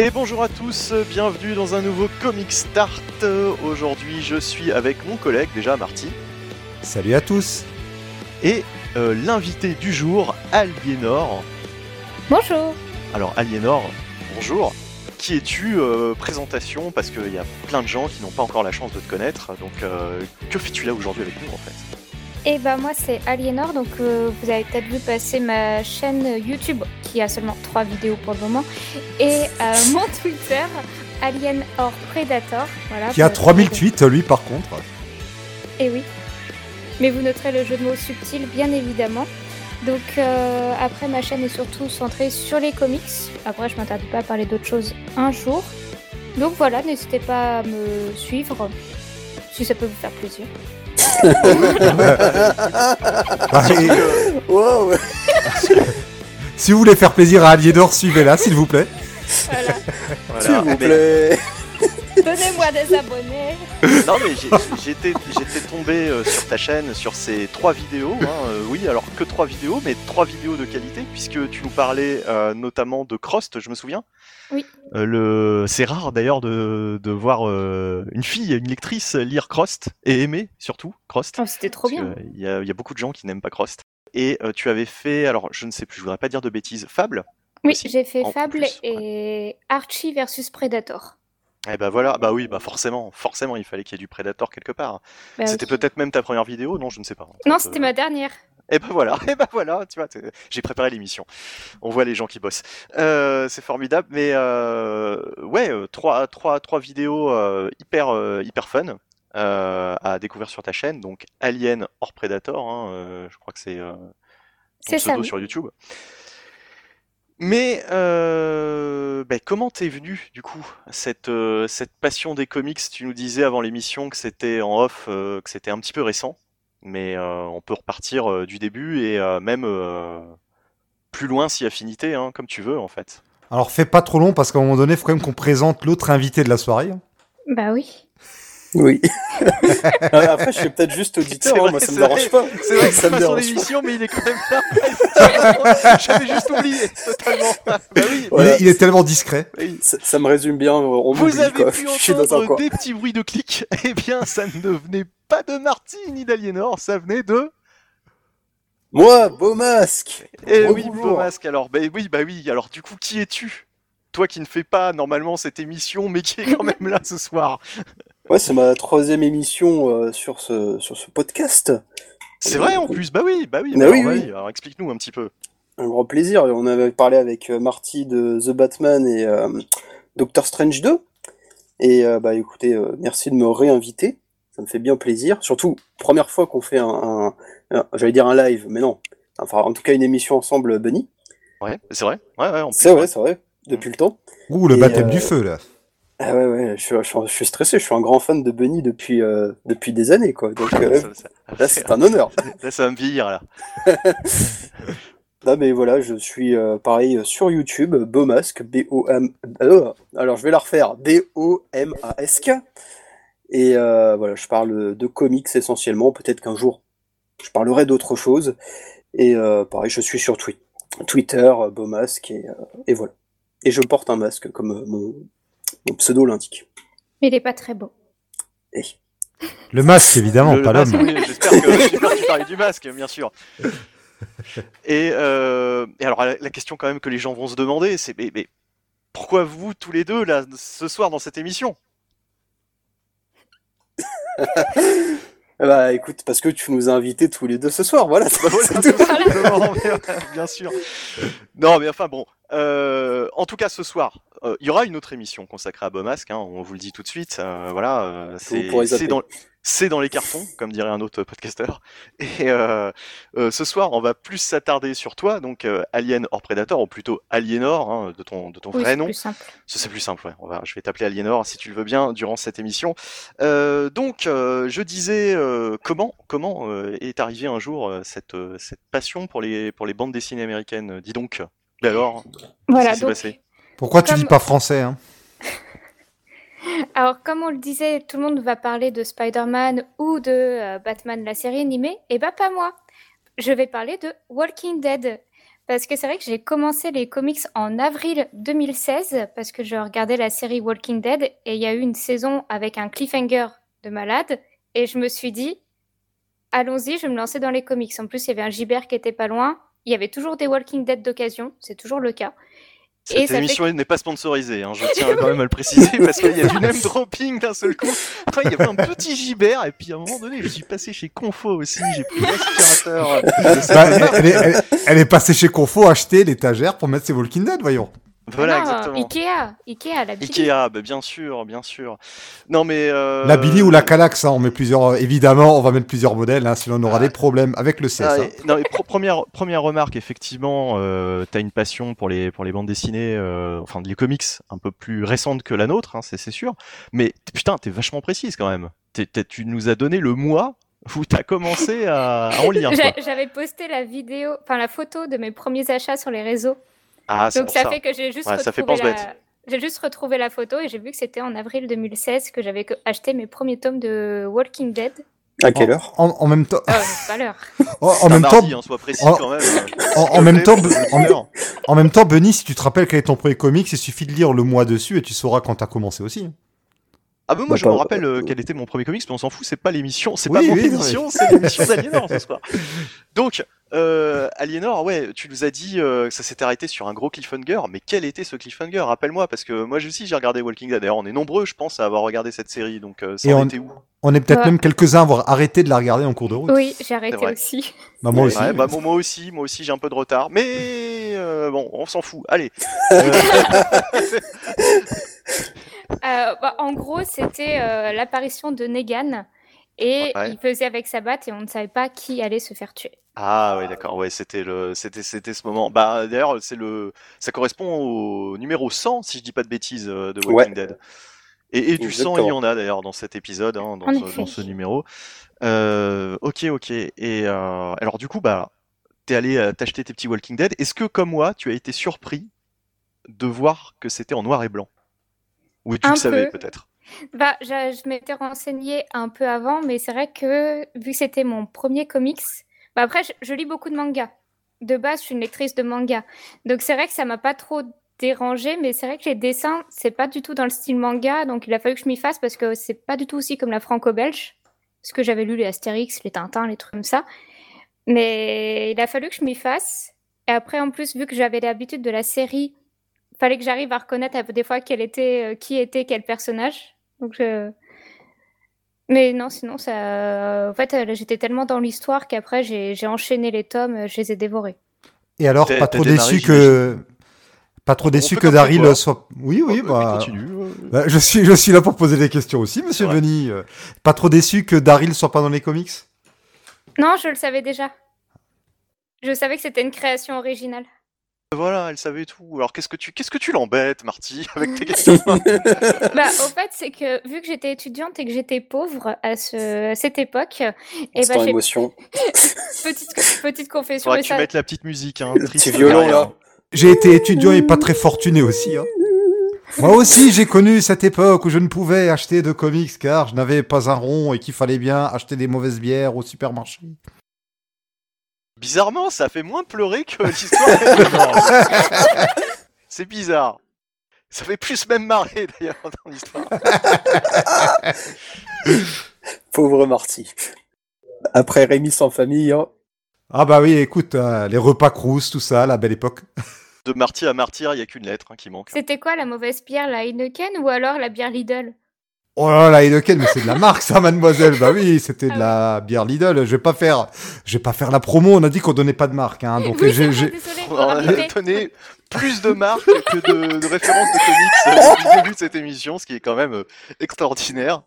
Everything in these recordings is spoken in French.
Et bonjour à tous, bienvenue dans un nouveau Comic Start. Aujourd'hui, je suis avec mon collègue, déjà Marty, Salut à tous et euh, l'invité du jour, Aliénor. Bonjour. Alors, Aliénor, bonjour. Qui es-tu euh, Présentation, parce qu'il y a plein de gens qui n'ont pas encore la chance de te connaître. Donc, euh, que fais-tu là aujourd'hui avec nous en fait? Et bah moi c'est Aliénor, donc euh, vous avez peut-être vu passer ma chaîne YouTube qui a seulement trois vidéos pour le moment et euh, mon Twitter Alien or Predator. Voilà. Qui a pour- 3000 tweets, lui, par contre. Eh oui. Mais vous noterez le jeu de mots subtil, bien évidemment. Donc euh, après, ma chaîne est surtout centrée sur les comics. Après, je m'interdis pas à parler d'autres choses un jour. Donc voilà, n'hésitez pas à me suivre si ça peut vous faire plaisir. Wow, si vous voulez faire plaisir à Aliénor, suivez-la, s'il vous plaît. Voilà. s'il vous plaît. Donnez-moi des abonnés. Non mais j'étais j'étais tombé euh, sur ta chaîne sur ces trois vidéos. hein, euh, oui, alors que trois vidéos, mais trois vidéos de qualité puisque tu nous parlais euh, notamment de Crost, je me souviens. Oui. Euh, le c'est rare d'ailleurs de, de voir euh, une fille, une lectrice lire Crost et aimer surtout Crost. Oh, C'était trop bien. Il y, a, il y a beaucoup de gens qui n'aiment pas Crost. Et euh, tu avais fait, alors je ne sais plus, je voudrais pas dire de bêtises, Fable. Oui, j'ai fait Fable plus, et Archie versus Predator. Eh ben voilà, bah oui, bah forcément, forcément, il fallait qu'il y ait du Predator quelque part. Bah C'était oui. peut-être même ta première vidéo, non, je ne sais pas. Non, c'était euh, ma dernière. Et ben voilà, et ben voilà, tu vois, j'ai préparé l'émission. On voit les gens qui bossent. Euh, c'est formidable, mais euh, ouais, euh, trois, trois, trois vidéos euh, hyper, euh, hyper fun euh, à découvrir sur ta chaîne. Donc Alien hors Predator, hein, euh, je crois que c'est euh, C'est ça. oui. sur YouTube. Mais euh, ben, comment t'es venu du coup cette, euh, cette passion des comics? Tu nous disais avant l'émission que c'était en off, euh, que c'était un petit peu récent, mais euh, on peut repartir euh, du début et euh, même euh, plus loin si affinité, hein, comme tu veux en fait. Alors, fais pas trop long, parce qu'à un moment donné, il faut quand même qu'on présente l'autre invité de la soirée. Bah oui. Oui. Après, je suis peut-être juste auditeur, hein, vrai, moi ça me dérange pas. C'est vrai que Ça c'est me pas son dérange pas. émission, mais il est quand même là. J'avais juste oublié totalement. Bah oui. Voilà. Il, est, il est tellement discret. oui. Ça, ça me résume bien, on Vous avez quoi. pu Je entendre des petits bruits de clics. Eh bien, ça ne venait pas de Marty ni d'Aliénor, ça venait de. Moi, beau masque Eh oui, beau masque. Alors, bah oui, bah oui. Alors, du coup, qui es-tu? Toi qui ne fais pas normalement cette émission, mais qui est quand même là ce soir. Ouais, c'est ma troisième émission euh, sur, ce, sur ce podcast. C'est vrai en plus. Bah oui, bah oui. Bah alors, oui. Alors, explique-nous un petit peu. Un grand plaisir. On avait parlé avec euh, Marty de The Batman et euh, Doctor Strange 2. Et euh, bah écoutez, euh, merci de me réinviter. Ça me fait bien plaisir. Surtout, première fois qu'on fait un, un- un- j'allais dire un live, mais non. Enfin, en tout cas, une émission ensemble, Bunny. Ouais, c'est vrai. Ouais, ouais. En plus, C'est vrai, c'est vrai. Depuis le temps. Ouh, le Et, baptême euh, du feu, là. Ah ouais, ouais, je suis, je suis- je suis stressé. Je suis un grand fan de Bunny depuis, euh, depuis des années, quoi. Donc euh, Ça- ça- là, c'est un honneur. Là, ça va me vieillir là. Là, mais voilà, je suis euh, pareil euh, sur YouTube, Beaumasque, B-O-M. euh, alors, je vais la refaire, B-O-M-A-S-K. Et euh, voilà, je parle de comics essentiellement. Peut-être qu'un jour, je parlerai d'autre chose. Et euh, pareil, je suis sur Twi- Twitter, euh, Beaumasque, et, euh, et voilà. Et je porte un masque, comme euh, mon, mon pseudo l'indique. Mais il est pas très beau. Et Le masque, évidemment, Le- pas l'homme. oui, J'espère que, tu parlais du masque, bien sûr. Et, euh, et alors, la, la question quand même que les gens vont se demander, c'est mais, mais pourquoi vous tous les deux là ce soir dans cette émission? Bah écoute, parce que tu nous as invités tous les deux ce soir, voilà. Bah voilà, c'est tout. bien sûr. Non, mais enfin bon. Euh, en tout cas, ce soir, euh, il y aura une autre émission consacrée à Beaumasque. Hein, on vous le dit tout de suite. euh, voilà, euh, c'est c'est dans c'est dans les cartons, comme dirait un autre podcasteur. Et euh, euh, ce soir, on va plus s'attarder sur toi, donc euh, Alien hors Predator, ou plutôt Aliénor, hein, de ton de ton Oui, vrai c'est nom. plus simple. Ce c'est plus simple, ouais. On va, je vais t'appeler Aliénor si tu le veux bien durant cette émission. Euh, donc, euh, je disais euh, comment comment euh, est arrivée un jour euh, cette euh, cette passion pour les pour les bandes dessinées américaines. Dis donc? Mais alors, Voilà, qu'est-ce qui s'est donc, passé? Pourquoi tu Comme- dis pas français, hein? Alors comme on le disait, tout le monde va parler de Spider-Man ou de euh, Batman, la série animée, et bah pas moi. Je vais parler de Walking Dead. parce que c'est vrai que j'ai commencé les comics en avril 2016 parce que je regardais la série Walking Dead et il y a eu une saison avec un cliffhanger de malade et je me suis dit allons-y, je vais me lancer dans les comics. En plus, il y avait un Gibert qui était pas loin. Il y avait toujours des Walking Dead d'occasion, c'est toujours le cas. Cette Et émission n'est pas sponsorisée, hein, je tiens quand même à le préciser, parce qu'il y a du name dropping d'un seul coup. Après, il y avait un petit gibert, et puis à un moment donné, je suis passé chez Confo aussi, j'ai pris l'aspirateur. Bah, elle, elle- elle est passée chez Confo acheter l'étagère pour mettre ses Walking Dead, voyons. Voilà, Ah non, exactement. Ikea, Ikea, la Billy. Ikea, bah, bien sûr, bien sûr. Non, mais... Euh... La Billy ou la Calax, hein, on met plusieurs. euh, évidemment, on va mettre plusieurs modèles, hein, sinon on aura Ah. des problèmes avec le CS. Ah, hein. non, mais pro- première, première remarque, effectivement, euh, t'as une passion pour les, pour les bandes dessinées, euh, enfin les comics un peu plus récentes que la nôtre, hein, c'est c'est sûr. Mais putain, t'es vachement précise quand même. Tu nous as donné le mois où t'as commencé à, à en lire. J'avais posté la vidéo, enfin la photo de mes premiers achats sur les réseaux. Ah, c'est Donc ça, ça. fait que j'ai juste Ouais, ça fait retrouvé pense la... J'ai juste retrouvé la photo et j'ai vu que c'était en avril 2016 que j'avais acheté mes premiers tomes de Walking Dead. À quelle heure En, en même temps, Ah, pas l'heure. en, même temps, précis en- même. temps, en, même temps, Benny, si tu te rappelles quel est ton premier comics, il suffit de lire le mois dessus et tu sauras quand t'as commencé aussi. Ah bah moi Bah, je me rappelle euh, quel était mon premier comics, mais on s'en fout, c'est pas l'émission, c'est Oui, pas mon oui, émission, c'est l'émission d'Aliénor ce soir. Donc, euh, Aliénor, ouais, tu nous as dit euh, que ça s'était arrêté sur un gros cliffhanger, mais quel était ce cliffhanger? Rappelle-moi, parce que moi aussi j'ai regardé Walking Dead, d'ailleurs on est nombreux je pense à avoir regardé cette série, donc euh, ça Et en on- était où? On est peut-être Ouais. même quelques-uns à avoir arrêté de la regarder en cours de route. Oui, j'ai arrêté aussi. Bah, moi aussi. Ouais, bah, moi, moi aussi, moi aussi j'ai un peu de retard, mais euh, bon, on s'en fout, allez. Euh, Euh, bah, en gros, c'était euh, l'apparition de Negan et Ouais. il faisait avec sa batte et on ne savait pas qui allait se faire tuer. Ah ouais d'accord ouais c'était le c'était c'était ce moment. Bah d'ailleurs c'est le ça correspond au numéro 100 si je dis pas de bêtises euh, de Walking Dead. Et, et du sang il y en a d'ailleurs dans cet épisode hein, dans, ce, effet. dans ce numéro. Euh, ok ok. Et euh, alors du coup bah t'es allé euh, t'acheter tes petits Walking Dead. Est-ce que comme moi tu as été surpris de voir que c'était en noir et blanc? Ou tu Un le savais peu. peut-être? Bah, je, je m'étais renseignée un peu avant, mais c'est vrai que vu que c'était mon premier comics, bah après, je, lis beaucoup de mangas. De base, je suis une lectrice de manga. Donc c'est vrai que ça m'a pas trop dérangé, mais c'est vrai que les dessins, c'est pas du tout dans le style manga, donc il a fallu que je m'y fasse parce que c'est pas du tout aussi comme la franco-belge. Parce que j'avais lu les Astérix, les Tintins, les trucs comme ça. Mais il a fallu que je m'y fasse. Et après, en plus, vu que j'avais l'habitude de la série, fallait que j'arrive à reconnaître des fois euh, qui était quel personnage. Donc. Mais non, sinon, ça... en fait, euh, j'étais tellement dans l'histoire qu'après, j'ai enchaîné les tomes, euh, je les ai dévorés. Et alors, pas trop déçu que. Pas trop déçu que Daryl soit. Oui, oui, Oh, bah. euh. bah, je, suis, je suis là pour poser des questions aussi, monsieur. Euh, Pas trop déçu que Daryl soit pas dans les comics? Non, je le savais déjà. Je savais que c'était une création originale. Voilà, elle savait tout. Alors qu'est-ce que tu qu'est-ce que tu l'embêtes, Marty, avec tes questions bah, au fait, c'est que vu que j'étais étudiante et que j'étais pauvre à, ce, à cette époque, et C'est bah, en j'ai émotion. petite, petite confession. Faudra mais que tu ça- mettes la petite musique. Hein, triste C'est violent là. J'ai été étudiant et pas très fortuné aussi. hein. Moi aussi, j'ai connu cette époque où je ne pouvais acheter de comics car je n'avais pas un rond et qu'il fallait bien acheter des mauvaises bières au supermarché. Bizarrement, ça fait moins pleurer que l'histoire. C'est bizarre. Ça fait plus même marrer d'ailleurs dans l'histoire. Pauvre Marty. Après Rémi sans famille, hein. Ah bah oui, écoute, euh, les repas crous, tout ça, la belle époque. De martyr à martyr, il n'y a qu'une lettre hein, qui manque. C'était quoi la mauvaise bière, la Heineken ou alors la bière Lidl? Oh là là, Heineken, mais c'est de la marque ça, mademoiselle. Bah oui, c'était de la bière Lidl. Je vais pas faire, je vais pas faire la promo. On a dit qu'on donnait pas de marque, hein. Donc Oui, j'ai, donné plus de marques que de, de références de comics euh, depuis le début de cette émission, ce qui est quand même euh, extraordinaire.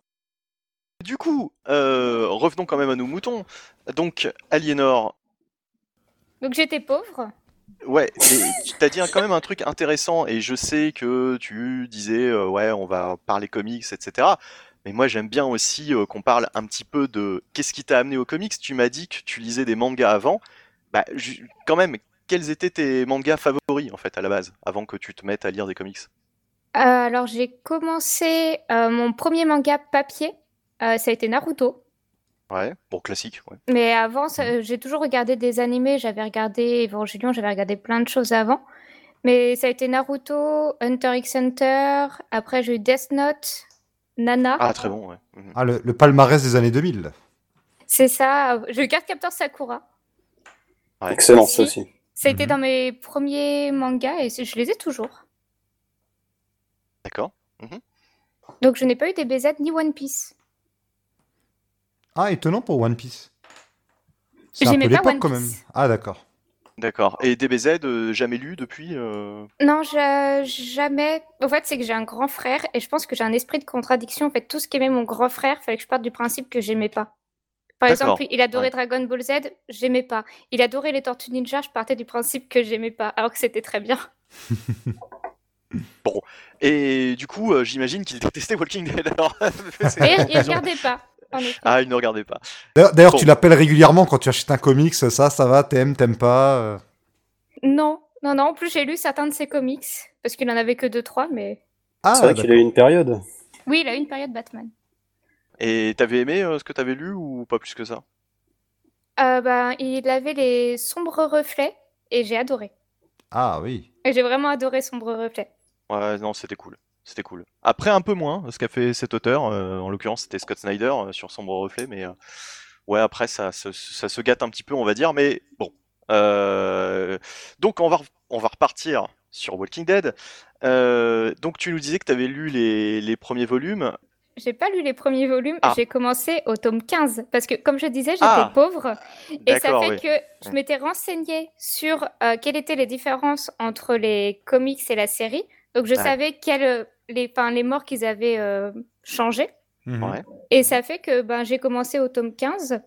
Du coup, euh, revenons quand même à nos moutons. Donc, Aliénor, Donc j'étais pauvre. Ouais, mais tu t'as dit quand même un truc intéressant et je sais que tu disais euh, ouais on va parler comics etc. Mais moi j'aime bien aussi euh, qu'on parle un petit peu de qu'est-ce qui t'a amené aux comics. Tu m'as dit que tu lisais des mangas avant. Bah quand même quels étaient tes mangas favoris en fait à la base avant que tu te mettes à lire des comics? Euh, alors j'ai commencé mon premier manga papier, ça a été Naruto. Ouais, bon, classique. Ouais. Mais avant, ça- j'ai toujours regardé des animés. J'avais regardé Evangelion, j'avais regardé plein de choses avant. Mais ça a été Naruto, Hunter x Hunter. Après, j'ai eu Death Note, Nana. Ah, très bon, ouais. Mhm. Ah, le, le palmarès des années 2000. là. C'est ça. J'ai eu Cardcaptor Sakura. Ouais. Excellent, ça aussi. Ça a été Mhm. dans mes premiers mangas et je les ai toujours. D'accord. Donc, je n'ai pas eu des BZ ni One Piece. Ah, étonnant pour One Piece. C'est un J'aimais peu pas l'époque One quand même. Piece. Ah, d'accord. D'accord. Et DBZ, euh, jamais lu depuis euh, Non, je- jamais. En fait, c'est que j'ai un grand frère et je pense que j'ai un esprit de contradiction. En fait, tout ce qu'aimait mon grand frère, fallait que je parte du principe que j'aimais pas. Par exemple, il adorait Ouais. Dragon Ball Z, j'aimais pas. Il adorait les Tortues Ninja, je partais du principe que j'aimais pas, alors que c'était très bien. Et du coup, euh, j'imagine qu'il détestait Walking Dead. Alors, Et il regardait pas. Ah, il ne regardait pas. D'ailleurs, Bon. tu l'appelles régulièrement quand tu achètes un comics. Ça, ça va, t'aimes, t'aimes pas. euh? Non, non, non. En plus, j'ai lu certains de ses comics parce qu'il en avait que deux, trois, mais Ah, c'est vrai qu'il a eu une période. oui, il a eu une période Batman. Et t'avais aimé euh, ce que t'avais lu ou pas plus que ça? Euh, ben, il avait les sombres reflets et j'ai adoré. Ah oui. Et j'ai vraiment adoré sombres reflets. Ouais, non, c'était cool. C'était cool. Après, un peu moins, ce qu'a fait cet auteur. euh, en l'occurrence, c'était Scott Snyder euh, sur Sombre Reflet. Mais euh, ouais, après, ça, se- ça se gâte un petit peu, on va dire. Mais bon. Donc, on va, on va repartir sur Walking Dead. Euh, donc, tu nous disais que tu avais lu les, les premiers volumes. J'ai pas lu les premiers volumes, Ah. j'ai commencé au tome 15 parce que comme je disais, j'étais Ah. pauvre et ça fait oui. que je m'étais renseignée sur euh, quelles étaient les différences entre les comics et la série. Donc je Ouais. savais quelles les enfin, les morts qu'ils avaient euh, changé Mhm. Ouais. et ça fait que ben j'ai commencé au tome 15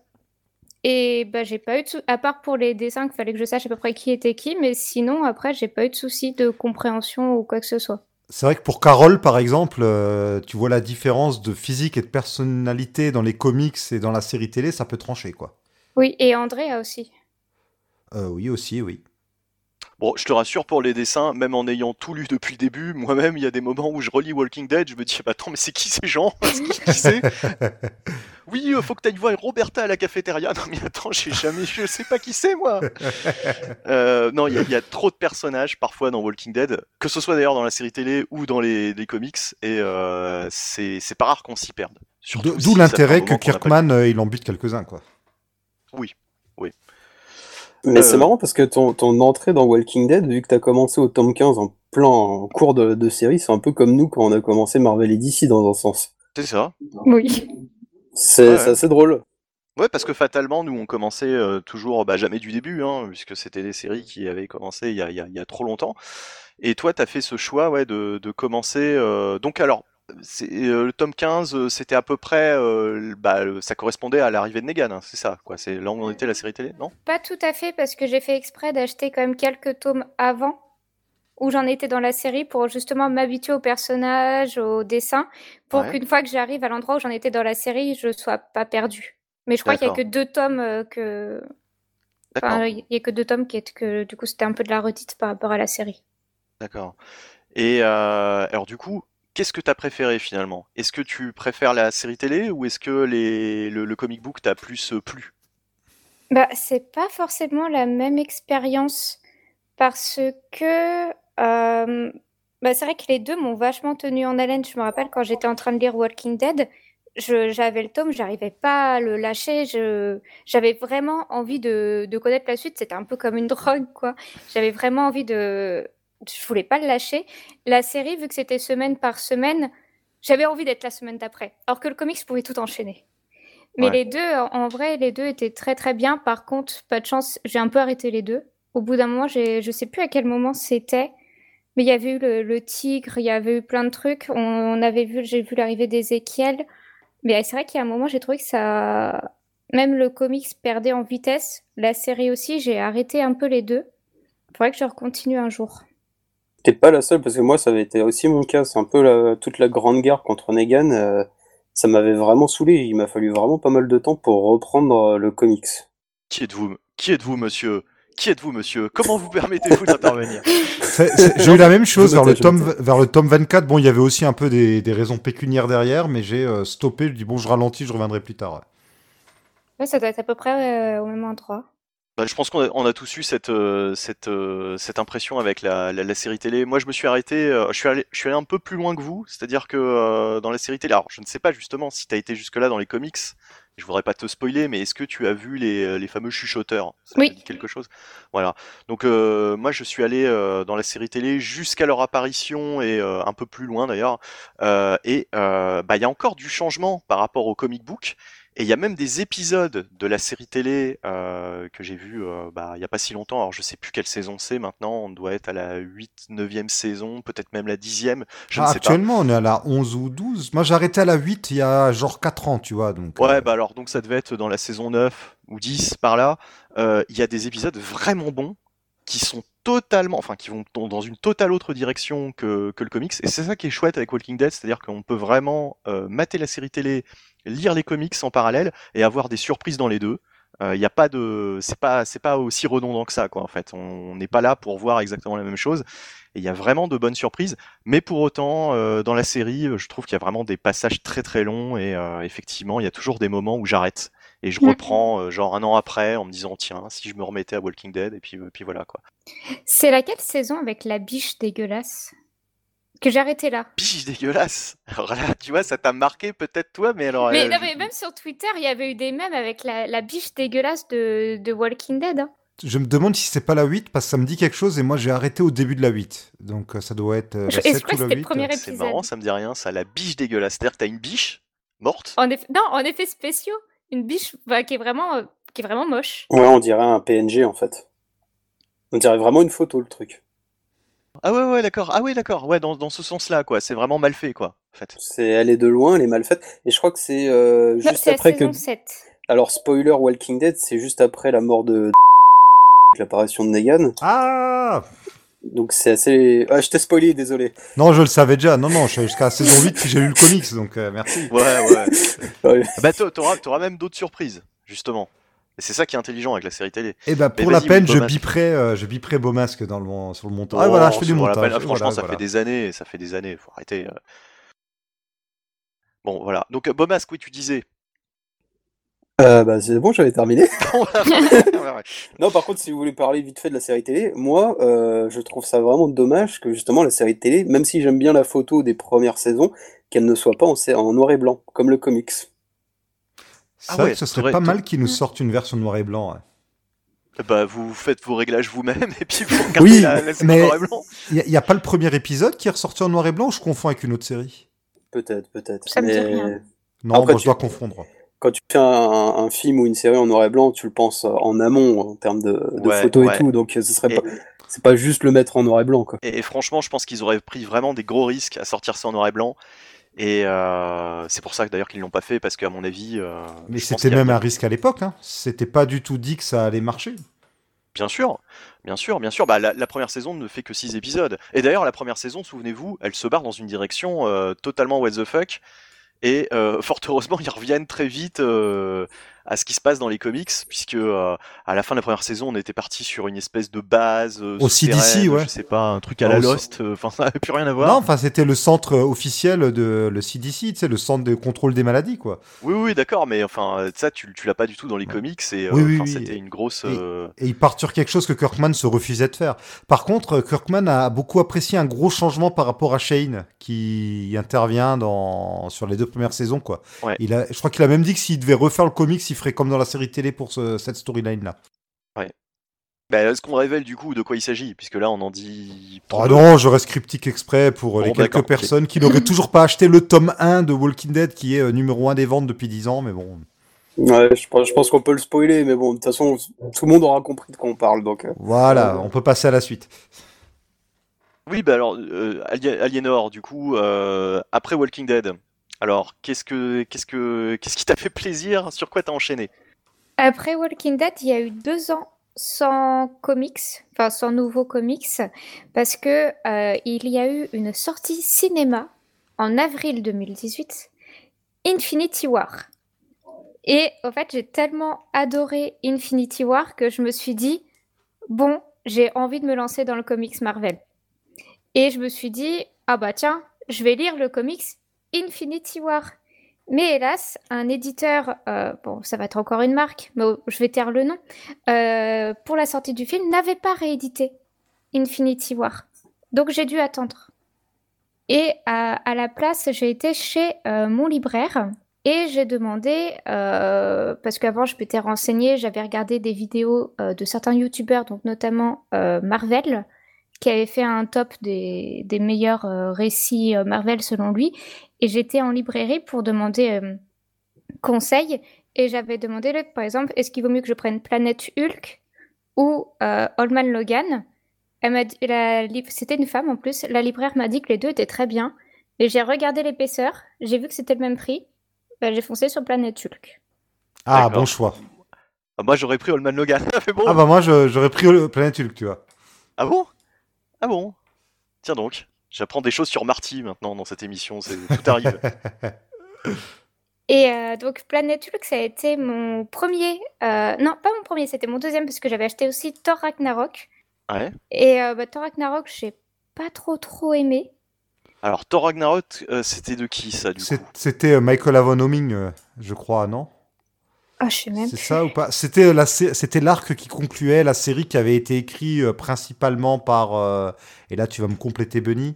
et ben j'ai pas eu de sou- à part pour les dessins qu'il fallait que je sache à peu près qui était qui mais sinon après j'ai pas eu de souci de compréhension ou quoi que ce soit. C'est vrai que pour Carole, par exemple, euh, tu vois la différence de physique et de personnalité dans les comics et dans la série télé, ça peut trancher, quoi. Oui, et Andrea aussi. Euh, oui, aussi, oui. Bon, je te rassure pour les dessins, même en ayant tout lu depuis le début, moi-même, il y a des moments où je relis Walking Dead, je me dis, bah, attends, mais c'est qui ces gens? Qui c'est? Oui, euh, faut que tu ailles voir Roberta à la cafétéria. Non, mais attends, j'ai jamais, je sais pas qui c'est, moi. Euh, non, il y, a- il y a trop de personnages parfois dans Walking Dead, que ce soit d'ailleurs dans la série télé ou dans les, les comics, et euh, c'est c'est pas rare qu'on s'y perde. D'où si l'intérêt que Kirkman, euh, il en bute quelques-uns, quoi. Mais Euh, c'est marrant parce que ton, ton entrée dans Walking Dead, vu que tu as commencé au tome 15 en plein en cours de, de série, c'est un peu comme nous quand on a commencé Marvel et DC dans un sens. C'est ça. Oui. C'est Ouais. assez drôle. Ouais, parce que fatalement, nous, on commençait euh, toujours, bah, jamais du début, hein, puisque c'était des séries qui avaient commencé il y a, il y a- il y a trop longtemps. Et toi, tu as fait ce choix ouais, de, de commencer. euh, donc, alors, euh, le tome 15, euh, c'était à peu près. euh, bah, ça correspondait à l'arrivée de Negan, hein, c'est ça, quoi. C'est là où on était la série télé, non? Pas tout à fait, parce que j'ai fait exprès d'acheter quand même quelques tomes avant, où j'en étais dans la série, pour justement m'habituer aux personnages, aux dessins, pour Ouais. qu'une fois que j'arrive à l'endroit où j'en étais dans la série, je sois pas perdue. Mais je crois qu'il y a que deux tomes euh, que. Enfin, il y a que deux tomes qui est que du coup c'était un peu de la redite par rapport à la série. D'accord. Et euh, alors, du coup, qu'est-ce que tu as préféré finalement? Est-ce que tu préfères la série télé ou est-ce que le, comic book t'a plus euh, plu? Bah, c'est pas forcément la même expérience parce que euh, bah, c'est vrai que les deux m'ont vachement tenu en haleine. Je me rappelle quand j'étais en train de lire Walking Dead, j'avais le tome, j'arrivais pas à le lâcher. J'avais vraiment envie de, de connaître la suite. C'était un peu comme une drogue, quoi. J'avais vraiment envie de. Je voulais pas le lâcher. La série, vu que c'était semaine par semaine, j'avais envie d'être la semaine d'après. Alors que le comics pouvait tout enchaîner. Mais Ouais. les deux, en vrai, les deux étaient très très bien. Par contre, pas de chance, j'ai un peu arrêté les deux. Au bout d'un moment, je sais plus à quel moment c'était, mais il y avait eu le, le tigre, il y avait eu plein de trucs. On, on avait vu, j'ai vu l'arrivée d'Ézéchiel. Mais c'est vrai qu'il y a un moment, j'ai trouvé que ça, même le comics perdait en vitesse. La série aussi, j'ai arrêté un peu les deux. Faudrait que je recontinue un jour. T'es pas la seule parce que moi ça avait été aussi mon cas. C'est un peu la- toute la grande guerre contre Negan. euh, ça m'avait vraiment saoulé. Il m'a fallu vraiment pas mal de temps pour reprendre euh, le comics. Qui êtes-vous Qui êtes-vous, monsieur? Qui êtes-vous, monsieur? Comment vous permettez-vous d'intervenir? J'ai eu la même chose vers le, tome, vers le tome 24. Bon, il y avait aussi un peu des, des raisons pécuniaires derrière, mais j'ai euh, stoppé. Je dis, bon, je ralentis, je reviendrai plus tard. Ouais, ça doit être à peu près euh, au même endroit. Bah, je pense qu'on a, on a tous eu cette, euh, cette, euh, cette impression avec la, la, la série télé. Moi, je me suis arrêté, euh, je, suis allé, je suis allé un peu plus loin que vous, c'est-à-dire que euh, dans la série télé, alors je ne sais pas justement si tu as été jusque-là dans les comics, je voudrais pas te spoiler, mais est-ce que tu as vu les, les fameux chuchoteurs? Ça Oui. dit quelque chose Voilà. Donc euh, moi, je suis allé euh, dans la série télé jusqu'à leur apparition et euh, un peu plus loin d'ailleurs. Euh, et euh, bah, il y a encore du changement par rapport au comic book. Et il y a même des épisodes de la série télé euh, que j'ai vu euh, bah, il y a pas si longtemps. Alors je sais plus quelle saison c'est maintenant. On doit être à la 8, 9e saison, peut-être même la 10e. Je ne Ah, sais pas. actuellement, on est à la 11 ou 12. Moi, j'ai arrêté à la 8 il y a genre 4 ans, tu vois. Donc, Ouais, euh, bah alors donc ça devait être dans la saison 9 ou 10 par là. Il y a des épisodes vraiment bons qui sont totalement, enfin qui vont dans dans une totale autre direction que, que le comics. Et c'est ça qui est chouette avec Walking Dead, c'est-à-dire qu'on peut vraiment euh, mater la série télé, lire les comics en parallèle et avoir des surprises dans les deux. Il n'y a pas de, c'est pas, c'est pas aussi redondant que ça, quoi. En fait, on n'est pas là pour voir exactement la même chose. Et il y a vraiment de bonnes surprises. Mais pour autant, euh, dans la série, euh, je trouve qu'il y a vraiment des passages très très longs et euh, effectivement, il y a toujours des moments où j'arrête et je reprends euh, genre un an après en me disant tiens, si je me remettais à Walking Dead et puis euh, puis voilà quoi. C'est laquelle saison avec la biche dégueulasse? Que j'ai arrêté là. Biche dégueulasse. Alors là, tu vois, ça t'a marqué peut-être toi, mais alors. Mais, euh, non, mais même sur Twitter, il y avait eu des mèmes avec la, la biche dégueulasse de, de Walking Dead. hein. Je me demande si c'est pas la 8 parce que ça me dit quelque chose et moi j'ai arrêté au début de la 8. Donc euh, ça doit être euh, la je 7 crois ou la c'était le 8. premier C'est épisode. marrant, ça me dit rien, ça, la biche dégueulasse. C'est-à-dire que t'as une biche morte. En effet, non, en effet spéciaux. Une biche bah, qui, est vraiment, euh, qui est vraiment moche. Ouais, on dirait un PNG en fait. On dirait vraiment une photo le truc. Ah ouais, ouais, d'accord. Ah ouais, d'accord. Ouais, dans, dans ce sens-là, quoi. C'est vraiment mal fait, quoi. En fait. C'est, elle est de loin, elle est mal faite. Et je crois que c'est euh, Non, juste c'est la après que. saison 7. Alors spoiler Walking Dead, c'est juste après la mort de l'apparition de Negan. Ah Donc c'est assez. Ah, je t'ai spoilé, désolé. Non, je le savais déjà. Non, non, je suis jusqu'à la saison 8 puis j'ai lu le comics, donc euh, merci. Ouais, ouais. Ouais. bah, t'a- t'auras, t'auras même d'autres surprises, justement. Et c'est ça qui est intelligent avec la série télé. Et ben Mais pour la peine, je biperai, euh, je biperai Beaumasque dans le, mon- sur le montage. Ah voilà, je fais du Oh, sur la montage. peine. Franchement, Voilà, ça voilà. fait des années, ça fait des années. Faut arrêter. euh. Bon, voilà. Donc, euh, Bomasque, oui, tu disais. Euh, bah c'est bon, j'avais terminé. Non, par contre, si vous voulez parler vite fait de la série télé, moi, euh, je trouve ça vraiment dommage que justement la série télé, même si j'aime bien la photo des premières saisons, qu'elle ne soit pas en noir et blanc, comme le comics. C'est Ah vrai ouais, que ce serait pas mal qu'ils nous sortent une version noir et blanc. ouais. Bah, vous faites vos réglages vous-même et puis vous regardez Oui, la, la série mais- noir et blanc. Il n'y a, pas le premier épisode qui est ressorti en noir et blanc ou je confonds avec une autre série? Peut-être, peut-être. Ça me dit rien. Non, Après, moi je tu- dois confondre. quand tu fais un, un film ou une série en noir et blanc, tu le penses en amont en termes de, de Ouais, photos ouais. et tout, donc ce serait Et- pas, c'est pas juste le mettre en noir et blanc, quoi. Et, et franchement, je pense qu'ils auraient pris vraiment des gros risques à sortir ça en noir et blanc. Et euh, c'est pour ça que d'ailleurs qu'ils l'ont pas fait parce qu'à mon avis. euh, Mais c'était même un risque à l'époque. Hein. C'était pas du tout dit que ça allait marcher. Bien sûr, bien sûr, bien sûr. Bah, la, la première saison ne fait que 6 épisodes. Et d'ailleurs, la première saison, souvenez-vous, elle se barre dans une direction euh, totalement what the fuck. Et fort heureusement, ils reviennent très vite à ce qui se passe dans les comics, puisque euh, à la fin de la première saison, on était parti sur une espèce de base euh, Au souterraine, CDC, ouais. je sais pas, un truc à la Lost. euh, Enfin, ça n'avait plus rien à voir. Non, enfin c'était le centre euh, officiel de le CDC, tu sais, le centre de contrôle des maladies, quoi. Oui, oui, d'accord, mais enfin, ça, tu, tu l'as pas du tout dans les comics, et Oui, oui, c'était une grosse. Et- Et il part sur quelque chose que Kirkman se refusait de faire. Par contre, Kirkman a beaucoup apprécié un gros changement par rapport à Shane, qui intervient dans sur les deux premières saisons, quoi. Ouais. Il a, je crois qu'il a même dit que s'il devait refaire le comics, ferait comme dans la série télé pour ce- cette storyline-là. Bah, Est-ce qu'on révèle du coup de quoi il s'agit? Puisque là, on en dit. Ah peu. non, je reste cryptique exprès pour euh, les Bon, quelques personnes qui n'auraient toujours pas acheté le tome 1 de Walking Dead, qui est euh, numéro 1 des ventes depuis 10 ans, mais bon. Ouais, je pense, qu'on peut le spoiler, mais bon, de toute façon, tout le monde aura compris de quoi on parle, donc. euh. Voilà, Euh, on peut passer à la suite. Oui, bah alors, euh, Ali- Aliénor, du coup, euh, après Walking Dead, alors, qu'est-ce que, qu'est-ce que, qu'est-ce qui t'a fait plaisir? Sur quoi t'as enchaîné? Après Walking Dead, il y a eu deux ans sans comics, enfin sans nouveaux comics, parce que euh, il y a eu une sortie cinéma en avril 2018, Infinity War. Et en fait, j'ai tellement adoré Infinity War que je me suis dit, bon, j'ai envie de me lancer dans le comics Marvel. Et je me suis dit, ah bah tiens, je vais lire le comics Infinity War. Mais hélas, un éditeur, euh, bon, ça va être encore une marque, mais je vais taire le nom, euh, pour la sortie du film, n'avait pas réédité Infinity War. Donc j'ai dû attendre. Et à, la place, j'ai été chez euh, mon libraire et j'ai demandé, parce qu'avant je m'étais renseignée, j'avais regardé des vidéos de certains youtubeurs, donc notamment Marvel, qui avait fait un top des meilleurs récits Marvel selon lui. Et j'étais en librairie pour demander euh, conseil. Et j'avais demandé, par exemple, est-ce qu'il vaut mieux que je prenne Planète Hulk ou euh, Old Man Logan? Elle m'a C'était une femme en plus. La libraire m'a dit que les deux étaient très bien. Et j'ai regardé l'épaisseur, j'ai vu que c'était le même prix. Ben, j'ai foncé sur Planète Hulk. Ah, bon choix. Ah, moi, j'aurais pris Old Man Logan. Ah, bah moi, j'aurais pris Planète Hulk, tu vois. Ah bon? Ah bon? Tiens donc. J'apprends des choses sur Marty maintenant dans cette émission, c'est tout arrive. Et euh, donc Planète Hulk, ça a été mon premier, euh, non pas mon premier, c'était mon deuxième parce que j'avais acheté aussi Thor Ragnarok. Ouais. Et euh, bah, Thor Ragnarok, j'ai pas trop trop aimé. Alors Thor Ragnarok, c'était de qui ça du coup? C'était Michael Avon Homing, je crois, non? Ah, je sais même. C'est ça ou pas? C'était la c'était l'arc qui concluait la série qui avait été écrit euh, principalement par euh, et là tu vas me compléter Benny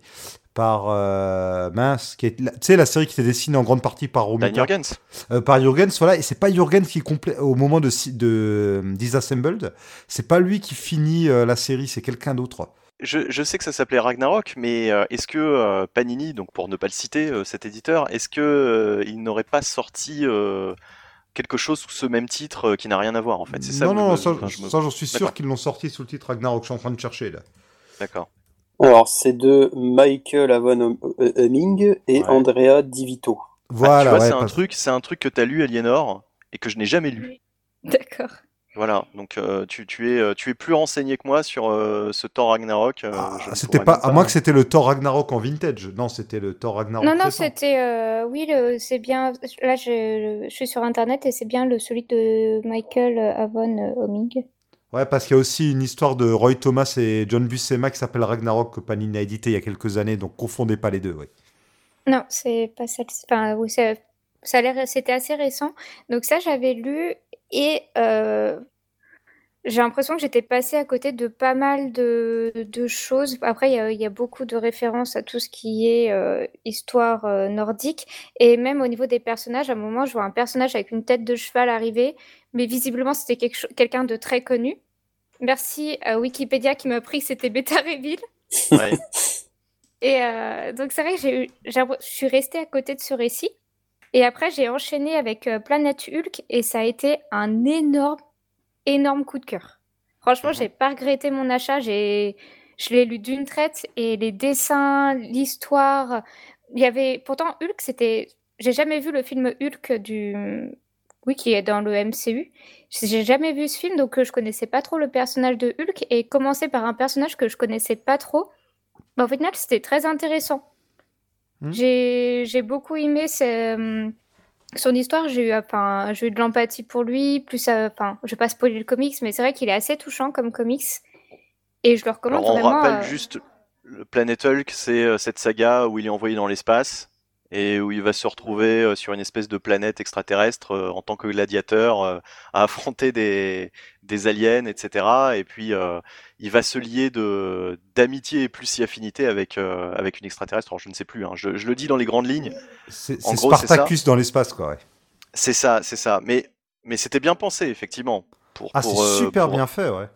par euh, mince qui est tu sais la série qui était dessinée en grande partie par Romita. Jurgens. par Jurgens voilà et c'est pas Jurgens qui complète au moment de de Disassembled, c'est pas lui qui finit la série, c'est quelqu'un d'autre. Je, je, sais que ça s'appelait Ragnarok, mais est-ce que Panini, donc pour ne pas le citer, cet éditeur, est-ce que il n'aurait pas sorti quelque chose sous ce même titre euh, qui n'a rien à voir en fait. C'est ça. Non, non, ça, j'en suis sûr qu'ils l'ont sorti sous le titre Ragnarok. Je suis en train de chercher là. D'accord. Alors, c'est de Michael Avon Humming et Andrea Divito. Voilà. Ah, c'est un truc, c'est un truc que tu as lu, Aliénor, et que je n'ai jamais lu. D'accord. Voilà, donc euh, tu, tu, es, euh, tu es plus renseigné que moi sur euh, ce Thor Ragnarok. Ah, c'était pas, à moins que c'était le Thor Ragnarok en vintage. Non, c'était le Thor Ragnarok. Non, non, c'était. oui, c'est bien. Là, je, je, suis sur internet et c'est bien le, celui de Michael Avon Homing. Ouais, parce qu'il y a aussi une histoire de Roy Thomas et John Buscema qui s'appelle Ragnarok que Panini a édité il y a quelques années, donc confondez pas les deux, oui. Non, c'est pas ça. Enfin, oui, ça a l'air, c'était assez récent. Donc ça, j'avais lu et euh, j'ai l'impression que j'étais passée à côté de pas mal de, de choses. Après, il y a, beaucoup de références à tout ce qui est euh, histoire euh, nordique. Et même au niveau des personnages, à un moment, je vois un personnage avec une tête de cheval arriver, mais visiblement, c'était quelqu'un de très connu. Merci à Wikipédia qui m'a appris que c'était Beta Reveal. Et donc, c'est vrai que je suis restée à côté de ce récit. Et après, j'ai enchaîné avec euh, Planète Hulk et ça a été un énorme, énorme coup de cœur. Franchement, j'ai pas regretté mon achat. J'ai, je l'ai lu d'une traite et les dessins, l'histoire. Il y avait pourtant Hulk, c'était. J'ai jamais vu le film Hulk du. Oui, qui est dans le MCU. J'ai jamais vu ce film, donc euh, je connaissais pas trop le personnage de Hulk et commencer par un personnage que je connaissais pas trop. Au final, c'était très intéressant. Hmm. J'ai beaucoup aimé euh, son histoire. J'ai eu, enfin, eu de l'empathie pour lui. Plus, euh, enfin, je vais pas spoiler le comics, mais c'est vrai qu'il est assez touchant comme comics. Et je le recommande Alors, on rappelle euh, juste, le Planet Hulk, c'est cette saga où il est envoyé dans l'espace et où il va se retrouver euh, sur une espèce de planète extraterrestre euh, en tant que gladiateur euh, à affronter des, des aliens, etc. Et puis il va se lier de d'amitié et plus si affinité avec avec une extraterrestre. Alors je ne sais plus, hein. je, je, le dis dans les grandes lignes. C'est Spartacus dans l'espace, quoi. Ouais. C'est ça, c'est ça. Mais mais c'était bien pensé, effectivement. Pour, ah, c'est super bien fait, ouais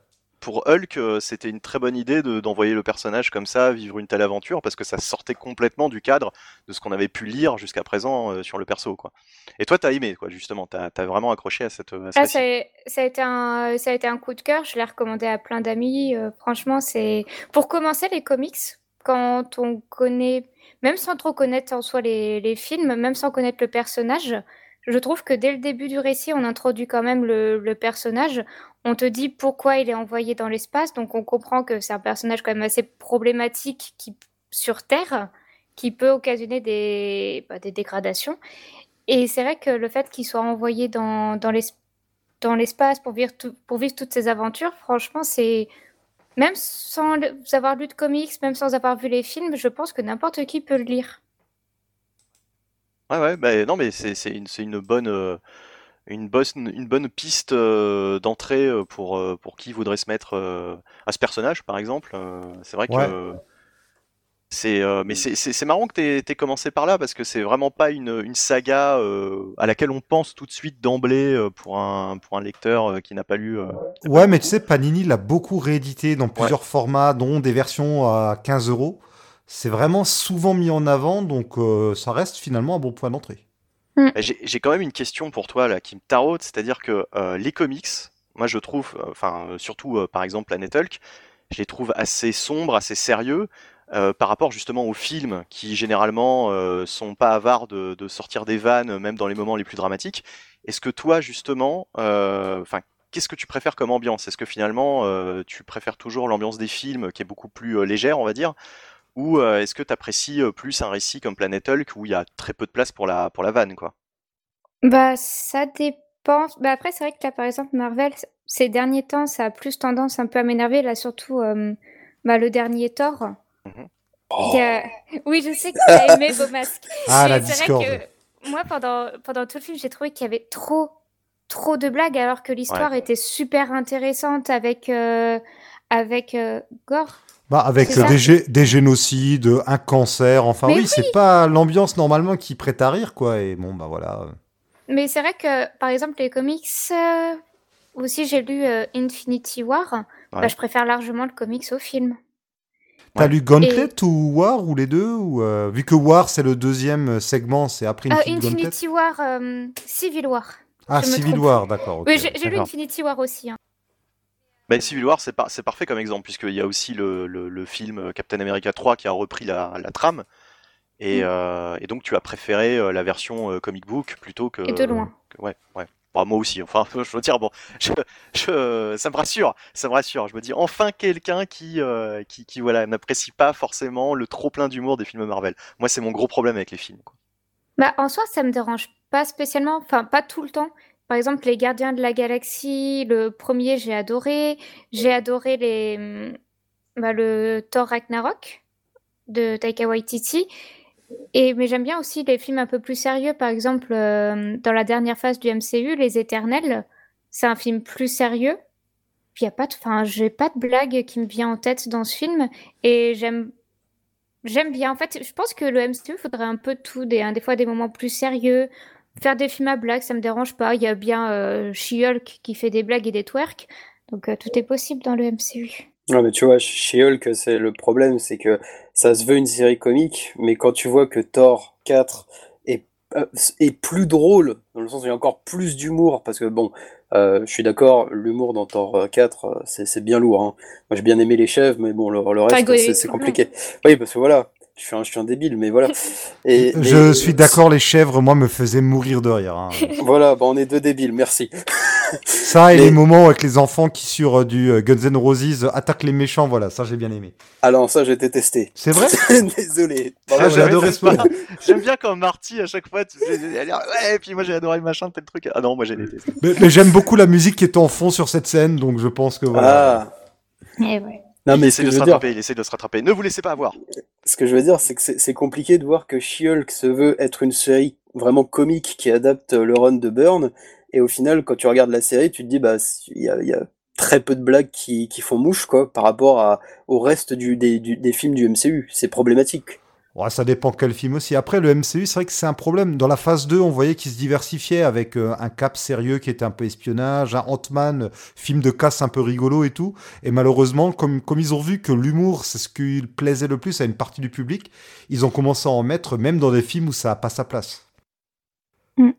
pour Hulk, euh, c'était une très bonne idée d'envoyer le personnage comme ça vivre une telle aventure parce que ça sortait complètement du cadre de ce qu'on avait pu lire jusqu'à présent euh, sur le perso. Quoi. Et toi, t'as aimé, quoi, justement, t'as as vraiment accroché à cette. À ah, ça, a, été un, ça a été un coup de cœur. Je l'ai recommandé à plein d'amis. Euh, franchement, c'est pour commencer les comics. Quand on connaît, même sans trop connaître en soi les, les films, même sans connaître le personnage, je trouve que dès le début du récit, on introduit quand même le, personnage. On te dit pourquoi il est envoyé dans l'espace, donc on comprend que c'est un personnage quand même assez problématique qui, sur Terre, qui peut occasionner des, bah, des dégradations. Et c'est vrai que le fait qu'il soit envoyé dans, dans l'espace pour vivre, pour vivre toutes ces aventures, franchement, c'est même sans avoir lu de comics, même sans avoir vu les films, je pense que n'importe qui peut le lire. Ouais, ouais, bah, non, mais c'est une, une bonne, euh, une bonne, une bonne piste euh, d'entrée euh, pour, euh, pour qui voudrait se mettre à ce personnage, par exemple. C'est vrai Ouais. que c'est, mais c'est marrant que t'aies t'aies commencé par là parce que c'est vraiment pas une, une saga à laquelle on pense tout de suite d'emblée pour un, pour un lecteur qui n'a pas lu. Ouais, mais tu sais, Panini l'a beaucoup réédité dans plusieurs formats, dont des versions à 15 euros. C'est vraiment souvent mis en avant, donc ça reste finalement un bon point d'entrée. Bah, J'ai quand même une question pour toi là qui me taraude, c'est-à-dire que euh, les comics, moi je trouve, euh, enfin euh, surtout euh, par exemple Planet Hulk, je les trouve assez sombres, assez sérieux euh, par rapport justement aux films qui généralement euh, sont pas avares de, de sortir des vannes même dans les moments les plus dramatiques. Est-ce que toi justement, enfin qu'est-ce que tu préfères comme ambiance? Est-ce que finalement tu préfères toujours l'ambiance des films qui est beaucoup plus légère, on va dire, ou euh, est-ce que tu apprécies plus un récit comme Planet Hulk où il y a très peu de place pour la pour la vanne quoi? Bah, ça dépend. Bah, après, c'est vrai que là, par exemple, Marvel, ces derniers temps, ça a plus tendance un peu à m'énerver. Là, surtout, euh, bah, le dernier Thor. A- Oui, je sais que tu as aimé Beau Masque. Ah, la discorde. vrai que moi, pendant, pendant tout le film, j'ai trouvé qu'il y avait trop, trop de blagues, alors que l'histoire était super intéressante avec, euh, avec euh, Gore. Bah, avec des, gé- des génocides, un cancer, enfin Mais oui, oui. c'est pas l'ambiance normalement qui prête à rire, quoi. Et bon, bah voilà. Mais c'est vrai que, par exemple, les comics, euh, aussi, j'ai lu euh, Infinity War. Ouais. Bah, je préfère largement le comics au film. T'as Ouais. lu Gauntlet ou War ou les deux ou euh, Vu que War c'est le deuxième segment, c'est après Euh, Infinite Gauntlet. Infinity War, euh, Civil War. Ah, Civil. War, d'accord. oui, j'ai lu. Infinity War aussi. hein. Ben, Civil War, c'est par- c'est parfait comme exemple, puisqu'il y a aussi le, le- le film euh, Captain America 3 qui a repris la, la trame. Et, Mm. euh, et donc, tu as préféré euh, la version comic book plutôt que. Et de loin. que- ouais, ouais. Bah, moi aussi. Enfin, je veux dire, bon, je, je- ça me rassure. Ça me rassure. Je me dis, enfin, quelqu'un qui, euh, qui, qui, voilà, n'apprécie pas forcément le trop plein d'humour des films Marvel. Moi, c'est mon gros problème avec les films. quoi. Bah, en soi, ça me dérange pas spécialement, enfin, pas tout le temps. Par exemple, les Gardiens de la Galaxie, le premier, j'ai adoré. J'ai adoré les, hum, bah, le Thor Ragnarok de Taika Waititi. Et, mais j'aime bien aussi les films un peu plus sérieux. Par exemple, euh, dans la dernière phase du MCU, Les Éternels, c'est un film plus sérieux. Puis y a pas de, enfin, j'ai pas de blague qui me vient en tête dans ce film. Et j'aime J'aime bien. En fait, je pense que le MCU faudrait un peu tout, hein, des fois des moments plus sérieux. Faire des films à blagues, ça me dérange pas. Il y a bien euh, She-Hulk qui fait des blagues et des twerks. Donc euh, tout est possible dans le MCU. Ouais, mais tu vois, chez Hulk, c'est le problème, c'est que ça se veut une série comique, mais quand tu vois que Thor 4 est, euh, est plus drôle, dans le sens où il y a encore plus d'humour, parce que bon, euh, je suis d'accord, l'humour dans Thor euh, 4, euh, c'est bien lourd, hein. Moi j'ai bien aimé les chèvres, mais bon, le, le reste, c'est compliqué. Oui, parce que voilà, je suis un, je suis un débile, mais voilà. Et, Je suis d'accord, les chèvres, moi, me faisaient mourir de rire. hein. Voilà, bah on est deux débiles, merci. Ça et Mais- les moments avec les enfants qui, sur euh, du euh, Guns N' Roses, euh, attaquent les méchants, voilà, ça j'ai bien aimé. Alors ça, j'ai détesté. C'est vrai Désolé. Ah, j'ai adoré ce moment. J'aime bien quand Marty, à chaque fois, tu sais, elle a l'air, ouais, et puis moi j'ai adoré le machin, tel truc. Ah non, moi j'ai détesté. Mais, mais j'aime beaucoup la musique qui est en fond sur cette scène, donc je pense que voilà. Ah, Et ouais. Non il mais ce essaie de se veux dire, rattraper, il essaie de se rattraper. Ne vous laissez pas avoir. Ce que je veux dire, c'est que c'est compliqué de voir que She-Hulk se veut être une série vraiment comique qui adapte le run de Byrne, et au final, quand tu regardes la série, tu te dis, bah, il y a, il y a très peu de blagues qui, qui font mouche, quoi, par rapport à, au reste du, des, du- des films du MCU. C'est problématique. Ouais, ça dépend quel film aussi. Après, le MCU, c'est vrai que c'est un problème. Dans la phase 2, on voyait qu'il se diversifiait avec euh, un cap sérieux qui était un peu espionnage, un Ant-Man, film de casse un peu rigolo et tout. Et malheureusement, comme, comme ils ont vu que l'humour, c'est ce qui plaisait le plus à une partie du public, ils ont commencé à en mettre même dans des films où ça n'a pas sa place. Mm.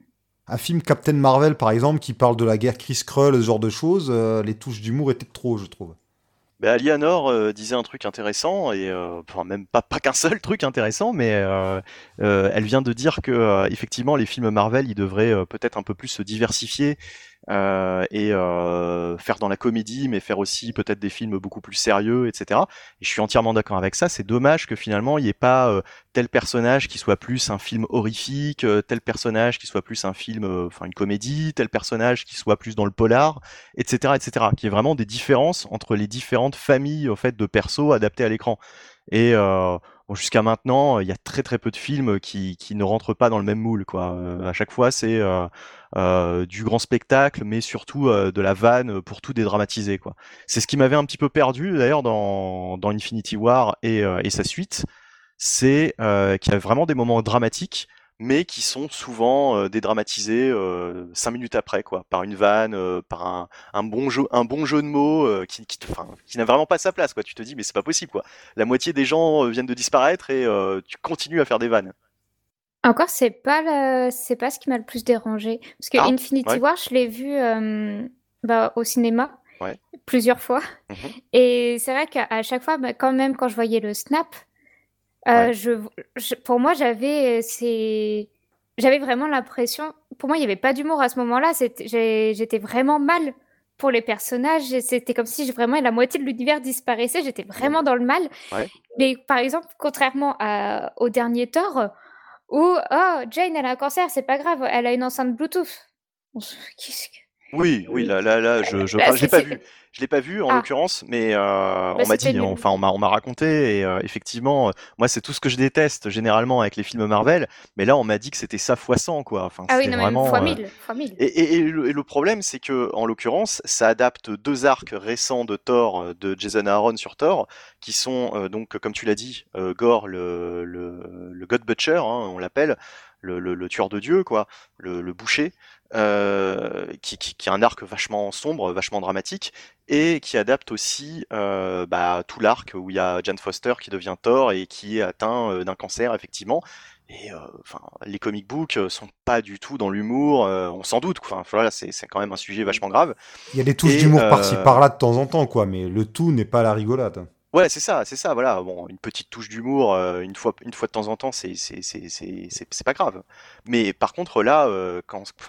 Un film Captain Marvel, par exemple, qui parle de la guerre Chris Krull, ce genre de choses, euh, les touches d'humour étaient trop, je trouve. Ben, Alianor euh, disait un truc intéressant, et euh, enfin même pas, pas qu'un seul truc intéressant, mais euh, euh, elle vient de dire que effectivement les films Marvel ils devraient peut-être un peu plus se diversifier euh, et euh, faire dans la comédie, mais faire aussi peut-être des films beaucoup plus sérieux, etc. Et je suis entièrement d'accord avec ça. C'est dommage que finalement il n'y ait pas euh, tel personnage qui soit plus un film horrifique, tel personnage qui soit plus un film, enfin une comédie, tel personnage qui soit plus dans le polar, etc., etc. Qui est vraiment des différences entre les différentes familles au fait de persos adaptés à l'écran. Et jusqu'à maintenant, il y a très très peu de films qui, ne rentrent pas dans le même moule. À chaque fois, c'est euh, euh, du grand spectacle, mais surtout de la vanne pour tout dédramatiser. Quoi. C'est ce qui m'avait un petit peu perdu d'ailleurs dans, dans Infinity War et, et sa suite, c'est qu'il y a vraiment des moments dramatiques mais qui sont souvent euh, dédramatisés euh, cinq minutes après, quoi, par une vanne, euh, par un, un, bon jeu, un bon jeu de mots euh, qui, qui, qui n'a vraiment pas sa place, quoi. Tu te dis, mais c'est pas possible, quoi. La moitié des gens viennent de disparaître et tu continues à faire des vannes. Encore, c'est pas c'est pas ce qui m'a le plus dérangé, parce que ah, Infinity War, je l'ai vu bah, au cinéma. Ouais. Plusieurs fois. Mmh et c'est vrai qu'à chaque fois, bah, quand même, quand je voyais le snap, euh, je, pour moi, j'avais c'est j'avais vraiment l'impression. Pour moi, il n'y avait pas d'humour à ce moment-là. J'étais vraiment mal pour les personnages. C'était comme si vraiment la moitié de l'univers disparaissait. J'étais vraiment dans le mal. Mais par exemple, contrairement à, au dernier Thor, où oh Jane elle a un cancer, c'est pas grave, elle a une enceinte Bluetooth. Oui, oui, là, là, là, je, je, bah, pas vu. Je l'ai pas vu en ah. l'occurrence, mais euh, bah, on m'a dit, enfin on m'a on m'a raconté et euh, effectivement, euh, moi c'est tout ce que je déteste généralement avec les films Marvel, mais là on m'a dit que c'était ça fois 100 quoi. Enfin, ah oui, non, vraiment, fois 1000, fois Et, et, le, problème c'est que en l'occurrence, ça adapte deux arcs récents de Thor de Jason Aaron sur Thor, qui sont donc comme tu l'as dit, Gore le, le, le God Butcher, hein, on l'appelle. Le, le, le, tueur de Dieu, quoi, le, le boucher, euh, qui, qui, qui, a un arc vachement sombre, vachement dramatique, et qui adapte aussi euh, bah, tout l'arc où il y a Jane Foster qui devient Thor et qui est atteint euh, d'un cancer effectivement. Et enfin, les comic books sont pas du tout dans l'humour, on s'en doute. Enfin, voilà, c'est quand même un sujet vachement grave. Il y a des touches d'humour par-ci par-là de temps en temps, quoi, mais le tout n'est pas la rigolade. Ouais, c'est ça, c'est ça, voilà. Bon, une petite touche d'humour, euh, une fois, une fois de temps en temps, c'est, c'est, pas grave. Mais par contre, là, euh,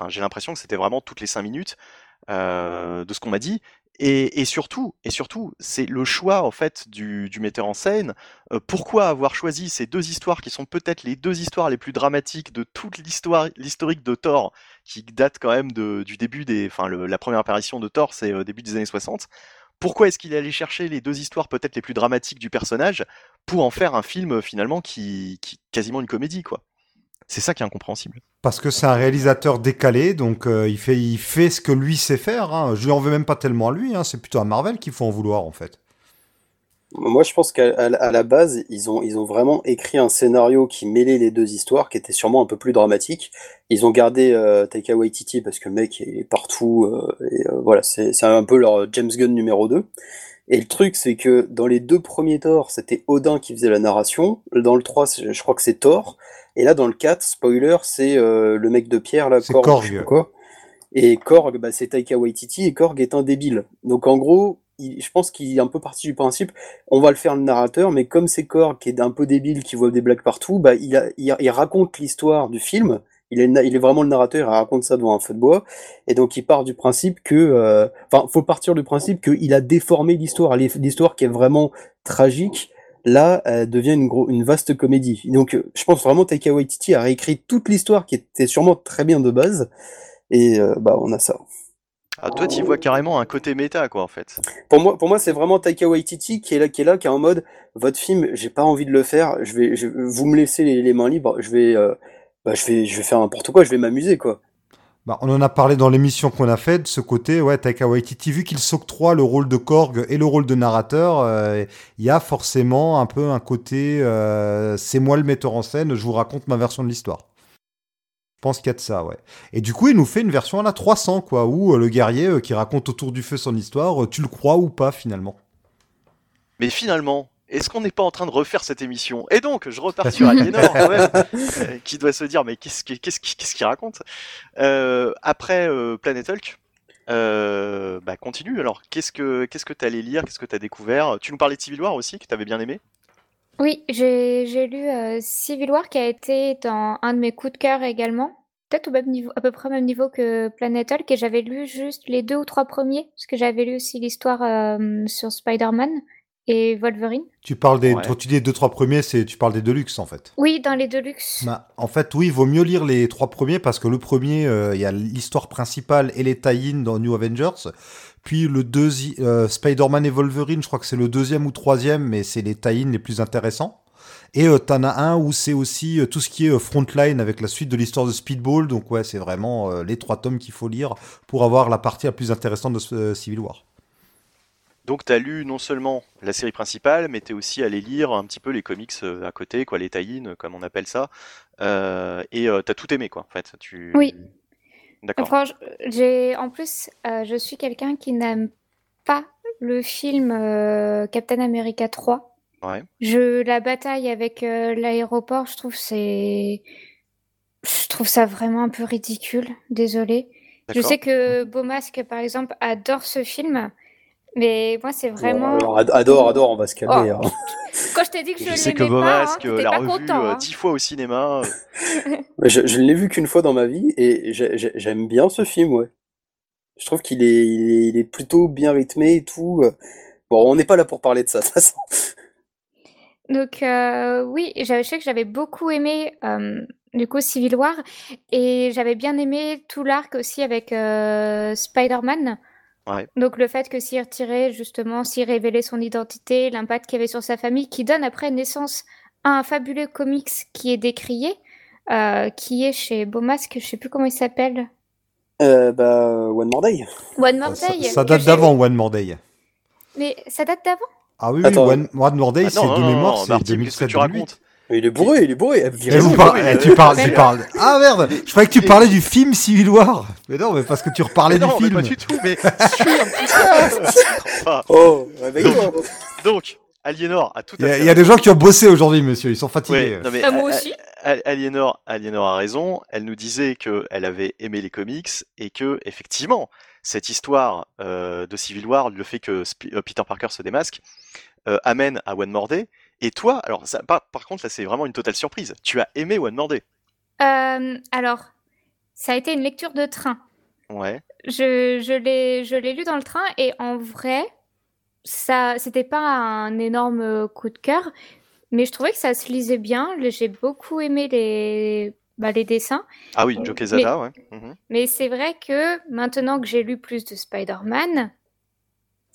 j'ai l'impression que c'était vraiment toutes les cinq minutes euh, de ce qu'on m'a dit. Et, surtout, et surtout, c'est le choix en fait du, metteur en scène. pourquoi avoir choisi ces deux histoires qui sont peut-être les deux histoires les plus dramatiques de toute l'histoire, l'historique de Thor, qui date quand même de, du début des, enfin, la première apparition de Thor, c'est au début des années 60 pourquoi est-ce qu'il est allé chercher les deux histoires peut-être les plus dramatiques du personnage pour en faire un film finalement qui, qui quasiment une comédie quoi? C'est ça qui est incompréhensible. Parce que c'est un réalisateur décalé, donc euh, il, fait, il fait ce que lui sait faire. Hein. Je lui en veux même pas tellement à lui, hein. c'est plutôt à Marvel qu'il faut en vouloir en fait. Moi, je pense qu'à la base, ils ont, ils ont vraiment écrit un scénario qui mêlait les deux histoires, qui était sûrement un peu plus dramatique. Ils ont gardé euh, Taika Waititi parce que le mec est partout, euh, et euh, voilà, c'est un peu leur James Gunn numéro 2. Et le truc, c'est que dans les deux premiers Thor, c'était Odin qui faisait la narration. Dans le 3, je crois que c'est Thor. Et là, dans le 4, spoiler, c'est le mec de pierre, là, Korg. Korg. Quoi. Et Korg, bah, c'est Taika Waititi, et Korg est un débile. Donc en gros, je pense qu'il est un peu parti du principe, on va le faire le narrateur, mais comme c'est Korg qui est un peu débile, qui voit des blagues partout, bah, il, raconte l'histoire du film, il est, vraiment le narrateur, il raconte ça devant un feu de bois, et donc il part du principe que, euh, enfin, faut partir du principe qu'il a déformé l'histoire, l'histoire qui est vraiment tragique, là, elle devient une, vaste comédie. Donc, je pense vraiment Taika Waititi a réécrit toute l'histoire qui était sûrement très bien de base, et euh, bah, on a ça. Ah, toi, tu vois carrément un côté méta, quoi, en fait. Pour moi, pour moi, c'est vraiment Taika Waititi qui est là, qui est là, qui est en mode, votre film, j'ai pas envie de le faire. Je vais, je, vous me laissez les, mains libres. Je vais, euh, bah, je vais, je vais faire n'importe quoi. Je vais m'amuser, quoi. Bah, on en a parlé dans l'émission qu'on a faite, de ce côté, ouais, Taika Waititi, vu qu'il s'octroie le rôle de Korg et le rôle de narrateur, euh, il y a forcément un peu un côté, euh, c'est moi le metteur en scène, je vous raconte ma version de l'histoire. Je pense qu'il y a de ça, ouais. Et du coup, il nous fait une version à la 300, quoi, où euh, le guerrier euh, qui raconte autour du feu son histoire, euh, tu le crois ou pas, finalement. Mais finalement, est-ce qu'on n'est pas en train de refaire cette émission? Et donc, je repars sur Aliénor, quand même, qui doit se dire, mais qu'est-ce qu'il raconte? Après Planet Hulk, bah continue. Alors, qu'est-ce que qu'est-ce que tu allé lire? Qu'est-ce que tu as découvert? Tu nous parlais de Civil War aussi, que tu avais bien aimé? Oui, j'ai lu euh, Civil War qui a été dans un de mes coups de cœur également. Peut-être au même niveau, à peu près au même niveau que Planet Hulk, et j'avais lu juste les deux ou trois premiers, parce que j'avais lu aussi l'histoire euh, sur Spider-Man et Wolverine. Tu parles des, tu dis les deux trois premiers, c'est tu parles des Deluxe en fait. Oui, dans les Deluxe. Bah, en fait, oui, il vaut mieux lire les trois premiers parce que le premier, euh, il y a l'histoire principale et les tie dans New Avengers. Puis le deuxième, euh, Spider-Man et Wolverine, je crois que c'est le deuxième ou troisième, mais c'est les tie les plus intéressants. Et euh, t'en as un où c'est aussi euh, tout ce qui est euh, Frontline avec la suite de l'histoire de Speedball. Donc ouais, c'est vraiment euh, les trois tomes qu'il faut lire pour avoir la partie la plus intéressante de ce- euh, Civil War. Donc tu as lu non seulement la série principale, mais tu es aussi allé lire un petit peu les comics à côté, quoi, les tie comme on appelle ça. Euh, et euh, t'as tout aimé, quoi, en fait. Tu... Oui. D'accord. Franchement, j'ai en plus, euh, je suis quelqu'un qui n'aime pas le film euh, Captain America 3. Ouais. Je la bataille avec euh, l'aéroport, je trouve c'est je trouve ça vraiment un peu ridicule, désolée. Je sais que Beaumasque par exemple adore ce film, mais moi c'est vraiment Bon, alors, ad- adore, adore, on va se calmer. Oh. hein. quand je t'ai dit que je, Je sais que l'aimais pas, Beaumasque hein, euh, t'étais l'a pas revu content. euh, hein. dix fois au cinéma. euh, Mais Je, je ne l'ai vu qu'une fois dans ma vie et j'ai- j'ai- j'aime bien ce film, ouais. Je trouve qu'il est, il est, il est plutôt bien rythmé et tout. Bon, on n'est pas là pour parler de ça, de toute façon. Donc euh, oui, j'avais- je sais que j'avais beaucoup aimé euh, du coup Civil War et j'avais bien aimé tout l'arc aussi avec euh, Spider-Man. Ouais. Donc le fait que s'y retirait justement, s'y révélait son identité, l'impact qu'il y avait sur sa famille, qui donne après naissance à un fabuleux comics qui est décrié, euh, qui est chez Beaumasque, je sais plus comment il s'appelle. Euh, bah, One More Day. One More Ça, Day. ça date d'avant One More Day. Mais ça date d'avant? Ah oui, oui. One, One More Day, Ah c'est de non, mémoire, c'est Marty, qu'est-ce que 2007 tu racontes? Mais il est bourré, il est bourré. Virez-le. vous Oui, par- eh, tu parles, tu parles. Ah merde, je croyais que tu parlais du film Civil War. Mais non, mais parce que tu reparlais Mais non, du mais film. pas du tout, mais. Enfin, Oh, réveille-toi. Donc, Aliénor a tout Il à y, a, fait il y a des gens qui ont bossé aujourd'hui, monsieur. Ils sont fatigués. Ouais, non, mais Ah, moi aussi. Aliénor, Aliénor a raison. Elle nous disait qu'elle avait aimé les comics et que effectivement cette histoire euh, de Civil War, le fait que Sp- euh, Peter Parker se démasque, euh, amène à One More Day. Et toi, alors ça, par, par contre là c'est vraiment une totale surprise. Tu as aimé One More Day. Euh, alors, ça a été une lecture de train. Ouais. Je, je l'ai, je l'ai lu dans le train et en vrai, ça, c'était pas un énorme coup de cœur, mais je trouvais que ça se lisait bien. J'ai beaucoup aimé les, bah, les dessins. Ah oui, Joe Quesada, ouais. Mhm. Mais c'est vrai que maintenant que j'ai lu plus de Spider-Man,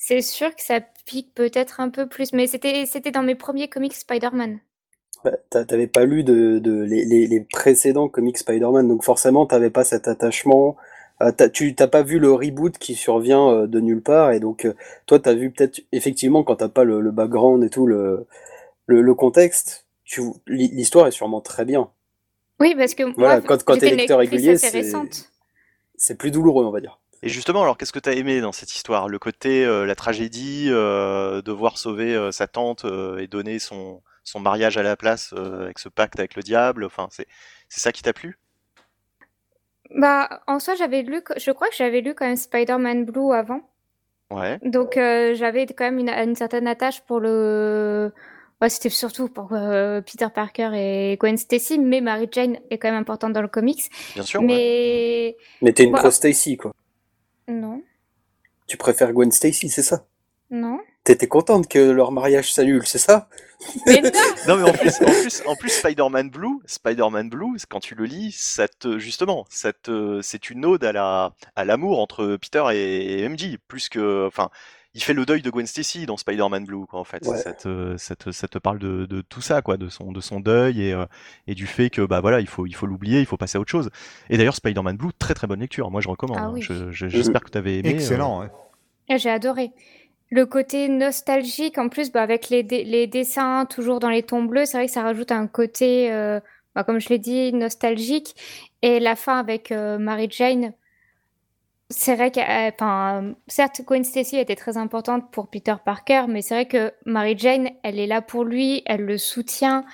c'est sûr que ça pique peut-être un peu plus. Mais c'était, dans mes premiers comics Spider-Man. Bah, t'a- T'avais pas lu de, de les, les, les précédents comics Spider-Man, donc forcément t'avais pas cet attachement. Euh, t'as- tu t'as pas vu le reboot qui survient euh, de nulle part, et donc euh, toi t'as vu peut-être effectivement quand t'as pas le, le background et tout le, le, le contexte, l'histoire est sûrement très bien. Oui, parce que Voilà, moi, quand- quand j'étais t'es lecteur régulier. C'est plus douloureux, on va dire. Et justement, alors qu'est-ce que tu as aimé dans cette histoire? Le côté, euh, la tragédie, euh, devoir sauver euh, sa tante euh, et donner son, son mariage à la place euh, avec ce pacte avec le diable? Enfin, c'est c'est ça qui t'a plu? Bah, en soi, j'avais lu, je crois que j'avais lu quand même Spider-Man Blue avant. Ouais. Donc, euh, j'avais quand même une, une certaine attache pour le. Ouais, c'était surtout pour euh, Peter Parker et Gwen Stacy, mais Mary Jane est quand même importante dans le comics. Bien sûr. ouais. mais Mais t'es une Bah. pro Stacy, quoi. Non, Tu préfères Gwen Stacy, c'est ça? non. T'étais contente que leur mariage s'annule, c'est ça? Mais non Non mais en plus, en plus, en plus Spider-Man Blue, Spider-Man Blue, quand tu le lis, ça te, justement, ça te, c'est une ode à la, à l'amour entre Peter et, et MJ, plus que, enfin, il fait le deuil de Gwen Stacy dans Spider-Man Blue, quoi, en fait. Ouais. Ça te, ça te, ça te parle de, de tout ça, quoi, de son, de son deuil et, euh, et du fait que, bah voilà, il faut, il faut l'oublier, il faut passer à autre chose. Et d'ailleurs, Spider-man Blue, très très bonne lecture. Moi, je recommande. Ah hein. oui. Je- je- J'espère que tu avais aimé. euh, Excellent. ouais. Ah, J'ai adoré. Le côté nostalgique, en plus, bah, avec les, les dessins toujours dans les tons bleus, c'est vrai que ça rajoute un côté, euh, bah, comme je l'ai dit, nostalgique. Et la fin avec euh, Mary Jane, c'est vrai que, euh, enfin, certes, Gwen Stacy était très importante pour Peter Parker, mais c'est vrai que Mary Jane, elle est là pour lui, elle le soutient.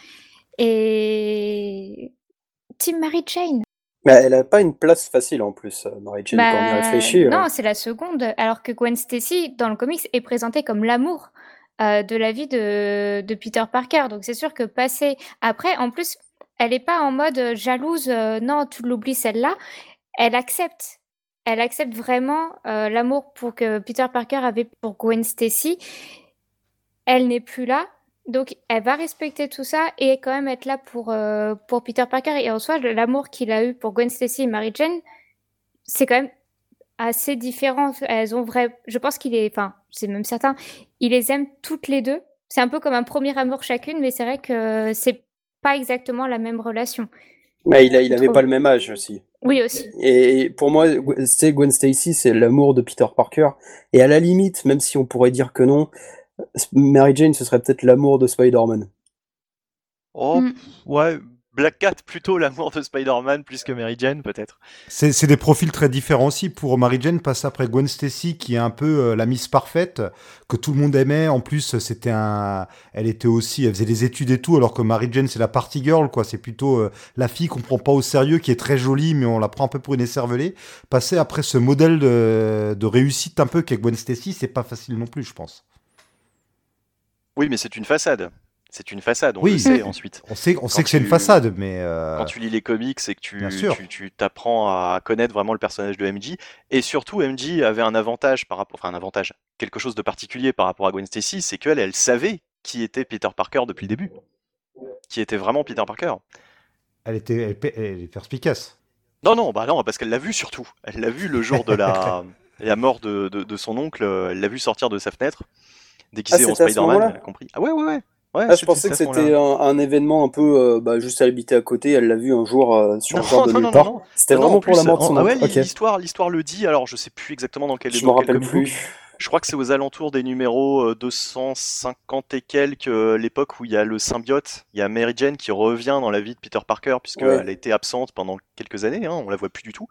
Et Team Mary Jane. Mais elle a pas une place facile en plus, euh, Mary Jane, quand on y Bah, réfléchit. euh. non, c'est la seconde. Alors que Gwen Stacy, dans le comics, est présentée comme l'amour euh, de la vie de, de Peter Parker. Donc c'est sûr que passer après, en plus, elle n'est pas en mode jalouse, euh, non, tu l'oublies celle-là. Elle accepte. Elle accepte vraiment euh, l'amour pour que Peter Parker avait pour Gwen Stacy. Elle n'est plus là. Donc, elle va respecter tout ça et quand même être là pour, euh, pour Peter Parker. Et en soi, l'amour qu'il a eu pour Gwen Stacy et Mary Jane, c'est quand même assez différent. Elles ont vrai. Je pense qu'il est. Enfin, c'est même certain. Il les aime toutes les deux. c'est un peu comme un premier amour chacune, mais c'est vrai que c'est pas exactement la même relation. Mais il, a, il avait pas le même âge aussi. Oui, aussi. Et pour moi, c'est Gwen Stacy, c'est l'amour de Peter Parker. Et à la limite, même si on pourrait dire que non, Mary Jane, ce serait peut-être l'amour de Spider-Man. Oh, mm. ouais, Black Cat plutôt l'amour de Spider-Man plus que Mary Jane peut-être. C'est des profils très différents aussi. Pour Mary Jane, passe après Gwen Stacy qui est un peu euh, la Miss parfaite que tout le monde aimait. En plus, c'était un, elle était aussi, elle faisait des études et tout, alors que Mary Jane c'est la party girl quoi. C'est plutôt euh, la fille qu'on prend pas au sérieux, qui est très jolie mais on la prend un peu pour une écervelée. Passer après ce modèle de, de réussite un peu qu'est Gwen Stacy, c'est pas facile non plus, je pense. Oui, mais c'est une façade. C'est une façade, on oui. le sait ensuite. On sait, on sait que c'est une façade, mais. Euh, quand tu lis les comics et que tu, tu, t'apprends à connaître vraiment le personnage de MJ, et surtout MJ avait un avantage par rapport, enfin un avantage, quelque chose de particulier par rapport à Gwen Stacy, c'est qu'elle, elle savait qui était Peter Parker depuis le début, qui était vraiment Peter Parker. Elle était, elle, est perspicace. Non, non, bah non, parce qu'elle l'a vu surtout. Elle l'a vu le jour de la, la mort de, de, son oncle. Elle l'a vu sortir de sa fenêtre, déguisé ah, en Spider-Man. Elle a compris. Ah ouais, ouais, ouais. Ah, je pensais que c'était un, événement un peu euh, bah, juste à habiter à côté. Elle l'a vu un jour euh, sur le genre de nulle part. C'était vraiment pour la mort de son ah ouais, l'histoire, l'histoire le dit. Alors je sais plus exactement dans quel. Je me rappelle plus. Je crois que c'est aux alentours des numéros 250 euh, et quelques, l'époque où il y a le symbiote, il y a Mary Jane qui revient dans la vie de Peter Parker puisqu'elle a été absente pendant quelques années. Hein, on la voit plus du tout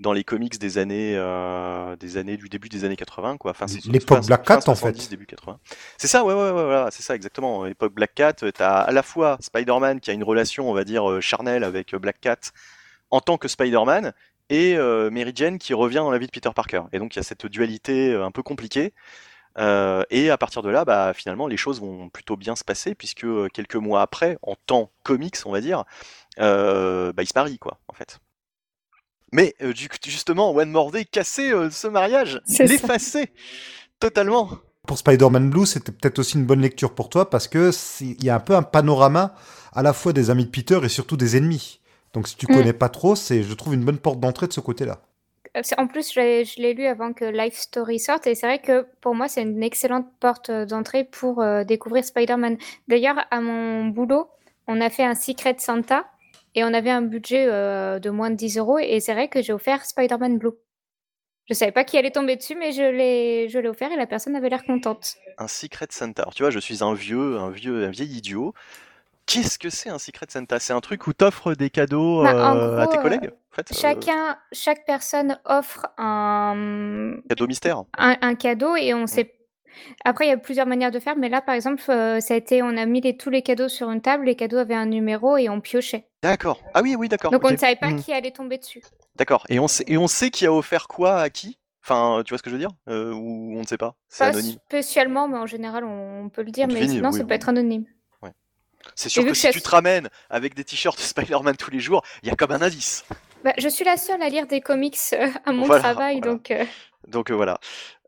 dans les comics des années, euh, des années du début des années 80, quoi. Enfin, l'époque Black Cat en fait. Début 80. C'est ça, ouais, ouais, ouais, c'est ça exactement. L'époque Black Cat, t'as à la fois Spider-Man qui a une relation, on va dire, euh, charnelle avec euh, Black Cat en tant que Spider-Man et Mary Jane qui revient dans la vie de Peter Parker. Et donc il y a cette dualité un peu compliquée. et à partir de là, bah, finalement, les choses vont plutôt bien se passer puisque quelques mois après, en temps comics, on va dire, bah, il se marie, quoi, en fait. Mais euh, justement, One More Day cassait euh, ce mariage, l'effaçait totalement. Pour Spider-Man Blue, c'était peut-être aussi une bonne lecture pour toi parce que il y a un peu un panorama à la fois des amis de Peter et surtout des ennemis. Donc si tu mm. connais pas trop, c'est je trouve une bonne porte d'entrée de ce côté-là. Euh, en plus, je l'ai lu avant que Life Story sorte et c'est vrai que pour moi, c'est une excellente porte d'entrée pour découvrir Spider-Man. D'ailleurs, à mon boulot, on a fait un Secret Santa et on avait un budget euh, de moins de 10 euros. Et c'est vrai que j'ai offert Spider-Man Blue. Je savais pas qui allait tomber dessus, mais je l'ai, je l'ai offert et la personne avait l'air contente. Un Secret Santa. Alors tu vois, je suis un vieux, un vieux, un vieil idiot. Qu'est-ce que c'est un Secret Santa? C'est un truc où tu offres des cadeaux bah, euh, à tes collègues en fait, euh, Chacun, chaque personne offre un cadeau mystère. Un, cadeau et on sait après, il y a plusieurs manières de faire, mais là, par exemple, euh, ça a été, on a mis tous les cadeaux sur une table, les cadeaux avaient un numéro et on piochait. D'accord. Ah oui, oui, d'accord. Donc on ne savait pas hmm. qui allait tomber dessus. D'accord. Et on sait, et on sait qui a offert quoi à qui? Enfin, tu vois ce que je veux dire? Euh, Ou on ne sait pas? C'est anonyme. Spécialement, mais en général, on peut le dire, mais sinon, ça peut être anonyme. C'est sûr que si tu te ramènes avec des t-shirts Spider-Man tous les jours, il y a comme un indice. Bah, je suis la seule à lire des comics euh, à mon travail, donc. Donc voilà.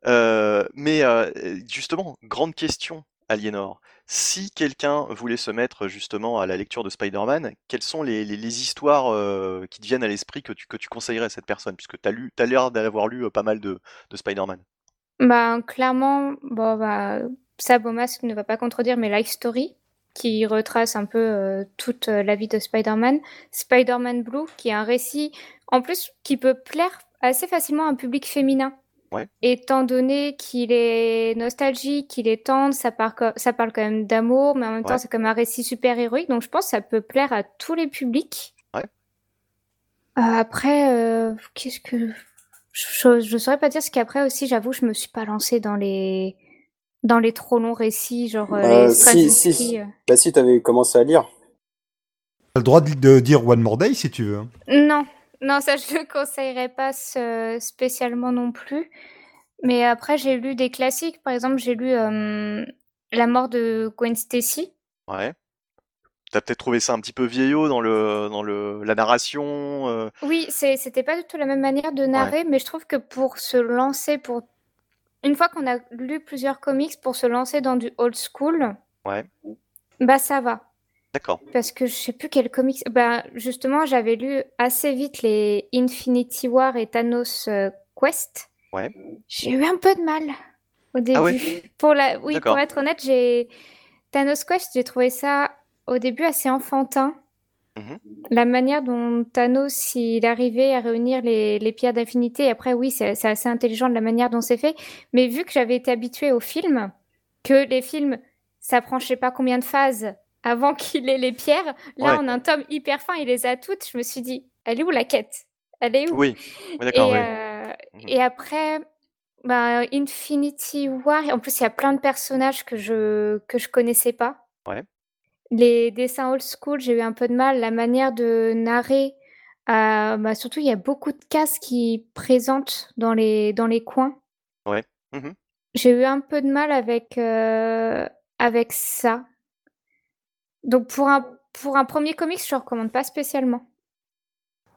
Euh, mais euh, justement, grande question, Aliénor. Si quelqu'un voulait se mettre justement à la lecture de Spider-Man, quelles sont les, histoires euh, qui te viennent à l'esprit que tu, que tu conseillerais à cette personne Puisque tu as, l'air d'avoir lu pas mal de, Spider-Man? Bah, clairement, bon, bah, ça, ne va pas contredire, mais Life Story, qui retrace un peu toute la vie de Spider-Man. Spider-Man Blue, qui est un récit, en plus, qui peut plaire assez facilement à un public féminin. Étant donné qu'il est nostalgique, qu'il est tendre, ça, parle, ça parle quand même d'amour, mais en même temps, c'est comme un récit super héroïque. Donc, je pense que ça peut plaire à tous les publics. Ouais. Euh, après, euh, qu'est-ce que. Je ne saurais pas dire ce qu'après aussi, j'avoue, je me suis pas lancée dans les dans les trop longs récits, genre euh, les si, si, Bah si, t'avais commencé à lire. T'as le droit de dire One More Day si tu veux. Hein. Non, non, ça je le conseillerais pas spécialement non plus. Mais après, j'ai lu des classiques. Par exemple, j'ai lu La mort de Gwen Stacy. Ouais. T'as peut-être trouvé ça un petit peu vieillot dans le dans le la narration. Oui, c'était pas du tout la même manière de narrer, mais je trouve que pour se lancer, pour une fois qu'on a lu plusieurs comics, pour se lancer dans du old school, Ouais. bah ça va. D'accord. Parce que je sais plus quel comics. Ben, justement, j'avais lu assez vite les Infinity War et Thanos euh, Quest. Ouais. J'ai eu un peu de mal au début. Ah pour la... Oui, pour être honnête, j'ai. Thanos Quest, j'ai trouvé ça au début assez enfantin. Mhm. La manière dont Thanos il arrivait à réunir les, les pierres d'affinité, après oui, c'est assez intelligent de la manière dont c'est fait, mais vu que j'avais été habituée au film, que les films, ça prend je sais pas combien de phases avant qu'il ait les pierres, là Ouais. on a un tome hyper fin, il les a toutes, je me suis dit, elle est où la quête? Elle est où? Oui, Oui, et, d'accord. oui. euh, Mhm. et après, bah, Infinity War, en plus il y a plein de personnages que je que je connaissais pas. Ouais. Les dessins old school, j'ai eu un peu de mal. La manière de narrer, euh, bah, surtout il y a beaucoup de cases qui présentent dans les dans les coins. Ouais. Mhm. J'ai eu un peu de mal avec euh, avec ça. Donc pour un pour un premier comics, je ne recommande pas spécialement.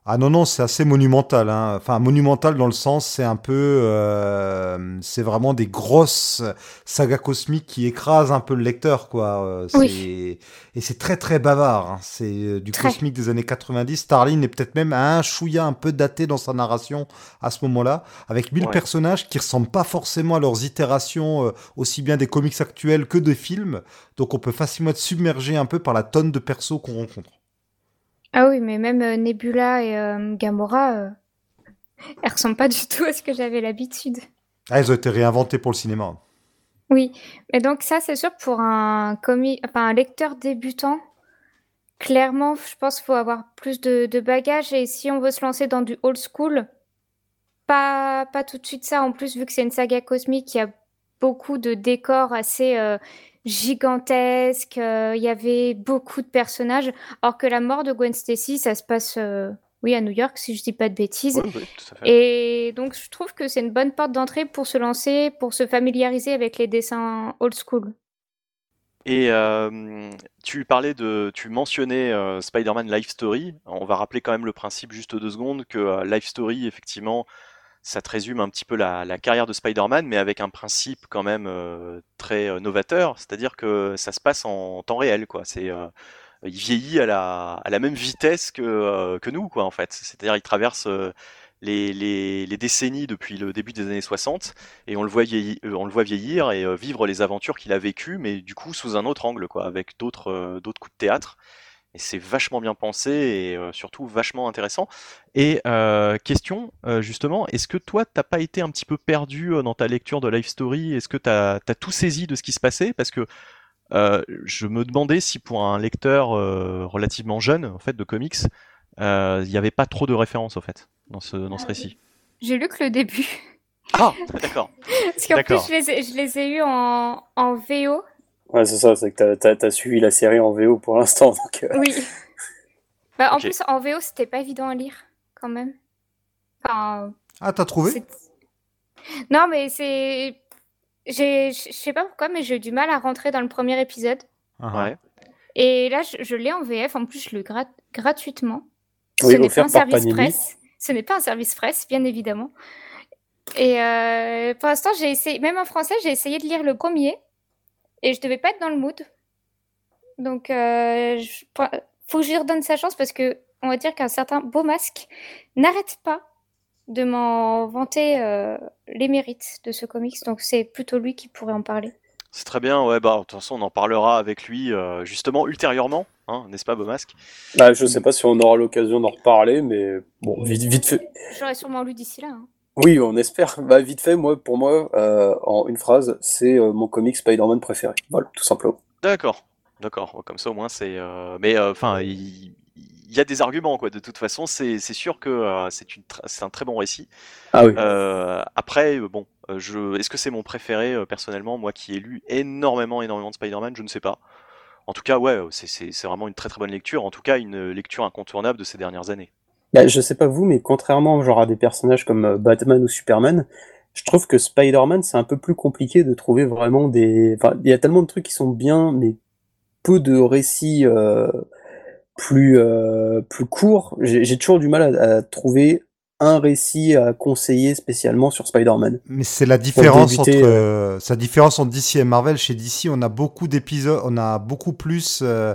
Ah non, non, c'est assez monumental. hein. Enfin, monumental dans le sens, c'est un peu. euh, c'est vraiment des grosses sagas cosmiques qui écrasent un peu le lecteur, quoi. Euh, Oui. Et c'est très, très bavard. hein. C'est euh, du Très. cosmique des années 90. Starlin est peut-être même un chouïa un peu daté dans sa narration à ce moment-là, avec mille Ouais. personnages qui ressemblent pas forcément à leurs itérations, euh, aussi bien des comics actuels que des films. Donc on peut facilement être submergé un peu par la tonne de persos qu'on rencontre. Ah oui, mais même euh, Nebula et euh, Gamora, euh, elles ressemblent pas du tout à ce que j'avais l'habitude. Ah, ils ont été réinventés pour le cinéma. Oui, mais donc ça, c'est sûr, pour un comi... enfin, un lecteur débutant, clairement, je pense qu'il faut avoir plus de, de bagages. Et si on veut se lancer dans du old school, pas, pas tout de suite ça. En plus, vu que c'est une saga cosmique, il y a beaucoup de décors assez gigantesques. euh, Il y avait beaucoup de personnages. Alors que la mort de Gwen Stacy, ça se passe, euh, oui, à New York, si je dis pas de bêtises. Oui, oui, tout à fait. Et donc, je trouve que c'est une bonne porte d'entrée pour se lancer, pour se familiariser avec les dessins old school. Et euh, tu parlais de, tu mentionnais euh, Spider-Man Life Story. On va rappeler quand même le principe juste deux secondes que euh, Life Story, effectivement, ça te résume un petit peu la, carrière de Spider-Man, mais avec un principe quand même euh, très euh, novateur, c'est-à-dire que ça se passe en temps réel, quoi. C'est, euh, il vieillit à la, même vitesse que, nous, quoi, en fait. C'est-à-dire, il traverse les, décennies depuis le début des années 60 et on le voit vieillir, et vivre les aventures qu'il a vécues, mais du coup sous un autre angle, quoi, avec d'autres coups de théâtre. Et c'est vachement bien pensé et euh, surtout vachement intéressant. Et euh, question, euh, justement, est-ce que toi, t'as pas été un petit peu perdu dans ta lecture de Life Story? Est-ce que t'as as tout saisi de ce qui se passait? Parce que je me demandais si pour un lecteur relativement jeune, en fait, de comics, il n'y avait pas trop de références, en fait, dans ce, dans ce récit. J'ai lu que le début. Ah, d'accord. Parce qu'en plus, je les ai, je les ai eus en, en VO. Ouais, c'est ça, c'est que t'as- t'as suivi la série en VO pour l'instant. Euh, Oui. Bah, en plus, en VO, c'était pas évident à lire, quand même. Enfin, Ah, t'as trouvé? Non, mais c'est. J'ai, je sais pas pourquoi, mais j'ai eu du mal à rentrer dans le premier épisode. Ah, ah. Ouais. Et là, je, je l'ai en VF. En plus, je le grat- gratuitement. Oui, Ce n'est pas un service Panini. presse. Ce n'est pas un service presse, bien évidemment. Et euh, pour l'instant, j'ai essayé, même en français, j'ai essayé de lire le premier et je devais pas être dans le mood. Donc, euh, je- faut que je lui redonne sa chance parce que on va dire qu'un certain beau masque n'arrête pas de m'en vanter euh, les mérites de ce comics. Donc, c'est plutôt lui qui pourrait en parler. C'est très bien, ouais, bah, de toute façon, on en parlera avec lui, euh, justement, ultérieurement, hein, n'est-ce pas, Beaumasque bah, je sais pas si on aura l'occasion d'en reparler, mais bon, vite, vite fait. J'aurais sûrement lu d'ici là. hein. Oui, on espère. Bah, vite fait, moi, pour moi, euh, en une phrase, c'est euh, mon comic Spider-Man préféré. Voilà, tout simplement. D'accord, d'accord, comme ça, au moins, c'est... euh, Mais, enfin, il... il y a des arguments, quoi, de toute façon, c'est sûr que c'est une un très bon récit. Ah oui. Après, bon, je... est-ce que c'est mon préféré, personnellement, moi qui ai lu énormément, énormément de Spider-Man, je ne sais pas. En tout cas, ouais, c'est vraiment une très très bonne lecture, en tout cas, une lecture incontournable de ces dernières années. Bah, je sais pas vous, mais contrairement genre à des personnages comme euh, Batman ou Superman, je trouve que Spider-Man, c'est un peu plus compliqué de trouver vraiment des... Enfin, il y a tellement de trucs qui sont bien, mais peu de récits euh, plus, euh, plus courts. J'ai toujours du mal à, à trouver un récit à conseiller spécialement sur Spider-Man. Mais c'est la différence débuter, entre euh, sa différence entre DC et Marvel. Chez DC, on a beaucoup d'épisodes, on a beaucoup plus euh,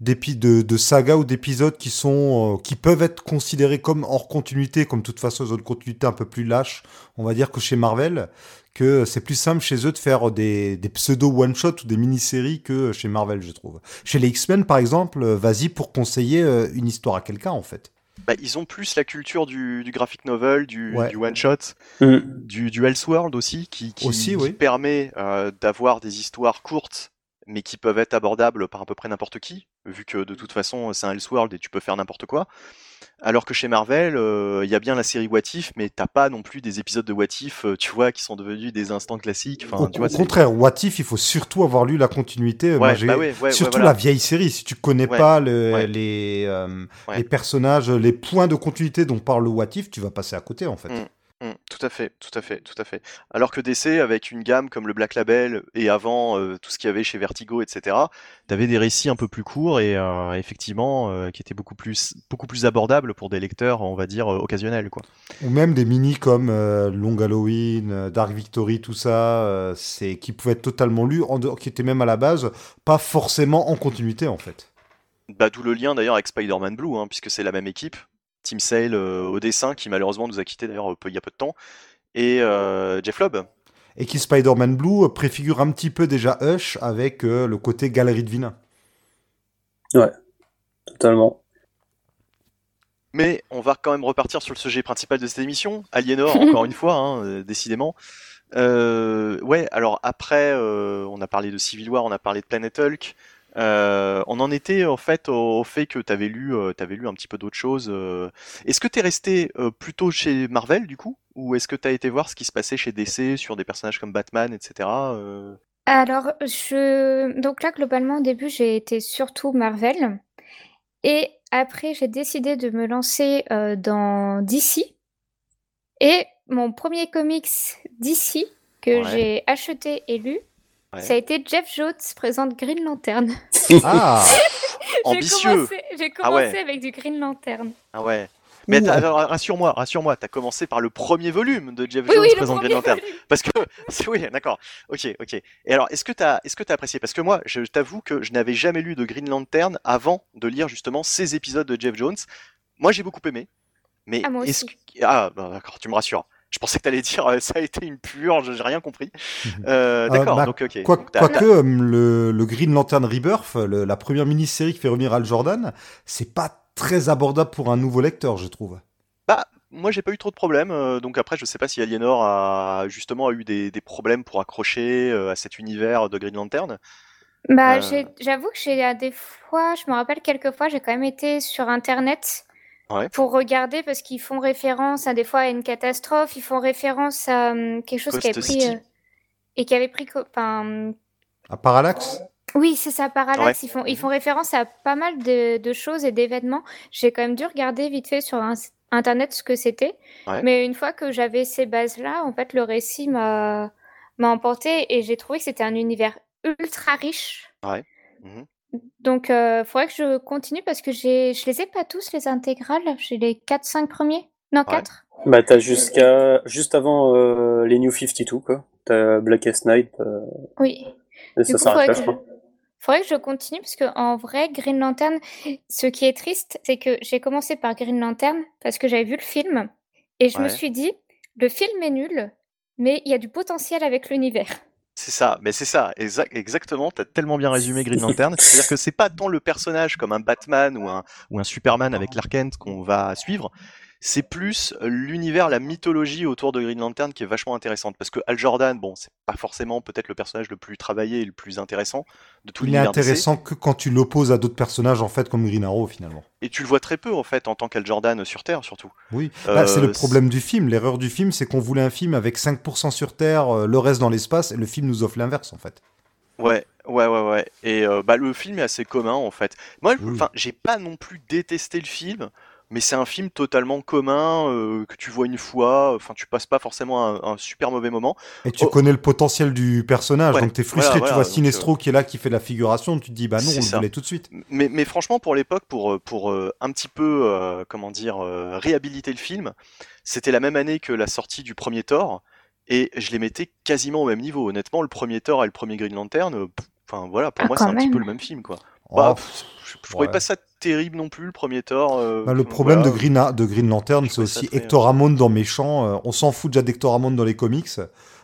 de, de sagas ou d'épisodes qui sont euh, qui peuvent être considérés comme hors continuité, comme de toute façon ils ont une continuité un peu plus lâche, on va dire que chez Marvel, que c'est plus simple chez eux de faire des, des pseudo one shot ou des mini-séries que chez Marvel, je trouve. Chez les X-Men par exemple, euh, vas-y pour conseiller euh, une histoire à quelqu'un en fait. Bah, ils ont plus la culture du, du graphic novel, du, Ouais. du one shot, Mm. du, du Elseworld aussi, qui, qui, Aussi, qui oui. permet euh, d'avoir des histoires courtes, mais qui peuvent être abordables par à peu près n'importe qui, vu que de toute façon c'est un Elseworld et tu peux faire n'importe quoi. Alors que chez Marvel, euh, il y a bien la série What If, mais t'as pas non plus des épisodes de What If, euh, tu vois, qui sont devenus des instants classiques. Enfin, au tu vois, au c'est- contraire, What If, il faut surtout avoir lu la continuité. Ouais, j'ai- bah ouais, ouais, ouais, surtout voilà. la vieille série. Si tu connais pas le- euh, les personnages, les points de continuité dont parle le What If, tu vas passer à côté en fait. Mm. Mm, tout à fait, tout à fait, tout à fait. Alors que DC, avec une gamme comme le Black Label et avant euh, tout ce qu'il y avait chez Vertigo, etc., t'avais des récits un peu plus courts et euh, effectivement euh, qui étaient beaucoup plus, beaucoup plus abordables pour des lecteurs, on va dire, occasionnels, quoi. Ou même des mini comme Long Halloween, Dark Victory, tout ça, c'est qui pouvaient être totalement lus, en dehors- qui étaient même à la base pas forcément en continuité en fait. Bah, d'où le lien d'ailleurs avec Spider-Man Blue, hein, puisque c'est la même équipe. Tim Sale euh, au dessin, qui malheureusement nous a quittés d'ailleurs euh, peu- il y a peu de temps, et euh, Jeff Lobb. Et qui Spider-Man Blue préfigure un petit peu déjà Hush avec euh, le côté galerie de vilains. Totalement. Mais on va quand même repartir sur le sujet principal de cette émission, Aliénor, encore une fois, hein, décidément. Euh, ouais, alors après, euh, on a parlé de Civil War, on a parlé de Planet Hulk. Euh, on en était en fait au, au fait que tu avais lu, euh, t'avais lu un petit peu d'autres choses. euh. Est-ce que tu es resté euh, plutôt chez Marvel du coup, ou est-ce que tu as été voir ce qui se passait chez DC sur des personnages comme Batman, etc. Alors, je... Donc là, globalement, au début, j'ai été surtout Marvel. Et après, j'ai décidé de me lancer dans DC. Et mon premier comics DC que Ouais. j'ai acheté et lu, Ouais. ça a été Jeff Jones présente Green Lantern. Ah J'ai Ambitieux. commencé, j'ai Ah commencé ouais. avec du Green Lantern. Ah ouais. Mais rassure-moi, rassure-moi, t'as commencé par le premier volume de Jeff Oui, Jones oui, présente Green Lantern. volume. Parce que, oui, d'accord. Ok, ok. Et alors, est-ce que t'as, est-ce que t'as apprécié? Parce que moi, je t'avoue que je n'avais jamais lu de Green Lantern avant de lire justement ces épisodes de Jeff Jones. Moi, j'ai beaucoup aimé. Mais Ah, moi est-ce aussi. que... ah, bah, d'accord, tu me rassures. Je pensais que t'allais dire euh, ça a été une purge, j'ai rien compris. Euh, d'accord, bah, donc ok. Quoique euh, le, le Green Lantern Rebirth, le- la première mini-série qui fait revenir Al Jordan, c'est pas très abordable pour un nouveau lecteur, je trouve. Bah, moi j'ai pas eu trop de problèmes, euh, donc après je sais pas si Aliénor a justement eu des, des problèmes pour accrocher euh, à cet univers de Green Lantern. Bah, Euh. j'avoue que j'ai à des fois, je me rappelle quelques fois, j'ai quand même été sur Internet Ouais. pour regarder parce qu'ils font référence à des fois à une catastrophe, ils font référence à hum, quelque chose qui avait pris euh, et qui avait pris, enfin, hum, À Parallax oui, c'est ça, Parallax. Ouais. Ils font, ils font référence à pas mal de, de choses et d'événements. J'ai quand même dû regarder vite fait sur un- Internet ce que c'était. Ouais. Mais une fois que j'avais ces bases-là, en fait, le récit m'a m'a emporté et j'ai trouvé que c'était un univers ultra riche. Mhm. Donc, il faudrait que je continue parce que j'ai, je les ai pas tous, les intégrales. J'ai les 4-5 premiers. Non, Ouais. 4. Bah, t'as jusqu'à juste avant euh, les New 52, quoi. T'as Blackest Night, euh, Oui. et Du ça coup, s'arrête faudrait là, que, je crois. faudrait que je continue parce que en vrai, Green Lantern, ce qui est triste, c'est que j'ai commencé par Green Lantern parce que j'avais vu le film et je me suis dit, le film est nul, mais il y a du potentiel avec l'univers. C'est ça, mais c'est ça, exa- exactement, t'as tellement bien résumé Green Lantern. C'est-à-dire que c'est pas tant le personnage comme un Batman ou un, ou un Superman avec Clark Kent qu'on va suivre, c'est plus l'univers, la mythologie autour de Green Lantern qui est vachement intéressante. Parce que Al Jordan, bon, c'est pas forcément peut-être le personnage le plus travaillé et le plus intéressant de tout Il est l'univers intéressant que quand tu l'opposes à d'autres personnages, en fait, comme Green Arrow, finalement. Et tu le vois très peu en fait en tant qu'Al Jordan sur Terre surtout. Oui, Euh, Bah, c'est le c'est- problème du film. L'erreur du film, c'est qu'on voulait un film avec 5% sur Terre, euh, le reste dans l'espace, et le film nous offre l'inverse, en fait. Ouais, ouais, ouais, ouais. Et euh, bah, le film est assez commun en fait. Moi, Oui. j'ai pas non plus détesté le film, mais c'est un film totalement commun euh, que tu vois une fois. Enfin, tu passes pas forcément un, un super mauvais moment. Et tu Oh. connais le potentiel du personnage, Ouais, donc t'es frustré, voilà, tu voilà, vois Sinestro qui est là, qui fait la figuration, tu te dis, bah non, on le voulait tout de suite. Mais, mais franchement, pour l'époque, pour euh, pour euh, un petit peu, euh, comment dire, euh, réhabiliter le film, c'était la même année que la sortie du premier Thor, et je les mettais quasiment au même niveau. Honnêtement, le premier Thor et le premier Green Lantern, euh, pff, enfin voilà, pour Ah, moi, c'est un petit peu le même film, quoi. Bah, Oh, pff, je, je trouvais ouais. pas ça terrible non plus, le premier Thor. euh, Bah, le problème voilà. de, Green, de Green Lantern, c'est aussi très- Hector Hammond dans Méchant. euh, on s'en fout déjà d'Hector Hammond dans les comics.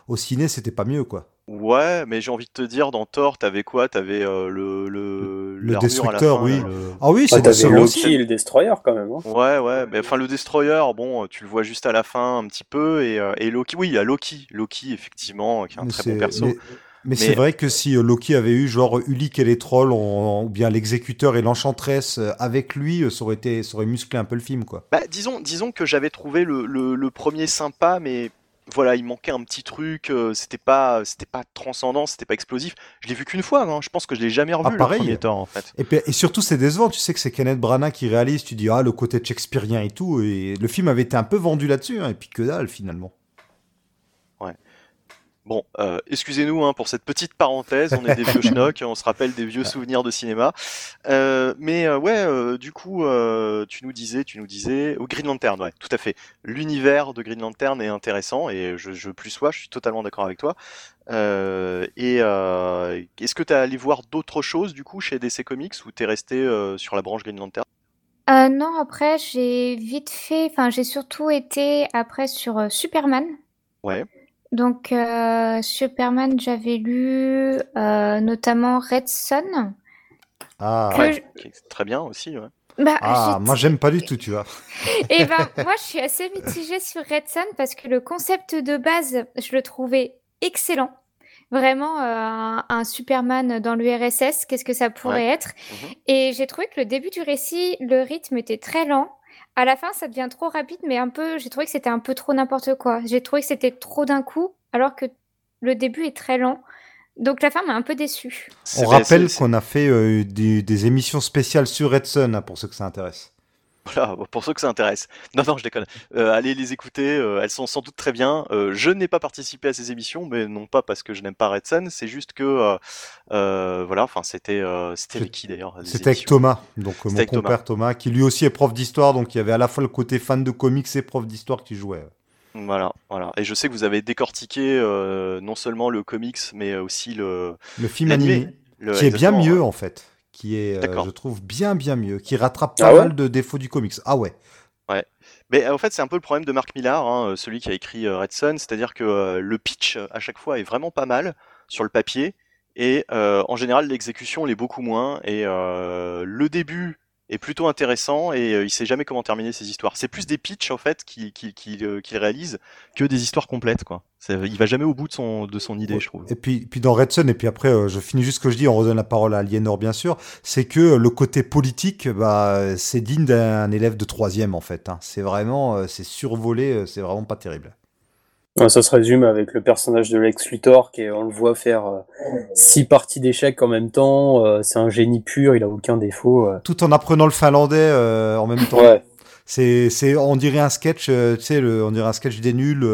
Au ciné, c'était pas mieux, quoi. Ouais, mais j'ai envie de te dire, dans Thor, t'avais quoi? T'avais euh, le, le, Le l'armure à la Destructeur, fin, oui. là, le- Ah oui, Ah, Loki. Loki et le Destroyer quand même. hein. Ouais, ouais, mais enfin le Destroyer, bon, tu le vois juste à la fin un petit peu, et, et Loki, oui, il y a Loki, Loki effectivement, qui est un Mais très bon perso. mais- Mais, c'est vrai que si euh, Loki avait eu genre Ulik et les trolls, ou bien l'exécuteur et l'enchantresse euh, avec lui, euh, ça aurait, été, ça aurait musclé un peu le film, quoi. Bah, disons, disons que j'avais trouvé le, le, le premier sympa, mais voilà, il manquait un petit truc, euh, c'était pas, c'était pas transcendant, c'était pas explosif. Je l'ai vu qu'une fois, hein, je pense que je l'ai jamais revu Ah, le pareil. premier Thor en fait. Et, puis- et surtout, c'est décevant. Tu sais que c'est Kenneth Branagh qui réalise. Tu dis, ah, le côté shakespearien et tout. Et le film avait été un peu vendu là-dessus. hein, et puis que dalle, finalement. Bon, euh, excusez-nous hein, pour cette petite parenthèse, on est des vieux schnocks, on se rappelle des vieux souvenirs de cinéma. Euh, mais euh, ouais, euh, du coup, euh, tu nous disais, tu nous disais, au Green Lantern, ouais, tout à fait. L'univers de Green Lantern est intéressant et je, je plus sois, je suis totalement d'accord avec toi. Euh, et euh, est-ce que tu as allé voir d'autres choses du coup chez DC Comics ou t'es resté euh, sur la branche Green Lantern? Euh, non, après, j'ai vite fait, enfin, j'ai surtout été après sur euh, Superman. Ouais. Donc, euh, Superman, j'avais lu euh, notamment Red Son. Ah, Que Ouais, je- qui est très bien aussi. Ouais. Bah, ah j'ai- moi, j'aime pas du tout, tu vois. Eh ben, moi, je suis assez mitigée sur Red Son parce que le concept de base, je le trouvais excellent. Vraiment, euh, un, un Superman dans l'URSS, qu'est-ce que ça pourrait être? Mhm. Et j'ai trouvé que le début du récit, le rythme était très lent. À la fin, ça devient trop rapide, mais un peu, j'ai trouvé que c'était un peu trop n'importe quoi. J'ai trouvé que c'était trop d'un coup, alors que le début est très lent. Donc la fin m'a un peu déçue. On rappelle qu'on a fait euh, des, des émissions spéciales sur Red Sun, hein, pour ceux que ça intéresse. Voilà, pour ceux que ça intéresse. Non, non, je déconne. Euh, allez les écouter, euh, elles sont sans doute très bien. Euh, je n'ai pas participé à ces émissions, mais non pas parce que je n'aime pas Red Sun, c'est juste que, voilà, enfin, c'était, c'était avec qui d'ailleurs C'était avec Thomas, donc mon Thomas. compère Thomas. qui lui aussi est prof d'histoire, donc il y avait à la fois le côté fan de comics et prof d'histoire qui jouait. Voilà, voilà. Et je sais que vous avez décortiqué non seulement le comics, mais aussi le, Le film animé, Le- qui est bien mieux en fait, qui est, euh, je trouve, bien bien mieux, qui rattrape Ah pas ouais mal de défauts du comics. Ah ouais. Mais euh, en fait, c'est un peu le problème de Mark Millar, hein, euh, celui qui a écrit euh, Red Son, c'est-à-dire que euh, le pitch euh, à chaque fois est vraiment pas mal sur le papier, et euh, en général l'exécution l'est beaucoup moins, et euh, le début est plutôt intéressant, et euh, il sait jamais comment terminer ses histoires. C'est plus des pitchs en fait qu'il qu'il qu'il, euh, réalise que des histoires complètes, quoi. Il va jamais au bout de son de son idée, je trouve. Et puis, puis dans Red Sun, et puis après, euh, je finis juste ce que je dis, on redonne la parole à Aliénor, bien sûr, c'est que le côté politique, bah, c'est digne d'un élève de troisième, en fait. hein. C'est vraiment, c'est survolé, c'est vraiment pas terrible. Ouais, Ça se résume avec le personnage de Lex Luthor, qui est- on le voit faire euh, six parties d'échecs en même temps. euh, c'est un génie pur, il a aucun défaut. euh. Tout en apprenant le finlandais en même temps. Ouais. C'est, c'est, on dirait un sketch, tu sais, le- on dirait un sketch des nuls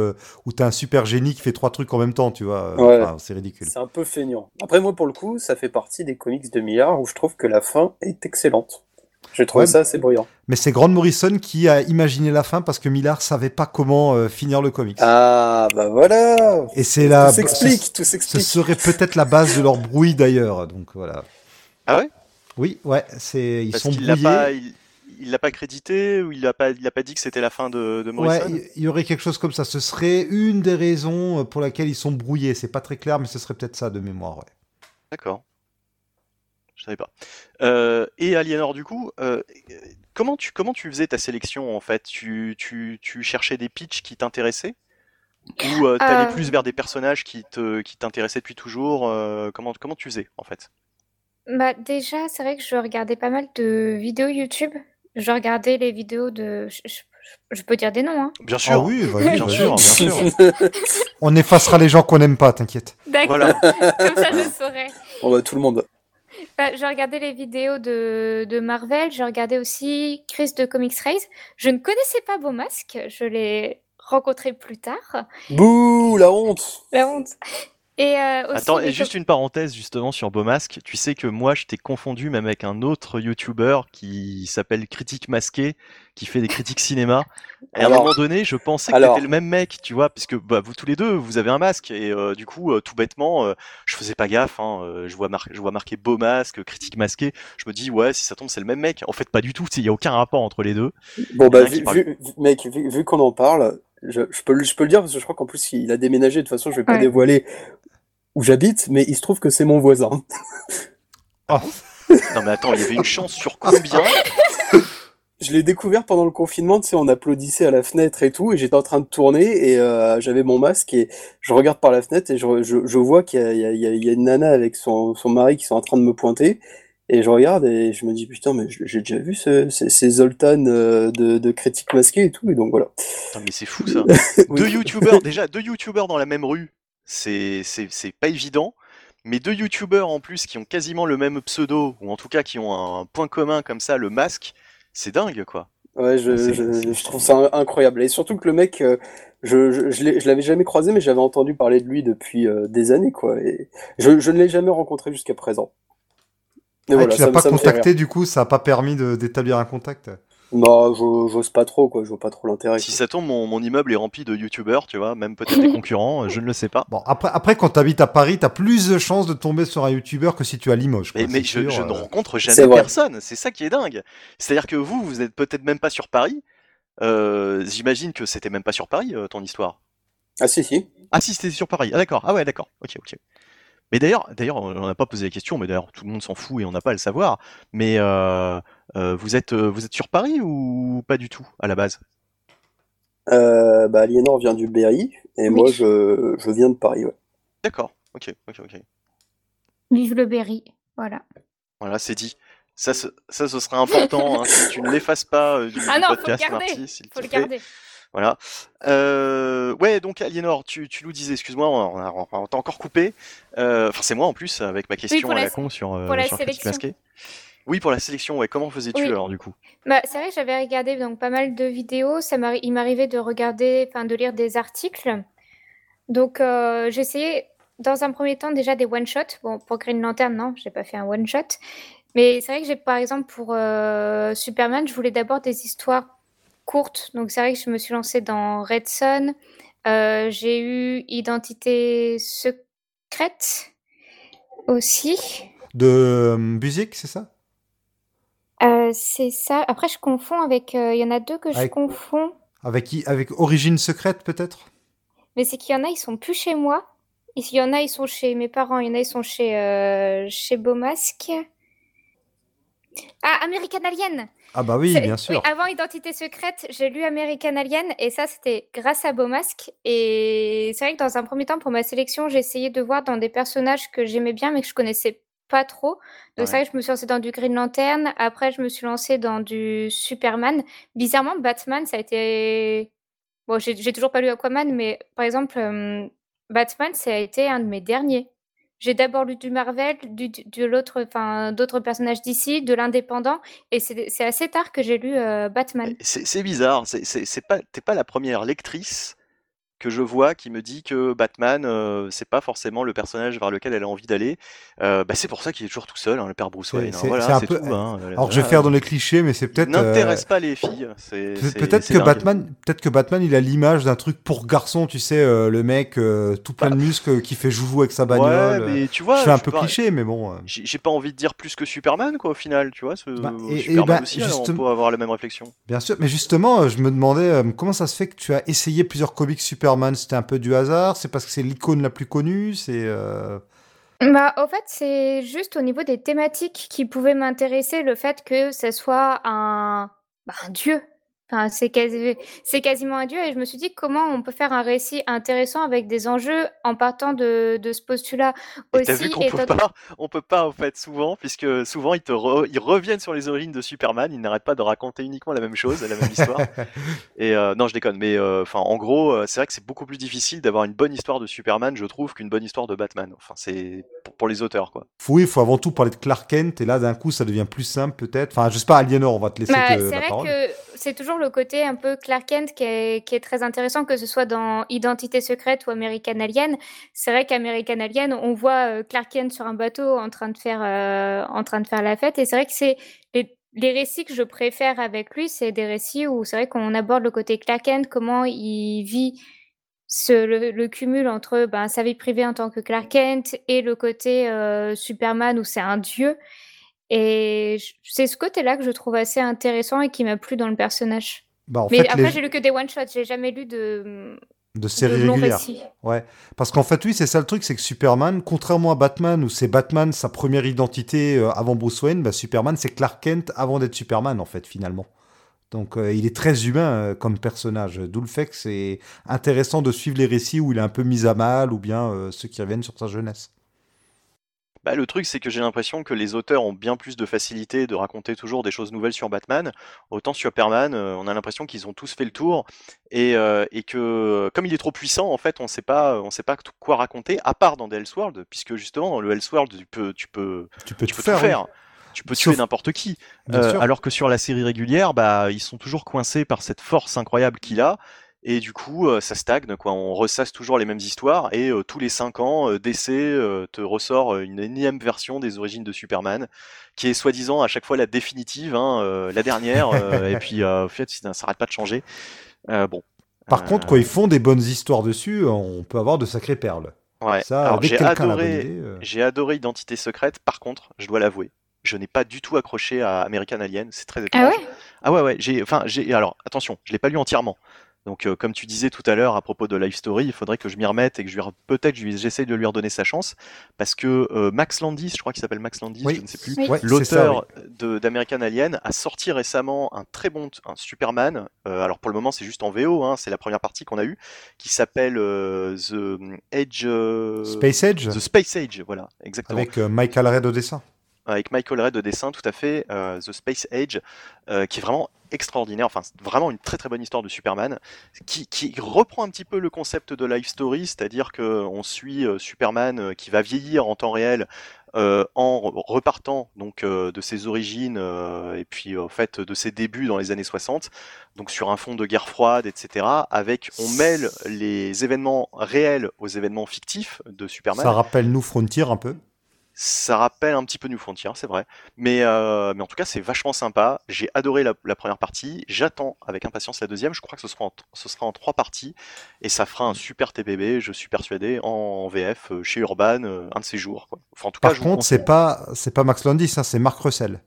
où t'as un super génie qui fait trois trucs en même temps, tu vois. Ouais. enfin, c'est ridicule. C'est un peu feignant. Après, moi, pour le coup, ça fait partie des comics de Millard où je trouve que la fin est excellente. J'ai trouvé Ouais. ça assez brillant. Mais c'est Grant Morrison qui a imaginé la fin parce que Millard savait pas comment euh, finir le comics. Ah, bah voilà Et c'est la, Tout s'explique, ce- tout Ce s'explique. serait peut-être la base de leur bruit d'ailleurs. Donc voilà. Ah ouais? Oui, ouais, c'est ils Parce sont qu'il l'a brouillés. pas, il, il l'a pas crédité ou il l'a pas, il a pas dit que c'était la fin de, de Ouais, Morrison? il il y aurait quelque chose comme ça. Ce serait une des raisons pour laquelle ils sont brouillés. C'est pas très clair, mais ce serait peut-être ça de mémoire. Ouais. D'accord. Je savais pas. Euh, et Aliénor, du coup, euh, comment tu comment tu faisais ta sélection en fait? Tu, tu, tu cherchais des pitchs qui t'intéressaient? Ou euh, t'allais Euh. plus vers des personnages qui te qui t'intéressaient depuis toujours? Euh, Comment comment tu faisais en fait? Bah déjà, c'est vrai que je regardais pas mal de vidéos YouTube. Je regardais les vidéos de... Je, je- je peux dire des noms, hein. Bien sûr. Ah oui, vas-y, bien sûr, bien sûr. On effacera les gens qu'on n'aime pas, t'inquiète. D'accord, Voilà. comme ça je saurais. On va tout le monde. Bah, je regardais les vidéos de, de Marvel, je regardais aussi Chris de Comics Race. Je ne connaissais pas Beaumasque, je l'ai rencontré plus tard. Bouh, la honte La honte. Et euh, aussi, Attends, et juste une parenthèse justement sur Beaumasque. Tu sais que moi, je t'ai confondu même avec un autre YouTuber qui s'appelle Critique Masqué, qui fait des critiques cinéma. Et à un moment donné, je pensais que alors- t'étais le même mec, tu vois, puisque bah, vous tous les deux, vous avez un masque. Et euh, du coup, euh, tout bêtement, euh, je faisais pas gaffe. Hein, euh, je vois je vois marqué Beaumasque, Critique Masqué. Je me dis ouais, si ça tombe, c'est le même mec. En fait, pas du tout. Il y a aucun rapport entre les deux. Bon, bah, vu, parle. vu- mec, vu, vu qu'on en parle, je, je peux, le- je peux le dire parce que je crois qu'en plus, il a déménagé. De toute façon, je vais pas Ouais. dévoiler où j'habite, mais il se trouve que c'est mon voisin. Oh. Non mais attends, il y avait une chance sur combien Je l'ai découvert pendant le confinement, tu sais, on applaudissait à la fenêtre et tout, et j'étais en train de tourner, et euh, j'avais mon masque, et je regarde par la fenêtre, et je, je, je vois qu'il y a, y y une nana avec son, son mari qui sont en train de me pointer, et je regarde, et je me dis, putain, mais j'ai déjà vu ce, ces, ces Zoltan euh, de, de critiques masquées et tout, et donc voilà. Putain, mais c'est fou ça. Oui. deux youtubeurs déjà deux youtubeurs dans la même rue c'est pas évident mais deux youtubeurs en plus qui ont quasiment le même pseudo ou en tout cas qui ont un point commun comme ça le masque c'est dingue quoi Ouais, je, trouve ça in- incroyable. Et surtout que le mec, euh, je, l'avais jamais croisé, mais j'avais entendu parler de lui depuis euh, des années, quoi. Et je, je ne l'ai jamais rencontré jusqu'à présent. Et Ah, voilà, tu l'as pas me contacté, du coup, ça a pas permis de- d'établir un contact? Non, je- j'ose pas trop, quoi. Je vois pas trop l'intérêt. si ça tombe mon, mon immeuble est rempli de youtubeurs tu vois même peut-être des concurrents je ne le sais pas Bon, après, après quand t'habites à Paris, t'as plus de chances de tomber sur un youtubeur que si tu es à Limoges. quoi, mais, mais je, sûr, je ne euh. rencontre jamais personne c'est ça qui est dingue c'est à dire que vous vous êtes peut-être même pas sur Paris Euh, j'imagine que c'était même pas sur Paris euh, ton histoire Ah, si, si. Ah si, c'était sur Paris. Ah d'accord. Ah ouais, d'accord. Ok, ok. Mais d'ailleurs, d'ailleurs, on n'a pas posé la question, mais d'ailleurs tout le monde s'en fout et on n'a pas à le savoir. Mais euh, euh, vous êtes, euh, vous êtes sur Paris ou pas du tout à la base? Euh, bah, Aliénor vient du Berry, et Oui. moi, je, je viens de Paris, ouais. D'accord. Ok, ok, ok. Vive le Berry. Voilà. Voilà, c'est dit. Ça, ce- ça, ce sera important. hein, que tu ne l'effaces pas euh, du, Ah du non, faut le podcast, garder. Marty, s'il Faut te le plaît. garder. Voilà. Euh, ouais, donc Aliénor, tu, tu nous disais, excuse-moi, on, a- on, on t'a encore coupé. Euh, Enfin, c'est moi en plus avec ma question pour à la- con sur, euh, pour la sur sélection. Masquée. Oui, pour la sélection. Ouais. Comment faisais-tu Oui. alors du coup? Bah, c'est vrai que j'avais regardé donc pas mal de vidéos. Ça il m'arrivait de regarder, enfin de lire des articles. Donc euh, j'ai essayé dans un premier temps déjà des one shots. Bon pour Green Lantern non, j'ai pas fait un one shot. Mais c'est vrai que j'ai par exemple pour Superman, je voulais d'abord des histoires courtes. Donc c'est vrai que je me suis lancée dans Red Son. Euh, j'ai eu Identité secrète aussi. De euh, musique, c'est ça? Euh, c'est ça. Après je confonds avec. euh, Il y en a deux que je confonds. avec, qui- avec Origine Secrète, peut-être? Mais c'est qu'il y en a, ils sont plus chez moi. Il y en a, ils sont chez mes parents. Il y en a, ils sont chez, euh, chez Beaumasque. Ah, American Alien Ah bah oui, bien sûr. avant Identité secrète, j'ai lu American Alien et ça, c'était grâce à Beaumasque. Et c'est vrai que dans un premier temps, pour ma sélection, j'ai essayé de voir dans des personnages que j'aimais bien mais que je connaissais pas trop. Donc Ouais. c'est vrai que je me suis lancée dans du Green Lantern. Après, je me suis lancée dans du Superman. Bizarrement, Batman, ça a été... Bon, j'ai j'ai toujours pas lu Aquaman, mais par exemple, euh, Batman, ça a été un de mes derniers. J'ai d'abord lu du Marvel, du, l'autre, enfin, d'autres personnages d'ici, de l'indépendant, et c'est assez tard que j'ai lu euh, Batman. C'est bizarre, t'es pas la première lectrice que je vois qui me dit que Batman, euh, c'est pas forcément le personnage vers lequel elle a envie d'aller. Euh, bah, c'est pour ça qu'il est toujours tout seul, hein, le père Bruce Wayne. hein, c'est- voilà, peu- tout. hein, Alors je vais faire dans les clichés, mais c'est peut-être... euh, n'intéresse pas les filles. Peut-être que. Batman, peut-être que Batman, il a l'image d'un truc pour garçon, tu sais, euh, le mec euh, tout plein de muscles qui fait joujou avec sa bagnole. Ouais, euh. mais tu vois, je fais un peu pas- cliché, mais bon. euh. J'ai pas envie de dire plus que Superman, quoi, au final, tu vois. Ce... Bah, et- Superman bah, aussi, alors, on peut avoir la même réflexion. Bien sûr, mais justement, euh, je me demandais euh, comment ça se fait que tu as essayé plusieurs comics Superman. C'était un peu du hasard? C'est parce que c'est l'icône la plus connue? C'est euh, Bah, au fait, c'est juste au niveau des thématiques qui pouvaient m'intéresser, le fait que ce soit un, bah, un dieu. Enfin, c'est quasi- c'est quasiment un dieu, et je me suis dit comment on peut faire un récit intéressant avec des enjeux en partant de, de ce postulat Et t'as vu aussi. qu'on peut pas, on peut pas, en fait, souvent, puisque souvent ils te re- ils reviennent sur les origines de Superman, ils n'arrêtent pas de raconter uniquement la même chose, la même histoire. Et euh, non, je déconne, mais euh, enfin, en gros, euh, c'est vrai que c'est beaucoup plus difficile d'avoir une bonne histoire de Superman, je trouve, qu'une bonne histoire de Batman. Enfin, c'est pour, pour les auteurs, quoi. oui, il faut avant tout parler de Clark Kent. Et là, d'un coup, ça devient plus simple, peut-être. Enfin, je sais pas, Aliénor, on va te laisser Bah, te- la vrai parole. que c'est toujours le côté un peu Clark Kent qui est, très intéressant, que ce soit dans Identité secrète ou American Alien. C'est vrai qu'American Alien, on voit euh, Clark Kent sur un bateau en train de faire, euh, en train de faire la fête. Et c'est vrai que c'est les, récits que je préfère avec lui, c'est des récits où c'est vrai qu'on aborde le côté Clark Kent, comment il vit le, cumul entre ben, sa vie privée en tant que Clark Kent et le côté euh, Superman où c'est un dieu. Et c'est ce côté-là que je trouve assez intéressant et qui m'a plu dans le personnage. Bah, en Mais fait, après, les- j'ai lu que des one-shots, j'ai jamais lu de, de séries de régulières. Ouais, parce qu'en fait, oui, c'est ça le truc, c'est que Superman, contrairement à Batman, où c'est Batman sa première identité euh, avant Bruce Wayne, bah, Superman, c'est Clark Kent avant d'être Superman, en fait, finalement. Donc, euh, il est très humain euh, comme personnage, d'où le fait que c'est intéressant de suivre les récits où il est un peu mis à mal, ou bien euh, ceux qui reviennent sur sa jeunesse. Bah, le truc, c'est que j'ai l'impression que les auteurs ont bien plus de facilité de raconter toujours des choses nouvelles sur Batman. Autant Superman, euh, on a l'impression qu'ils ont tous fait le tour et, euh, et que comme il est trop puissant, en fait, on sait pas, on sait pas quoi raconter, à part dans des Elseworlds, puisque justement dans le Elseworld, tu peux, tu peux, Tu peux tu tout peux faire. tout. Tu peux tuer n'importe qui. Euh, alors que sur la série régulière, bah, ils sont toujours coincés par cette force incroyable qu'il a. Et du coup, euh, ça stagne, quoi. On ressasse toujours les mêmes histoires. Et euh, tous les 5 ans, euh, DC euh, te ressort une énième version des origines de Superman, qui est soi-disant à chaque fois la définitive, hein, euh, la dernière. euh, et puis, euh, au fait, ça s'arrête pas de changer. Euh, bon. Par Euh, contre, quand ils font des bonnes histoires dessus, on peut avoir de sacrées perles. ouais. Ça, j'ai adoré, euh, j'ai adoré Identité secrète. Par contre, je dois l'avouer, je n'ai pas du tout accroché à American Alien. C'est très étrange. Ah ouais? Ah ouais, ouais, j'ai, enfin, j'ai, alors, attention, je l'ai pas lu entièrement. Donc, euh, comme tu disais tout à l'heure à propos de Life Story, il faudrait que je m'y remette et que je peut-être, j'essaye de lui redonner sa chance, parce que euh, Max Landis, je crois qu'il s'appelle Max Landis, Oui. je ne sais plus, Oui. L'auteur d'American Alien a sorti récemment un très bon, un Superman. euh, alors pour le moment, c'est juste en VO, hein, c'est la première partie qu'on a eue, qui s'appelle The Edge. Space Age, The Space Age, voilà, exactement avec Michael Red au dessin. avec Michael Red de dessin, tout à fait, euh, The Space Age, euh, qui est vraiment extraordinaire, enfin vraiment une très très bonne histoire de Superman, qui, qui reprend un petit peu le concept de Life Story, c'est-à-dire que on suit euh, Superman euh, qui va vieillir en temps réel euh, en re- repartant donc de ses origines et puis en fait de ses débuts dans les années 60, donc sur un fond de guerre froide, etc. Avec on mêle les événements réels aux événements fictifs de Superman Ça rappelle nous Frontier un peu. Ça rappelle un petit peu New Frontier, c'est vrai. Mais, euh, mais en tout cas, c'est vachement sympa. J'ai adoré la, la première partie. J'attends avec impatience la deuxième. Je crois que ce sera en, ce sera en trois parties. Et ça fera un super TBB, je suis persuadé, en VF, euh, chez Urban, euh, un de ces jours. Quoi. Enfin, en tout cas, Par vous contre, c'est pas c'est pas Max Landis, hein, c'est Mark Russell.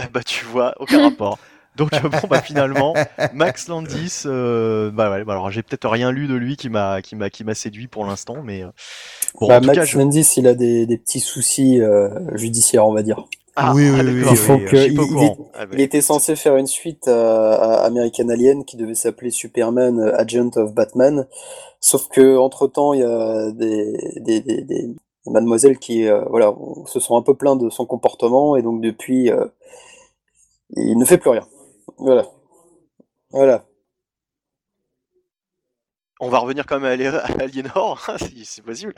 Eh bah tu vois, aucun rapport. Donc euh, bon bah finalement, Max Landis, euh, bah ouais, bah alors j'ai peut-être rien lu de lui qui m'a qui m'a qui m'a séduit pour l'instant, mais euh, bon Bah, en tout Max cas, je... Landis, il a des, des petits soucis euh, judiciaires, on va dire. ah, Oui, ah, oui, oui, d'accord, il que-. Ah, Il était censé faire une suite à, à American Alien qui devait s'appeler Superman Agent of Batman. Sauf que entre temps, il y a des, des, des, des mademoiselles qui euh, voilà, se sont un peu plaints de son comportement et donc depuis, euh, il ne fait plus rien. Voilà. Voilà. on va revenir quand même à Ali- à Aliénor, hein, si c'est possible.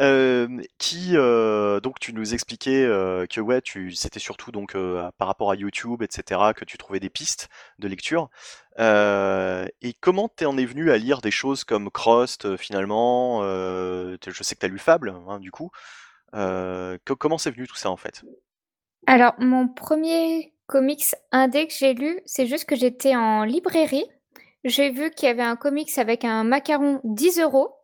Euh, qui euh, donc tu nous expliquais euh, que ouais, tu c'était surtout donc euh, par rapport à YouTube, etc. que tu trouvais des pistes de lecture. Euh, et comment t'en en es venu à lire des choses comme Crost finalement euh, Je sais que t'as lu Fable, hein, du coup. Euh, co- comment c'est venu tout ça en fait? Alors, mon premier comics indé que j'ai lu, c'est juste que j'étais en librairie. J'ai vu qu'il y avait un comics avec un macaron 10 euros.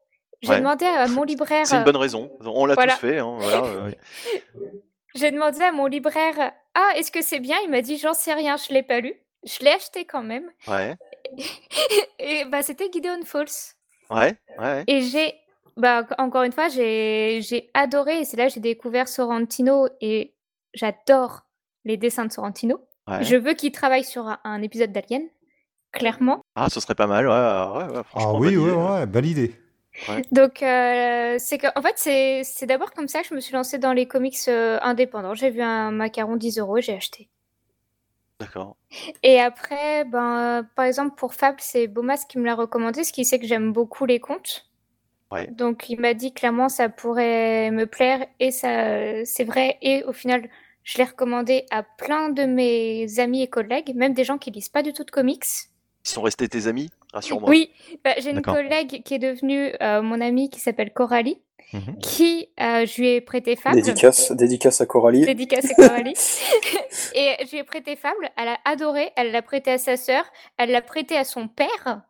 J'ai Ouais. demandé à mon libraire. C'est une bonne raison. On l'a Voilà. tous fait. Hein, voilà, euh, J'ai demandé à mon libraire Ah, est-ce que c'est bien? Il m'a dit J'en sais rien, je l'ai pas lu. Je l'ai acheté quand même. ouais, Et bah, c'était Gideon Falls. ouais, ouais. Et j'ai, bah, en- encore une fois, j'ai j'ai adoré. Et c'est là que j'ai découvert Sorrentino et j'adore les dessins de Sorrentino. ouais. Je veux qu'il travaille sur un, un épisode d'Alien, clairement. Ah, ce serait pas mal. Ouais, ouais, ouais, Ah franchement. oui, bonne ouais, idée, ouais, belle idée. Donc, euh, c'est que, en fait, c'est c'est d'abord comme ça que je me suis lancée dans les comics euh, indépendants. J'ai vu un macaron 10 euros et j'ai acheté. D'accord. Et après, ben, par exemple, pour Fable, c'est Bomas qui me l'a recommandé, ce qui sait que j'aime beaucoup les contes. Ouais. Donc, il m'a dit clairement ça pourrait me plaire et ça, c'est vrai. Et au final, Je l'ai recommandé à plein de mes amis et collègues, même des gens qui lisent pas du tout de comics. Ils sont restés tes amis, rassure-moi. Oui, bah, j'ai une collègue qui est devenue euh, mon amie qui s'appelle Coralie, Mhm. qui euh, je lui ai prêté Fable. Dédicace, dédicace à Coralie. Dédicace à Coralie. et je lui ai prêté Fable, elle a adoré, elle l'a prêté à sa sœur, elle l'a prêté à son père.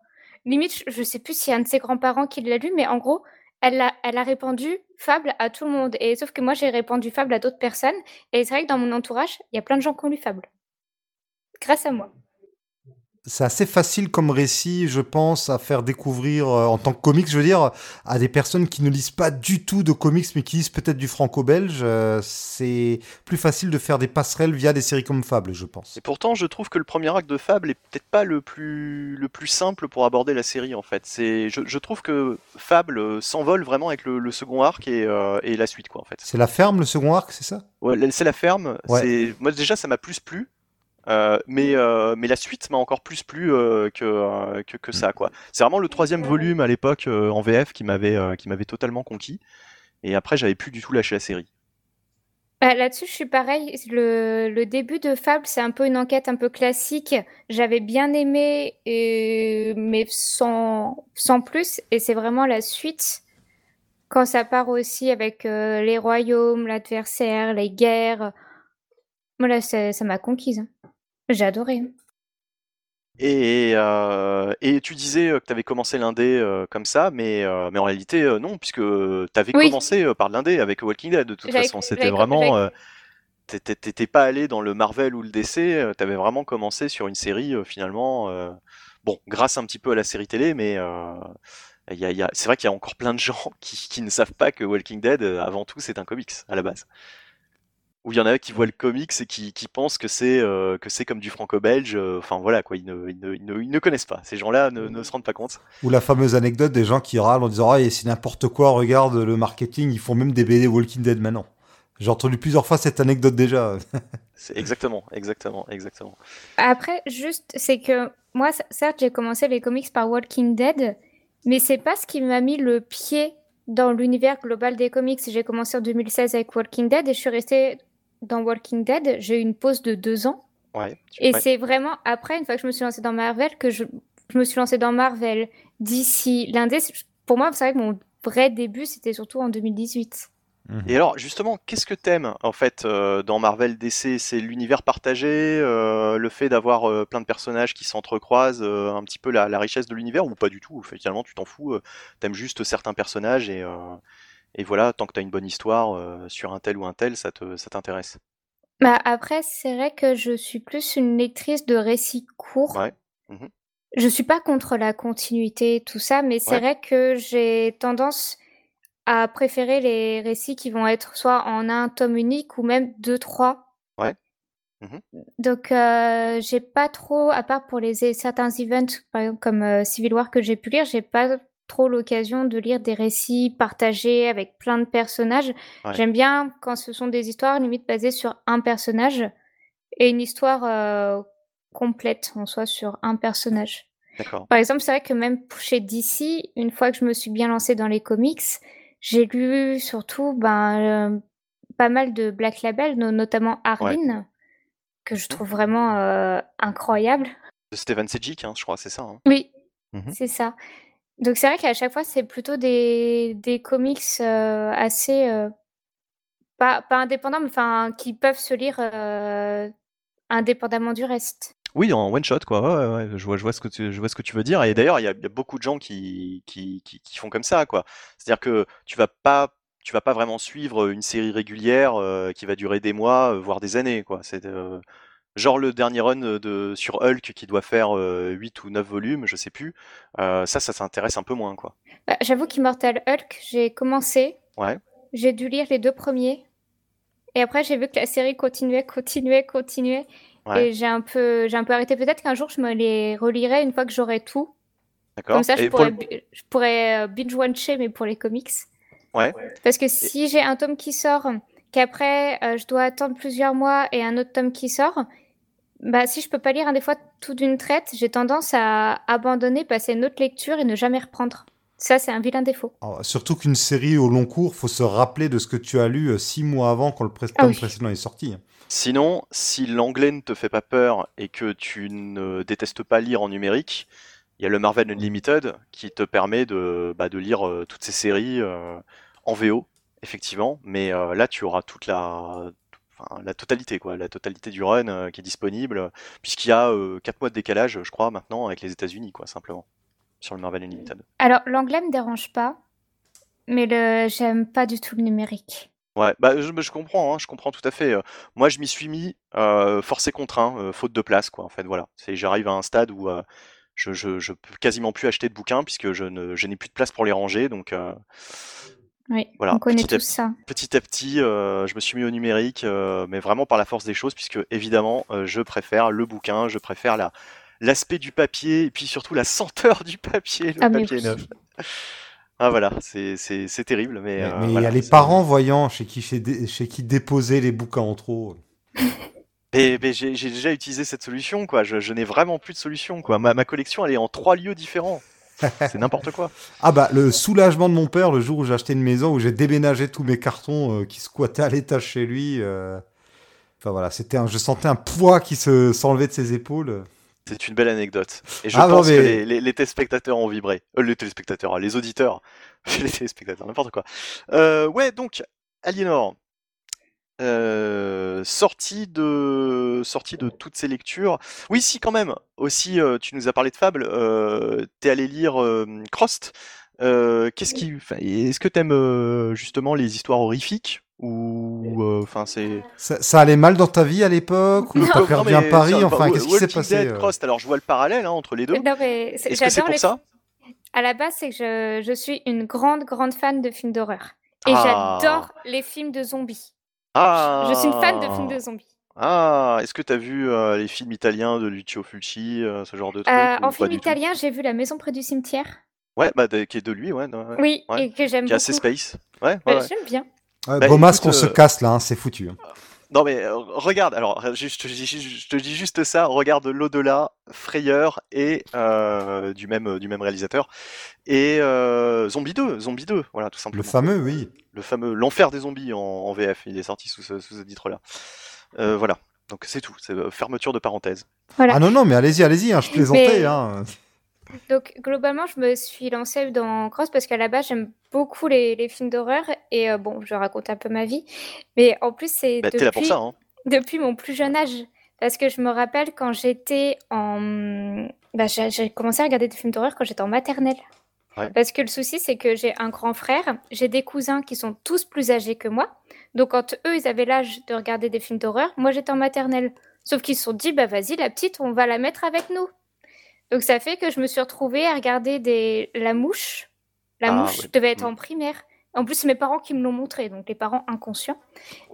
Limite, je- je sais plus s'il y a un de ses grands-parents qui l'a lu, mais en gros, elle a, elle a répandu Fable à tout le monde. Et sauf que moi, j'ai répandu Fable à d'autres personnes. Et c'est vrai que dans mon entourage, il y a plein de gens qui ont lu Fable. Grâce à moi. C'est assez facile comme récit, je pense, à faire découvrir euh, en tant que comics, je veux dire, à des personnes qui ne lisent pas du tout de comics, mais qui lisent peut-être du franco-belge. euh, c'est plus facile de faire des passerelles via des séries comme Fable, je pense. Et pourtant, je trouve que le premier acte de Fable est peut-être pas le plus, le plus simple pour aborder la série en fait. C'est, je, je trouve que Fable euh, s'envole vraiment avec le, le second arc et, euh, et la suite quoi en fait. C'est la ferme, le second arc, c'est ça? Ouais, c'est la ferme. Ouais. Moi déjà ça m'a plus plu. Euh, mais, euh, mais la suite m'a encore plus plu euh, que, euh, que, que ça quoi. C'est vraiment le troisième volume à l'époque euh, en VF qui m'avait euh, qui m'avait totalement conquis. Et après j'avais plus du tout lâché la série. Bah, Là-dessus, je suis pareil. Le, le début de Fable, c'est un peu une enquête un peu classique. J'avais bien aimé, et- mais sans, sans plus. Et c'est vraiment la suite, quand ça part aussi avec euh, les royaumes, l'adversaire, les guerres. Voilà, ça ça m'a conquise. J'ai adoré. Et, euh, et tu disais euh, que tu avais commencé l'indé euh, comme ça, mais, euh, mais en réalité euh, non, puisque tu avais Oui. commencé euh, par l'indé avec Walking Dead de toute façon. C'était vraiment... euh, t'étais- pas allé dans le Marvel ou le DC, euh, t'avais vraiment commencé sur une série euh, finalement... euh, bon, grâce un petit peu à la série télé, mais euh, il y a, y a- c'est vrai qu'il y a encore plein de gens qui, qui ne savent pas que Walking Dead, euh, avant tout, c'est un comics à la base. Ou il y en a qui voient le comics et qui, qui pensent que c'est euh, que c'est comme du franco-belge. euh, Enfin voilà quoi, ils ne, ils ne, ils ne- ils ne connaissent pas. Ces gens-là ne, ne se rendent pas compte. Ou la fameuse anecdote des gens qui râlent en disant Ah, c'est n'importe quoi, regarde le marketing, ils font même des BD Walking Dead maintenant. J'ai entendu plusieurs fois cette anecdote déjà. C'est exactement, exactement, exactement. Après, juste, c'est que moi, certes, j'ai commencé les comics par Walking Dead, mais c'est pas ce qui m'a mis le pied dans l'univers global des comics. J'ai commencé en 2016 avec Walking Dead et je suis restée dans Walking Dead. J'ai eu une pause de deux ans. Ouais. Et ouais. c'est vraiment après, une fois que je me suis lancée dans Marvel, que je, je me suis lancée dans Marvel, DC, l'indé. Pour moi, c'est vrai que mon vrai début, c'était surtout en 2018. Et alors justement, qu'est-ce que t'aimes en fait euh, dans Marvel DC C'est l'univers partagé, euh, le fait d'avoir euh, plein de personnages qui s'entrecroisent, euh, un petit peu la, la richesse de l'univers ou pas du tout Finalement, tu t'en fous. euh, T'aimes juste certains personnages et, euh, et voilà, tant que t'as une bonne histoire euh, sur un tel ou un tel, ça te, ça t'intéresse. Bah après, c'est vrai que je suis plus une lectrice de récits courts. Ouais. Mhm. Je suis pas contre la continuité, tout ça, mais c'est Ouais. vrai que j'ai tendance à préférer les récits qui vont être soit en un tome unique ou même deux, trois. Ouais. Mhm. Donc, euh, j'ai pas trop, à part pour les certains events, par exemple comme euh, Civil War que j'ai pu lire, j'ai pas trop l'occasion de lire des récits partagés avec plein de personnages. Ouais. J'aime bien quand ce sont des histoires limite basées sur un personnage et une histoire euh, complète en soi sur un personnage. Par exemple, c'est vrai que même chez DC, une fois que je me suis bien lancée dans les comics, j'ai lu surtout ben, euh, pas mal de Black Label, no- notamment Arline, que je trouve vraiment euh, incroyable. De Steven Sejic, hein, je crois, c'est ça. hein. Oui, Mhm. c'est ça. Donc c'est vrai qu'à chaque fois, c'est plutôt des, des comics euh, assez... euh, pas, pas indépendants, mais enfin, qui peuvent se lire euh, indépendamment du reste. Oui, en one shot, quoi. Je vois, je vois ce que tu, je vois ce que tu veux dire. Et d'ailleurs, il y a, beaucoup de gens qui, qui, qui, font comme ça, quoi. C'est-à-dire que tu vas pas, tu vas pas vraiment suivre une série régulière qui va durer des mois, voire des années, quoi. C'est genre le dernier run de sur Hulk qui doit faire euh, 8 ou 9 volumes, je sais plus. Euh, ça, ça s'intéresse un peu moins, quoi. Bah, J'avoue qu'Immortal Hulk, j'ai commencé, Ouais. j'ai dû lire les deux premiers, et après j'ai vu que la série continuait, continuait, continuait, Ouais. et j'ai un peu, j'ai un peu arrêté. Peut-être qu'un jour je me les relirai une fois que j'aurai tout. D'accord. Comme ça, je Et pour pourrais, le- je pourrais euh, binge-watcher, mais pour les comics. Ouais. Parce que si j'ai un tome qui sort, qu'après euh, je dois attendre plusieurs mois et un autre tome qui sort, bah si je peux pas lire un des fois tout d'une traite, j'ai tendance à abandonner, passer à une autre lecture et ne jamais reprendre. Ça, c'est un vilain défaut. Alors, surtout qu'une série au long cours, faut se rappeler de ce que tu as lu euh, six mois avant quand le pré- Ah oui. précédent est sorti. hein. Sinon, si l'anglais ne te fait pas peur et que tu ne détestes pas lire en numérique, il y a le Marvel Unlimited qui te permet de, bah, de lire euh, toutes ces séries euh, en VO, effectivement. Mais euh, là, tu auras toute la, enfin, la totalité, quoi, la totalité du run euh, qui est disponible, puisqu'il y a 4 mois de décalage, je crois, maintenant avec les États-Unis, quoi, simplement, sur le Marvel Unlimited. Alors, l'anglais me dérange pas, mais le j'aime pas du tout le numérique. Ouais, bah je, je comprends, hein, je comprends tout à fait. Euh, Moi, je m'y suis mis euh, forcé contraint, euh, faute de place, quoi. En fait, voilà. C'est, j'arrive à un stade où euh, je, je, je peux quasiment plus acheter de bouquins puisque je n'ai plus de place pour les ranger. Donc euh, Oui, Voilà, on connaît petit à tous ça. petit à petit, euh, je me suis mis au numérique, euh, mais vraiment par la force des choses, puisque évidemment, euh, je préfère le bouquin, je préfère la l'aspect du papier et puis surtout la senteur du papier, le Ah, papier neuf. Ah voilà, c'est c'est c'est terrible, mais, Mais euh, mais il y a les c'est- parents voyant chez qui, chez, dé- chez qui déposer les bouquins en trop. Mais, mais j'ai j'ai déjà utilisé cette solution, quoi. Je, je n'ai vraiment plus de solution, quoi. Ma, ma collection, elle est en trois lieux différents. C'est n'importe quoi. Ah bah le soulagement de mon père le jour où j'ai acheté une maison où j'ai déménagé tous mes cartons euh, qui squattaient à l'étage chez lui. euh, Enfin voilà, c'était un... je sentais un poids qui se s'enlevait de ses épaules. C'est une belle anecdote. Et je Ah non, pense que les, les- les téléspectateurs ont vibré. Euh, les téléspectateurs, les auditeurs. les téléspectateurs, n'importe quoi. Euh, ouais, donc, Aliénor. Euh, sorti de sorti de toutes ces lectures. Oui, si quand même. Aussi, euh, tu nous as parlé de Fable. Euh, T'es allé lire euh, Crost. Euh, Qu'est-ce qui, est-ce que t'aimes euh, justement les histoires horrifiques ou, euh, enfin, c'est. Ça, ça allait mal dans ta vie à l'époque ou t'as perdu un pari? Enfin, qu'est-ce qui s'est passé Dead, Crost, alors je vois le parallèle hein, entre les deux. Non, mais que j'adore pour les ça? À la base, c'est que je, je suis une grande, grande fan de films d'horreur. Et Ah. j'adore les films de zombies. Ah. Je suis une fan de films de zombies. Ah, est-ce que tu as vu euh, les films italiens de Lucio Fulci, euh, ce genre de trucs Euh, en film italien, j'ai vu La Maison près du cimetière. Ouais, bah de- qui est de lui, ouais. Oui, Ouais. et que j'aime Qui est beaucoup. assez space. Ouais, ouais, Euh, ouais. J'aime bien. Ouais, Bah, écoute, qu'on se euh, casse là, hein, c'est foutu. hein. Non mais euh, regarde, alors je je te, dis, je te dis juste ça, regarde l'au-delà, Frayeur et euh, du même du même réalisateur et euh, Zombie 2, Zombie 2, voilà tout Le simplement. fameux, oui. Le fameux l'enfer des zombies en, en VF, il est sorti sous ce, sous ce titre-là. Euh, voilà, donc c'est tout, c'est euh, fermeture de parenthèse. Voilà. Ah non, non, mais allez-y, allez-y, hein, je plaisantais. Mais- Hein. Donc, globalement, je me suis lancée dans Cross parce qu'à la base, j'aime beaucoup les, les films d'horreur. Et euh, bon, je raconte un peu ma vie. Mais en plus, c'est Bah, depuis, ça, hein. depuis mon plus jeune âge. Parce que je me rappelle quand j'étais en... Bah, j'ai j'ai commencé à regarder des films d'horreur quand j'étais en maternelle. Ouais. Parce que le souci, c'est que j'ai un grand frère, j'ai des cousins qui sont tous plus âgés que moi. Donc, quand eux, ils avaient l'âge de regarder des films d'horreur, moi, j'étais en maternelle. Sauf qu'ils se sont dit, bah vas-y, la petite, on va la mettre avec nous. Donc, ça fait que je me suis retrouvée à regarder des... La Mouche. La Ah, Mouche ouais. devait être Mm. en primaire. En plus, c'est mes parents qui me l'ont montré, donc les parents inconscients.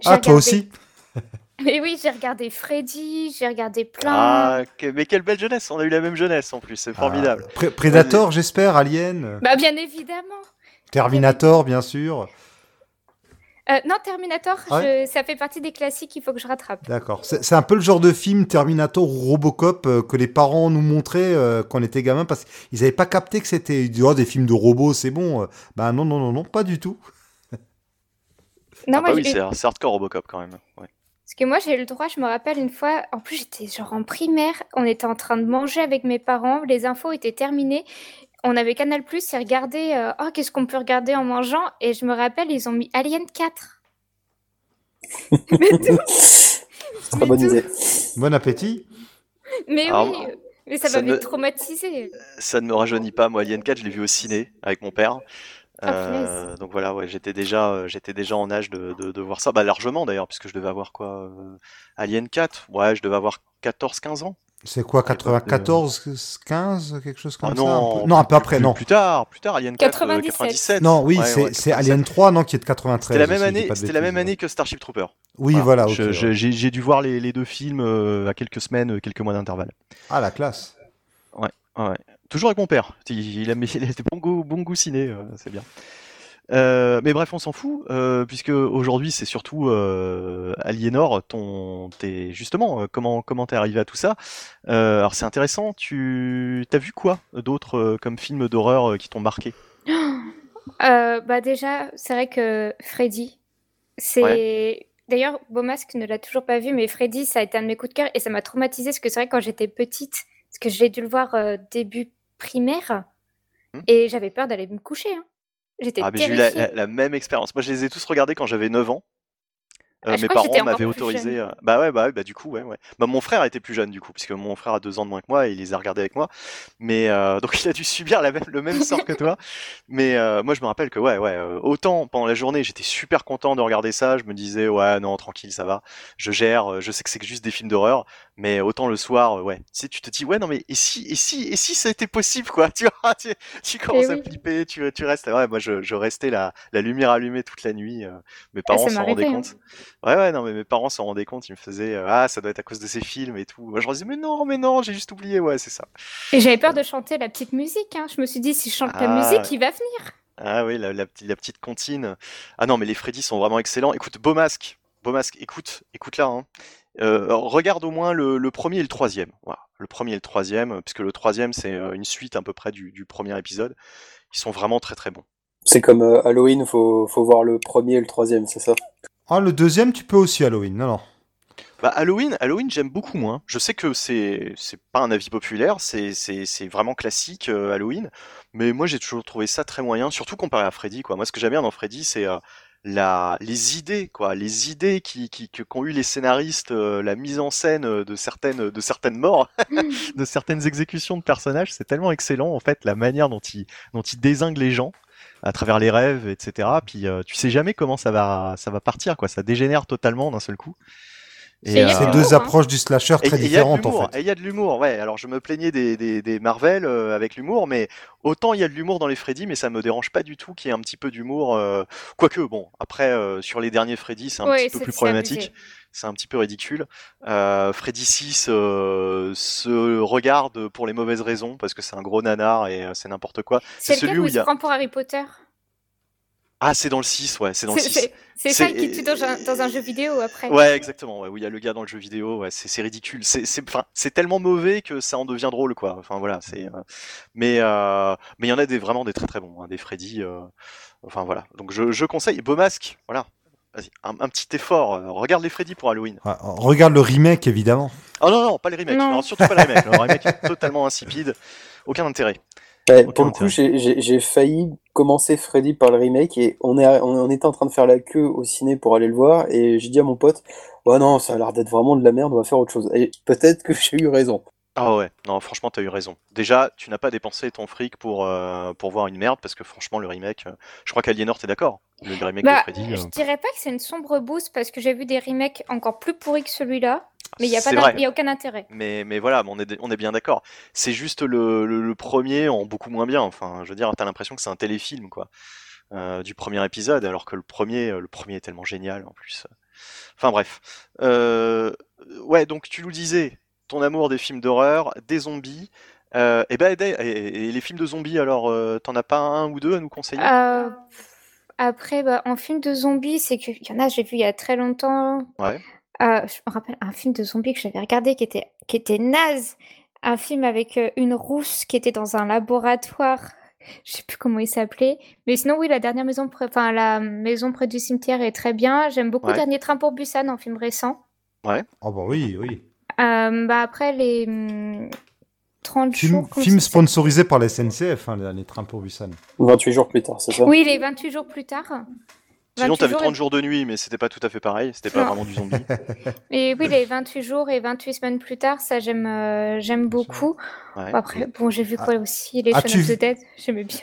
Ah, toi aussi Mais oui, j'ai regardé Freddy, j'ai regardé plein. Ah, que- mais quelle belle jeunesse, on a eu la même jeunesse en plus, c'est formidable. Ah, Predator, j'espère, Alien, Bah bien évidemment. Terminator, bien sûr. Euh, non, Terminator, Ouais. je- ça fait partie des classiques qu'il faut que je rattrape. D'accord. C'est c'est un peu le genre de film Terminator ou Robocop euh, que les parents nous montraient euh, quand on était gamin parce qu'ils n'avaient pas capté que c'était Oh, des films de robots, c'est bon. Bah non, non, non, non, pas du tout. Non, ah moi, bah oui, c'est c'est hardcore Robocop quand même. Ouais. Parce que moi, j'ai eu le droit, je me rappelle une fois, en plus j'étais genre en primaire, on était en train de manger avec mes parents, les infos étaient terminées, on avait Canal+, et regardé, euh, oh, qu'est-ce qu'on peut regarder en mangeant? Et je me rappelle, ils ont mis Alien 4. mais tout, Très mais bonne tout. idée. Bon appétit. Mais Alors, oui, mais ça ça m'avait me- traumatisé. Ça ne me rajeunit pas, moi Alien 4, je l'ai vu au ciné avec mon père. Ah, Euh, donc voilà, ouais, j'étais déjà, euh, j'étais déjà en âge de, de, de voir ça, bah largement d'ailleurs, puisque je devais avoir quoi, euh, Alien 4, ouais, je devais avoir 14-15 ans. C'est quoi, l'époque de- 94, 15, quelque chose comme Ah ça un non, peu Non, un peu après, plus, non. Plus tard, plus tard, Alien 4, euh, 97. 97. Non, oui, Ouais, c'est ouais, c'est 97. Alien 3, non, qui est de 93. C'était la même année, c'était la même année que Starship Trooper. Oui, voilà, ouais. J'ai j'ai dû voir les, les deux films euh, à quelques semaines, euh, quelques mois d'intervalle. Ah, la classe. Ouais. Toujours avec mon père. Il, il a, il a des bon goût, bon goût ciné, euh, c'est bien. Euh, mais bref, on s'en fout, euh, puisque aujourd'hui c'est surtout euh, Aliénor, ton, t'es justement comment comment t'es arrivé à tout ça. Alors c'est intéressant. Tu t'as vu quoi d'autre euh, comme film d'horreur qui t'ont marqué? Bah déjà, c'est vrai que Freddy, c'est D'ailleurs, Beaumasque ne l'a toujours pas vu, mais Freddy, ça a été un de mes coups de cœur et ça m'a traumatisé parce que c'est vrai quand j'étais petite, parce que j'ai dû le voir début primaire Hmm. et j'avais peur d'aller me coucher. hein. J'étais Ah, j'ai eu la- la même expérience. Moi, je les ai tous regardés quand j'avais 9 ans. Euh, Ah, mes parents m'avaient autorisé. jeune. euh, Bah ouais, bah ouais, bah du coup, ouais, ouais. Bah mon frère était plus jeune du coup, puisque mon frère a deux ans de moins que moi et il les a regardés avec moi. Mais euh, donc il a dû subir la même, le même sort que toi. Mais euh, moi je me rappelle que ouais, ouais, euh, autant pendant la journée j'étais super content de regarder ça. Je me disais ouais non tranquille ça va, je gère. Je sais que c'est juste des films d'horreur, mais autant le soir, ouais. Tu sais, tu te dis ouais non mais et si et si et si ça était possible quoi. Tu vois, tu, tu commences à oui. flipper, tu, tu restes. Ouais, moi je, je restais la, la lumière allumée toute la nuit. euh, mes Ah, parents s'en rendaient hein. Ouais, ouais, non, mais mes parents s'en rendaient compte, ils me faisaient euh, Ah, ça doit être à cause de ces films et tout. Moi, je leur disais Mais non, mais non, j'ai juste oublié, ouais, c'est ça. Et j'avais peur de chanter la petite musique. hein. Je me suis dit, si je chante la Ah, musique, il va venir. Ah oui, la, la, petite- la petite comptine. Ah non, mais les Freddy sont vraiment excellents. Écoute, Beaumasque, Beaumasque, écoute, écoute là. Hein. Euh, regarde au moins le, le premier et le troisième. Voilà, le premier et le troisième, puisque le troisième, c'est euh, une suite à peu près du, du premier épisode. Ils sont vraiment très très bons. C'est comme euh, Halloween, faut, faut voir le premier et le troisième, c'est ça? Ah, le deuxième, tu peux aussi Halloween. Non, non. Bah, Halloween, Halloween, j'aime beaucoup moins. Je sais que c'est c'est pas un avis populaire, c'est c'est c'est vraiment classique euh, Halloween, mais moi j'ai toujours trouvé ça très moyen, surtout comparé à Freddy quoi. Moi ce que j'aime bien dans Freddy, c'est euh, la les idées quoi, les idées qui qui que- qu'ont eu les scénaristes, euh, la mise en scène de certaines de certaines morts, de certaines exécutions de personnages, c'est tellement excellent en fait la manière dont ils dont ils désinguent les gens à travers les rêves, etc. Puis euh, tu sais jamais comment ça va ça va partir quoi, ça dégénère totalement d'un seul coup. Et a C'est Euh, deux hein. approches du slasher Et très et différentes en l'humour, fait. et il y a de l'humour, ouais. Alors je me plaignais des, des, des Marvel euh, avec l'humour, mais autant il y a de l'humour dans les Freddy, mais ça me dérange pas du tout qu'il y ait un petit peu d'humour. euh, Quoique, bon, après, euh, sur les derniers Freddy, c'est un Ouais, petit peu plus c'est problématique. abusé. C'est un petit peu ridicule. Euh, Freddy 6 euh, se regarde pour les mauvaises raisons, parce que c'est un gros nanar et euh, c'est n'importe quoi. C'est celui où où il y se a... prend pour Harry Potter? Ah, c'est dans le 6, ouais, c'est dans le C'est 6. c'est- ça qui tue dans un, dans un jeu vidéo après. Ouais, exactement. Ouais, où il y a le gars dans le jeu vidéo, ouais, c'est ridicule. C'est tellement mauvais que ça en devient drôle, quoi. Enfin voilà, c'est. euh, Mais euh, mais il y en a des vraiment des très très bons, hein, des Freddy. euh, Enfin voilà. Donc je, je conseille Beau Masque. Voilà. Vas-y, un, un petit effort. euh, regarde les Freddy pour Halloween. Ah, regarde le remake évidemment. Oh non non, pas les remakes. Non. Non, surtout pas les remakes. Le remake est totalement insipide. Aucun intérêt. Ouais, Aucun pour le coup, j'ai- j'ai j'ai failli commencer Freddy par le remake et on, est, on, on était en train de faire la queue au ciné pour aller le voir et j'ai dit à mon pote, bah non, ça a l'air d'être vraiment de la merde, on va faire autre chose. Et peut-être que j'ai eu raison. Ah ouais, non, franchement, t'as eu raison. Déjà, tu n'as pas dépensé ton fric pour, euh, pour voir une merde, parce que franchement, le remake, euh, je crois qu'Aliénor, t'es d'accord Le remake de Bah, Freddy. euh, je dirais pas que c'est une sombre boost parce que j'ai vu des remakes encore plus pourris que celui-là, mais il n'y a, pas y a aucun intérêt. Mais, mais voilà, on est, on est bien d'accord. C'est juste le, le, le premier en beaucoup moins bien. Enfin, je veux dire, t'as l'impression que c'est un téléfilm, quoi, euh, du premier épisode, alors que le premier, euh, le premier est tellement génial en plus. Enfin bref. Euh, ouais, donc tu nous disais, ton amour des films d'horreur, des zombies. Euh, et ben, et, et- et les films de zombies, alors, euh, t'en as pas un ou deux à nous conseiller? Euh, après, bah, en film de zombies, c'est qu'il y en a, j'ai vu il y a très longtemps. Ouais. Euh, je me rappelle un film de zombies que j'avais regardé qui était, qui était naze. Un film avec une rousse qui était dans un laboratoire. Je sais plus comment il s'appelait. Mais sinon, oui, la dernière maison, près- enfin, la maison près du cimetière est très bien. J'aime beaucoup Ouais. Dernier train pour Busan, en film récent. Oh bah oui, oui. Euh, bah après, les hum, 30 Film, jours. film sponsorisé par la SNCF, hein, les trains pour Busan. 28 jours plus tard, c'est ça? Oui, les 28 jours plus tard. Sinon, 28 t'avais jours 30 et- jours de nuit, mais c'était pas tout à fait pareil. C'était pas Non. vraiment du zombie. Et oui, les 28 jours et 28 semaines plus tard, ça j'aime euh, j'aime beaucoup. Ouais. Après, bon, j'ai vu quoi aussi Les Shaun of the Dead, j'aimais bien.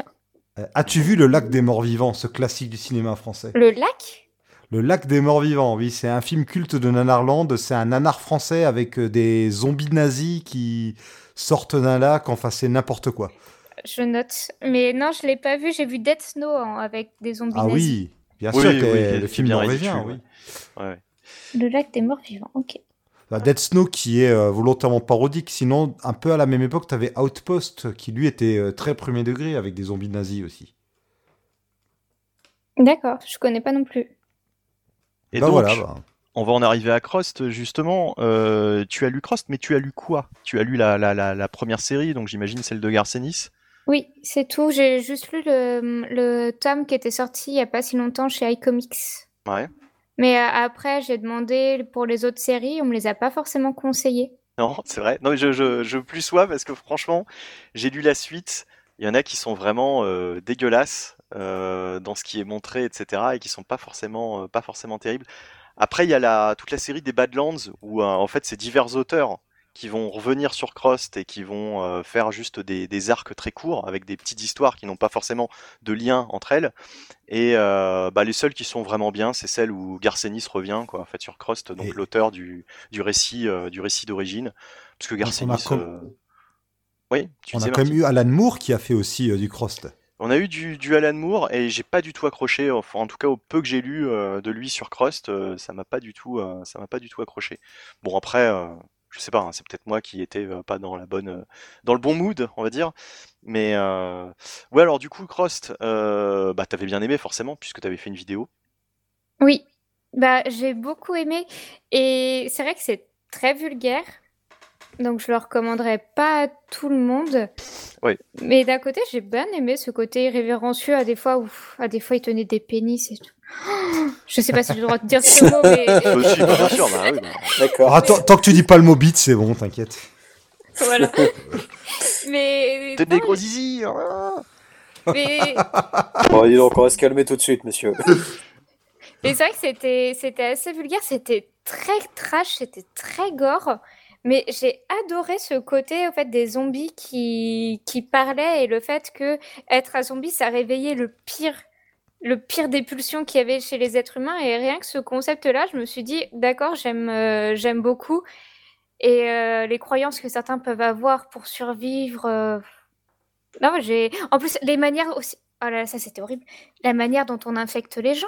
Euh, As-tu vu Le Lac des Morts Vivants, ce classique du cinéma français? Le lac? Le Lac des Morts Vivants, oui, c'est un film culte de Nanarland. C'est un nanar français avec euh, des zombies nazis qui sortent d'un lac. Enfin, c'est n'importe quoi. Je note. Mais non, je l'ai pas vu. J'ai vu Death Snow hein, avec des zombies Ah nazis. oui, bien Oui, sûr, oui, que oui, le film bien norvégien, oui. ouais. Ouais. Le lac des morts vivants, ok. Bah, Dead Snow qui est euh, volontairement parodique. Sinon, un peu à la même époque, tu avais Outpost qui lui était euh, très premier degré avec des zombies nazis aussi. D'accord, je connais pas non plus. Et bah donc, voilà, bah. on va en arriver à Crost, justement. Euh, tu as lu Crost, mais tu as lu quoi? Tu as lu la, la, la, la première série, donc j'imagine celle de Garcenis? Oui, c'est tout. J'ai juste lu le, le tome qui était sorti il y a pas si longtemps chez iComics. Ouais. Mais euh, après, j'ai demandé pour les autres séries, on me les a pas forcément conseillées. Non, c'est vrai. Non, je, je, je plus sois parce que franchement, j'ai lu la suite. Il y en a qui sont vraiment euh, dégueulasses euh, dans ce qui est montré, etc., et qui sont pas forcément, euh, pas forcément terribles. Après, il y a la, toute la série des Badlands où euh, en fait c'est divers auteurs qui vont revenir sur Crost et qui vont faire juste des, des arcs très courts avec des petites histoires qui n'ont pas forcément de lien entre elles. Et euh, bah, les seules qui sont vraiment bien, c'est celles où Garcenis revient, quoi, en fait, sur Crost, donc Et- l'auteur du, du récit, euh, du récit d'origine, parce que on a Garcenis. com- euh, Oui, tu On a quand même eu Alan Moore qui a fait aussi du Crost. On a eu du, Alan Moore et j'ai pas du tout accroché. Enfin, en tout cas, au peu que j'ai lu euh, de lui sur Crost, euh, ça m'a pas du tout, euh, ça m'a pas du tout accroché. Bon après, je sais pas, hein, c'est peut-être moi qui étais pas dans la bonne, dans le bon mood, on va dire. Mais ouais, alors du coup, Crost, euh, bah t'avais bien aimé forcément puisque t'avais fait une vidéo. Oui, bah j'ai beaucoup aimé et c'est vrai que c'est très vulgaire, donc je le recommanderais pas à tout le monde. Oui. Mais d'un côté, j'ai bien aimé ce côté irrévérencieux à des fois où à des fois il tenait des pénis et tout. Oh, je sais pas si j'ai le droit de dire ce mot, mais si, bah, bien sûr, bah oui. D'accord. Ah, tant, que tu dis pas le mot bite, c'est bon, t'inquiète. voilà. Mais T'es des gros zizi. hein. mais Bon, dis donc, on va se calmer tout de suite, monsieur. Mais c'est vrai que c'était, c'était assez vulgaire, c'était très trash, c'était très gore. Mais j'ai adoré ce côté au fait des zombies qui, qui parlaient et le fait que être un zombie, ça réveillait le pire, le pire des pulsions qu'il y avait chez les êtres humains. Et rien que ce concept-là, je me suis dit, d'accord, j'aime, euh, j'aime beaucoup. Et euh, les croyances que certains peuvent avoir pour survivre. euh, Non, j'ai. En plus, les manières aussi. Oh là là, ça c'était horrible. La manière dont on infecte les gens.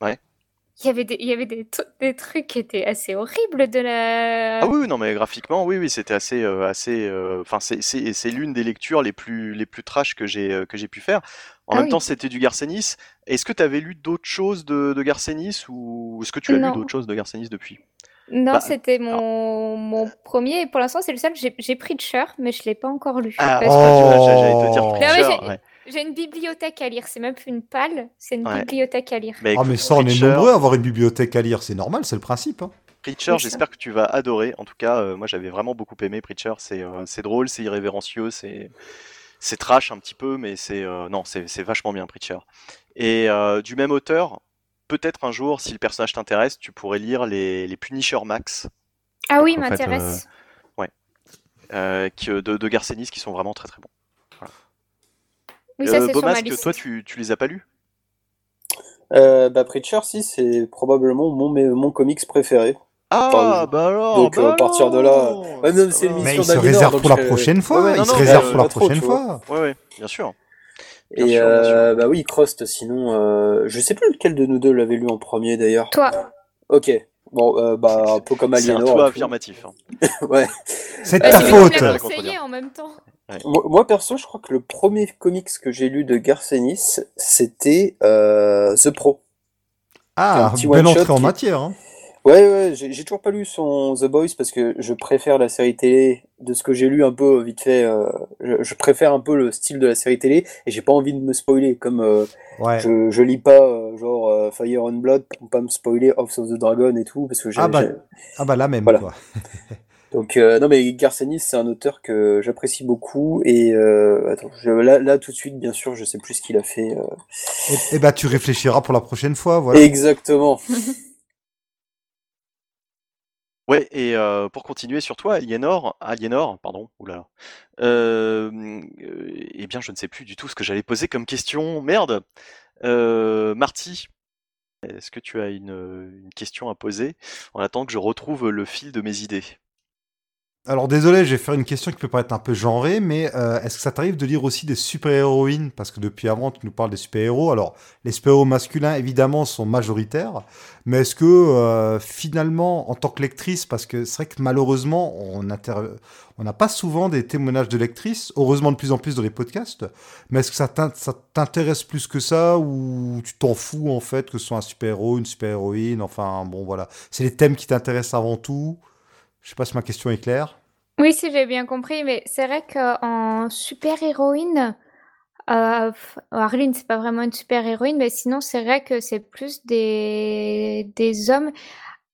Ouais. Il y avait des, il y avait des, des trucs qui étaient assez horribles de la. Ah oui, non mais graphiquement, oui, oui, c'était assez, euh, assez. euh, Enfin, c'est, c'est, c'est l'une des lectures les plus, les plus trash que j'ai, euh, que j'ai pu faire. En Ah même oui. temps, c'était du Garcenis. Est-ce que tu avais lu d'autres choses de, de Garcenis ou est-ce que tu as lu d'autres choses de Garcenis depuis? Non, Bah, c'était mon, mon premier. Et pour l'instant, c'est le seul. J'ai, j'ai Preacher, mais je l'ai pas encore lu. Ah, vois, j'allais te dire Oh. Preacher, ouais. J'ai une bibliothèque à lire. C'est même plus une palle, c'est une Ouais. bibliothèque à lire. Mais Ah, mais ça, on est nombreux à avoir une bibliothèque à lire, c'est normal, c'est le principe. hein. Preacher, j'espère que tu vas adorer. En tout cas, euh, moi, j'avais vraiment beaucoup aimé Preacher. C'est, euh, drôle, c'est irrévérencieux, c'est, c'est trash un petit peu, mais c'est, euh, non, c'est, vachement bien Preacher. Et euh, du même auteur, peut-être un jour, si le personnage t'intéresse, tu pourrais lire les, les Punisher Max Ah oui, m'intéresse. euh, qui- de, de Garcenis qui sont vraiment très très bons. Oui, ça, Euh, c'est sur ma liste. toi, tu, tu les as pas lus? Euh, bah, Preacher, si, c'est probablement mon, mon comics préféré. Ah, Enfin, bah alors donc, bah à partir de là- Ouais, même ça c'est Mais il se réserve pour la je- prochaine fois. Ouais, ouais, non, il se non, réserve pour la prochaine fois. Ouais, ouais, bien sûr. Bien Et sûr, bien sûr. euh, bah oui, Crost, sinon, euh, je sais plus lequel de nous deux l'avait lu en premier d'ailleurs. Toi, Ok, bon, euh, bah un peu comme C'est un Aliénor. toit et tout. affirmatif. hein. ouais. C'est de bah, ta c'est c'est faute. bien. en même temps. Moi, moi, perso, je crois que le premier comics que j'ai lu de Garcenis, c'était euh, The Pro. Ah, un petit belle entrée en qui- matière. hein. Ouais, ouais, j'ai toujours pas lu son The Boys parce que je préfère la série télé. De ce que j'ai lu un peu vite fait, euh, je, je préfère un peu le style de la série télé et j'ai pas envie de me spoiler. Comme euh, Ouais. je, je lis pas euh, genre euh, Fire and Blood pour pas me spoiler House of the Dragon et tout parce que j'ai. Ah bah, ah bah là même, Voilà. quoi. Donc euh, non mais Garcenis c'est un auteur que j'apprécie beaucoup et euh, attends je, là là tout de suite bien sûr je sais plus ce qu'il a fait. euh. Et, et bah tu réfléchiras pour la prochaine fois, voilà. Exactement. Ouais, et euh, pour continuer sur toi, Aliénor, Aliénor, pardon, oula, euh, euh, eh bien, je ne sais plus du tout ce que j'allais poser comme question. Merde. Euh, Marty, est-ce que tu as une, une question à poser en attendant que je retrouve le fil de mes idées? Alors désolé, je vais faire une question qui peut paraître un peu genrée, mais euh, est-ce que ça t'arrive de lire aussi des super-héroïnes? Parce que depuis avant, tu nous parles des super-héros. Alors, les super-héros masculins, évidemment, sont majoritaires, mais est-ce que euh, finalement, en tant que lectrice, parce que c'est vrai que malheureusement, on inter- on n'a pas souvent des témoignages de lectrices, heureusement de plus en plus dans les podcasts, mais est-ce que ça t'intéresse plus que ça, ou tu t'en fous en fait que ce soit un super-héros, une super-héroïne, enfin bon voilà. C'est les thèmes qui t'intéressent avant tout je sais pas si ma question est claire. Oui, si j'ai bien compris, mais c'est vrai qu'en super-héroïne, Euh, Arline, c'est pas vraiment une super héroïne, mais sinon c'est vrai que c'est plus des des hommes.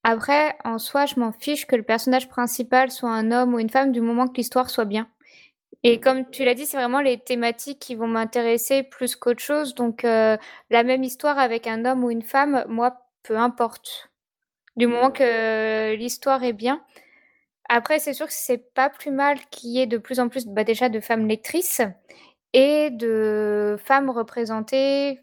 Après, en soi, je m'en fiche que le personnage principal soit un homme ou une femme du moment que l'histoire soit bien. Et comme tu l'as dit, c'est vraiment les thématiques qui vont m'intéresser plus qu'autre chose. Donc, euh, la même histoire avec un homme ou une femme, moi, peu importe. Du moment que l'histoire est bien. Après, c'est sûr que c'est pas plus mal qu'il y ait de plus en plus, bah, déjà de femmes lectrices et de femmes représentées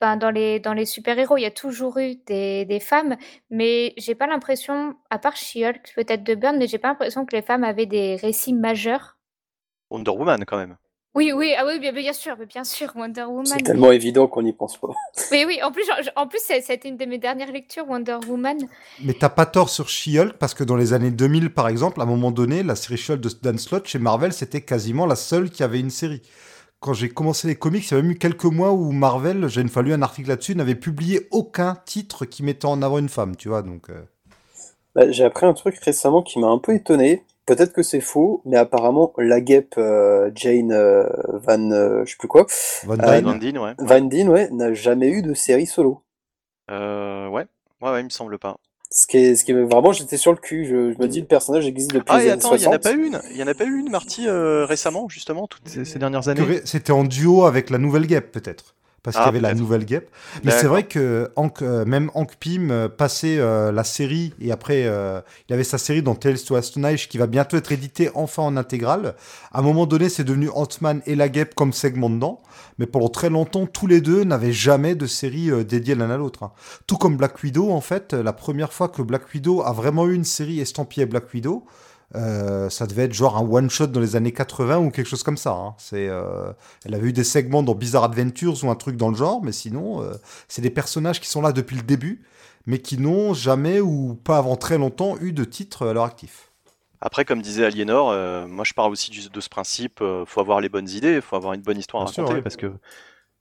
ben, dans les, dans les super-héros, il y a toujours eu des, des femmes, mais j'ai pas l'impression, à part She-Hulk, peut-être de Burn, mais j'ai pas l'impression que les femmes avaient des récits majeurs. Wonder Woman, quand même. Oui, oui, ah oui, bien, bien sûr, bien sûr, Wonder Woman. C'est tellement évident qu'on n'y pense pas. Oui, oui, en plus, en plus c'était une de mes dernières lectures, Wonder Woman. Mais t'as pas tort sur She-Hulk, parce que dans les années 2000, par exemple, à un moment donné, la série She-Hulk de Dan Slott chez Marvel, c'était quasiment la seule qui avait une série quand j'ai commencé les comics, il y a même eu quelques mois où Marvel, j'ai fallu un article là-dessus, n'avait publié aucun titre qui mettait en avant une femme, tu vois. Donc, euh. bah, j'ai appris un truc récemment qui m'a un peu étonné. Peut-être que c'est faux, mais apparemment la guêpe euh, Jane euh, Van, je sais plus quoi, Van Dyne, ouais. Van Dyne, ouais, n'a jamais eu de série solo. Euh, ouais, ouais, ouais, il me semble pas. Ce qui est, ce qui est vraiment, j'étais sur le cul. Je, me dis, le personnage existe depuis ah, les et années attends, il y en a 60. pas une, il y en a pas eu une, Marty, euh, récemment, justement, toutes ces, ces dernières années. C'était en duo avec la nouvelle guêpe, peut-être. Parce qu'il Ah, y avait la nouvelle guêpe. Mais c'est vrai que Hank, euh, même Hank Pym euh, passait euh, la série et après euh, il avait sa série dans Tales to Astonish qui va bientôt être éditée enfin en intégrale. À un moment donné, c'est devenu Ant-Man et la guêpe comme segment dedans. Mais pendant très longtemps, tous les deux n'avaient jamais de série dédiée l'un à l'autre. hein. Tout comme Black Widow, en fait, la première fois que Black Widow a vraiment eu une série estampillée Black Widow, euh, ça devait être genre un one shot dans les années 80 ou quelque chose comme ça. hein. C'est, euh, elle avait eu des segments dans Bizarre Adventures ou un truc dans le genre, mais sinon, euh, c'est des personnages qui sont là depuis le début, mais qui n'ont jamais ou pas avant très longtemps eu de titre à leur actif. Après, comme disait Aliénor, moi je pars aussi du- de ce principe, faut avoir les bonnes idées, faut avoir une bonne histoire Bien à sûr, raconter, ouais. parce que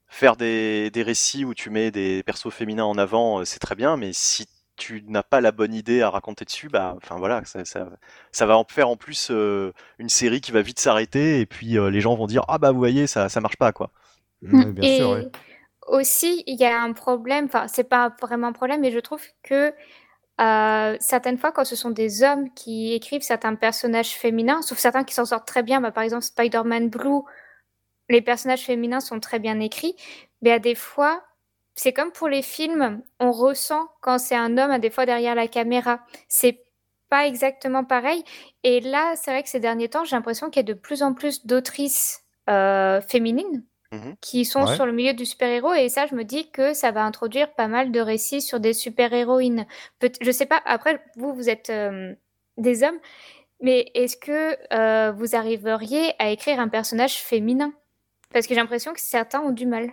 faire des, des récits où tu mets des persos féminins en avant, c'est très bien, mais si tu n'as pas la bonne idée à raconter dessus, bah, enfin voilà, ça, ça, ça va en faire en plus euh, une série qui va vite s'arrêter, et puis euh, les gens vont dire, ah bah vous voyez, ça, ça marche pas, quoi. Ouais, bien et sûr, ouais. aussi, il y a un problème, enfin, c'est pas vraiment un problème, mais je trouve que euh, certaines fois, quand ce sont des hommes qui écrivent certains personnages féminins, sauf certains qui s'en sortent très bien, bah, par exemple Spider-Man Blue, les personnages féminins sont très bien écrits, mais à des fois, c'est comme pour les films, on ressent quand c'est un homme, à des fois derrière la caméra. C'est pas exactement pareil. Et là, c'est vrai que ces derniers temps, j'ai l'impression qu'il y a de plus en plus d'autrices euh, féminines Mhm. qui sont Ouais. sur le milieu du super-héros. Et ça, je me dis que ça va introduire pas mal de récits sur des super-héroïnes. Peut- je sais pas, après, vous, vous êtes euh, des hommes, mais est-ce que euh, vous arriveriez à écrire un personnage féminin? Parce que j'ai l'impression que certains ont du mal.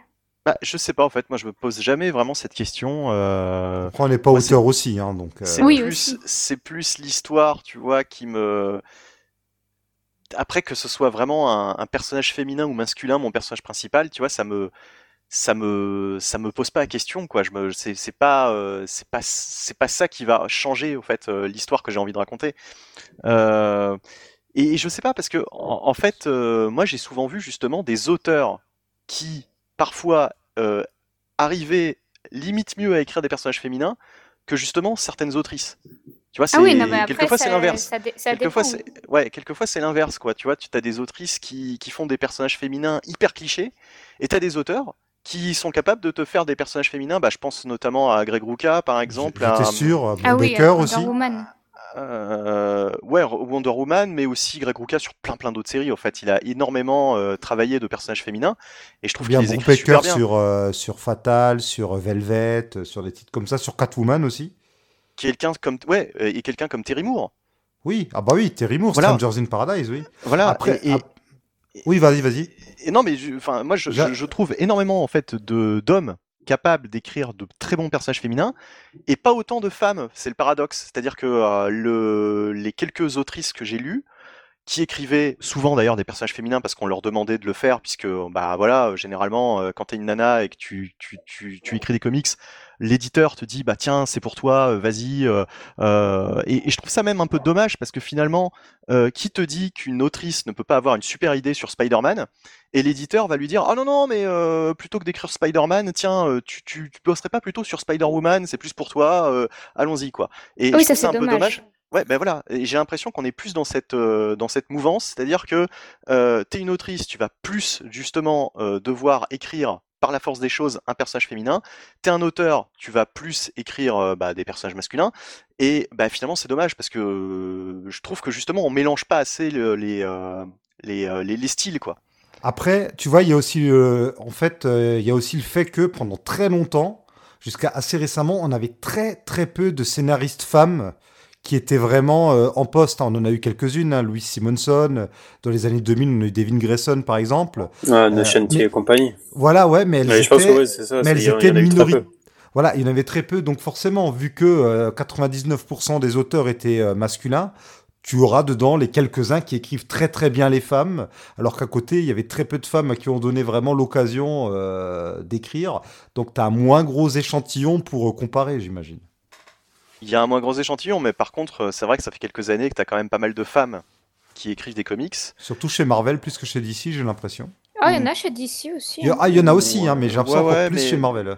Bah, je sais pas, en fait, moi je me pose jamais vraiment cette question. euh, Après, on n'est pas Moi, auteur aussi, hein, donc. euh, C'est Oui, plus, aussi. c'est plus l'histoire, tu vois, qui me. Après que ce soit vraiment un, un personnage féminin ou masculin, mon personnage principal, tu vois, ça me, ça me, ça me pose pas la question, quoi. Je me, c'est, c'est pas, euh, c'est pas, c'est pas ça qui va changer, au fait, euh, l'histoire que j'ai envie de raconter. Euh, et je sais pas parce que, en, en fait, euh, moi j'ai souvent vu justement des auteurs qui parfois euh, arrivaient limite mieux à écrire des personnages féminins que justement certaines autrices. Tu vois, c'est Ah oui, non, mais après, quelquefois ça, c'est l'inverse. Quelquefois c'est ouais, quelquefois c'est l'inverse quoi. Tu vois, tu as des autrices qui, qui font des personnages féminins hyper clichés et tu as des auteurs qui sont capables de te faire des personnages féminins. Bah, je pense notamment à Greg Rucka par exemple, à sûr. Ah oui, Baker aussi. Woman. Euh, ouais, Wonder Woman, mais aussi Greg Rucka sur plein plein d'autres séries. En fait, il a énormément euh, travaillé de personnages féminins et je trouve Bien qu'il les écrit super bien. sur, euh, sur Fatal, sur Velvet, euh, sur des titres comme ça, sur Catwoman aussi. Quelqu'un comme ouais, et quelqu'un comme Terry Moore. Oui, ah bah oui, Terry Moore, Voilà. Strangers in Paradise, oui. Voilà. Après, et- et- ap- oui, vas-y, vas-y. Et non, mais enfin, moi, je- je trouve énormément en fait de d'hommes capables d'écrire de très bons personnages féminins et pas autant de femmes. C'est le paradoxe. C'est-à-dire que euh, le, les quelques autrices que j'ai lues, qui écrivaient souvent d'ailleurs des personnages féminins parce qu'on leur demandait de le faire, puisque bah voilà, généralement euh, quand t'es une nana et que tu, tu, tu, tu écris des comics, l'éditeur te dit bah tiens c'est pour toi, euh, vas-y. Euh, euh, et, et, je trouve ça même un peu dommage parce que finalement, euh, qui te dit qu'une autrice ne peut pas avoir une super idée sur Spider-Man et l'éditeur va lui dire ah non non mais euh, plutôt que d'écrire Spider-Man, tiens tu, tu, tu bosserais pas plutôt sur Spider-Woman, c'est plus pour toi, allons-y quoi. Et oui, je ça trouve ça un peu dommage. Ouais, ben voilà, j'ai l'impression qu'on est plus dans cette euh, mouvance, c'est-à-dire que euh, t'es une autrice, tu vas plus justement euh, devoir écrire par la force des choses un personnage féminin. T'es un auteur, tu vas plus écrire bah, des personnages masculins. Et bah, finalement, c'est dommage parce que je trouve que justement on mélange pas assez le- les, les, les les styles quoi. Après, tu vois, il y a aussi, en fait, il y a aussi le fait que pendant très longtemps, jusqu'à assez récemment, on avait très très peu de scénaristes femmes qui étaient vraiment euh, en poste. On en a eu quelques-unes, hein, Louise Simonson. euh, Dans les années 2000, on a eu Devin Grayson, par exemple. Ah, mais- et compagnie. Voilà, ouais, mais elles Mais je pense que étaient, ouais, ça. mais elles étaient. Voilà, il y en avait très peu. Donc forcément, vu que euh, 99% des auteurs étaient euh, masculins, tu auras dedans les quelques-uns qui écrivent très très bien les femmes, alors qu'à côté, il y avait très peu de femmes qui on donnait vraiment l'occasion euh, d'écrire. Donc tu as un moins gros échantillon pour euh, comparer, j'imagine. Il y a un moins gros échantillon, mais par contre, euh, c'est vrai que ça fait quelques années que t'as quand même pas mal de femmes qui écrivent des comics. Surtout chez Marvel plus que chez DC, j'ai l'impression. Oh, il y en a chez DC aussi. Hein. ah, il y en a aussi, hein, mais j'ai l'impression Ouais, ouais, plus mais- chez Marvel.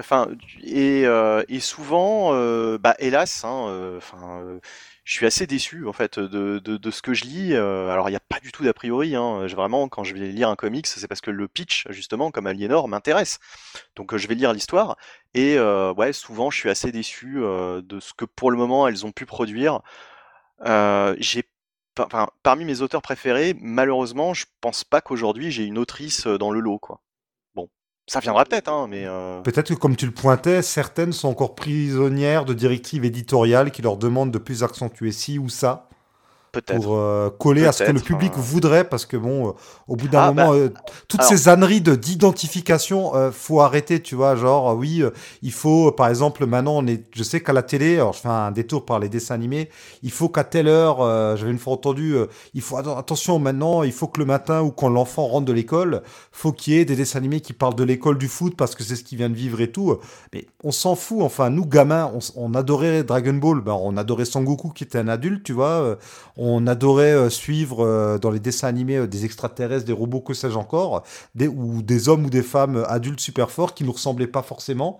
Enfin, et, euh, et souvent, euh, bah, hélas, hein, euh, enfin, euh, je suis assez déçu en fait de, de, de ce que je lis. Euh, alors, il n'y a pas du tout d'a priori. Hein. Vraiment, quand je vais lire un comics, c'est parce que le pitch, justement, comme Aliénor, m'intéresse. Donc, euh, je vais lire l'histoire. Et euh, ouais, souvent, je suis assez déçu euh, de ce que pour le moment elles ont pu produire. Euh, j'ai parmi mes auteurs préférés, malheureusement, je pense pas qu'aujourd'hui j'ai une autrice euh, dans le lot, quoi. Ça viendra peut-être, hein, mais euh, Peut-être que comme tu le pointais, certaines sont encore prisonnières de directives éditoriales qui leur demandent de plus accentuer ci ou ça. Peut-être. pour euh, coller à ce que le public voudrait parce que bon euh, au bout d'un Ah, moment bah, euh, toutes alors- ces âneries de d'identification euh, faut arrêter tu vois genre oui euh, il faut par exemple maintenant on est je sais qu'à la télé alors je fais un détour par les dessins animés il faut qu'à telle heure euh, j'avais une fois entendu euh, il faut atten- attention maintenant il faut que le matin ou quand l'enfant rentre de l'école faut qu'il y ait des dessins animés qui parlent de l'école du foot parce que c'est ce qu'il vient de vivre et tout mais on s'en fout enfin nous gamins on, on adorait Dragon Ball ben, on adorait Sangoku qui était un adulte tu vois euh, on adorait euh, suivre euh, dans les dessins animés euh, des extraterrestres, des robots, que sais-je encore, des, ou des hommes ou des femmes adultes super forts qui nous ressemblaient pas forcément.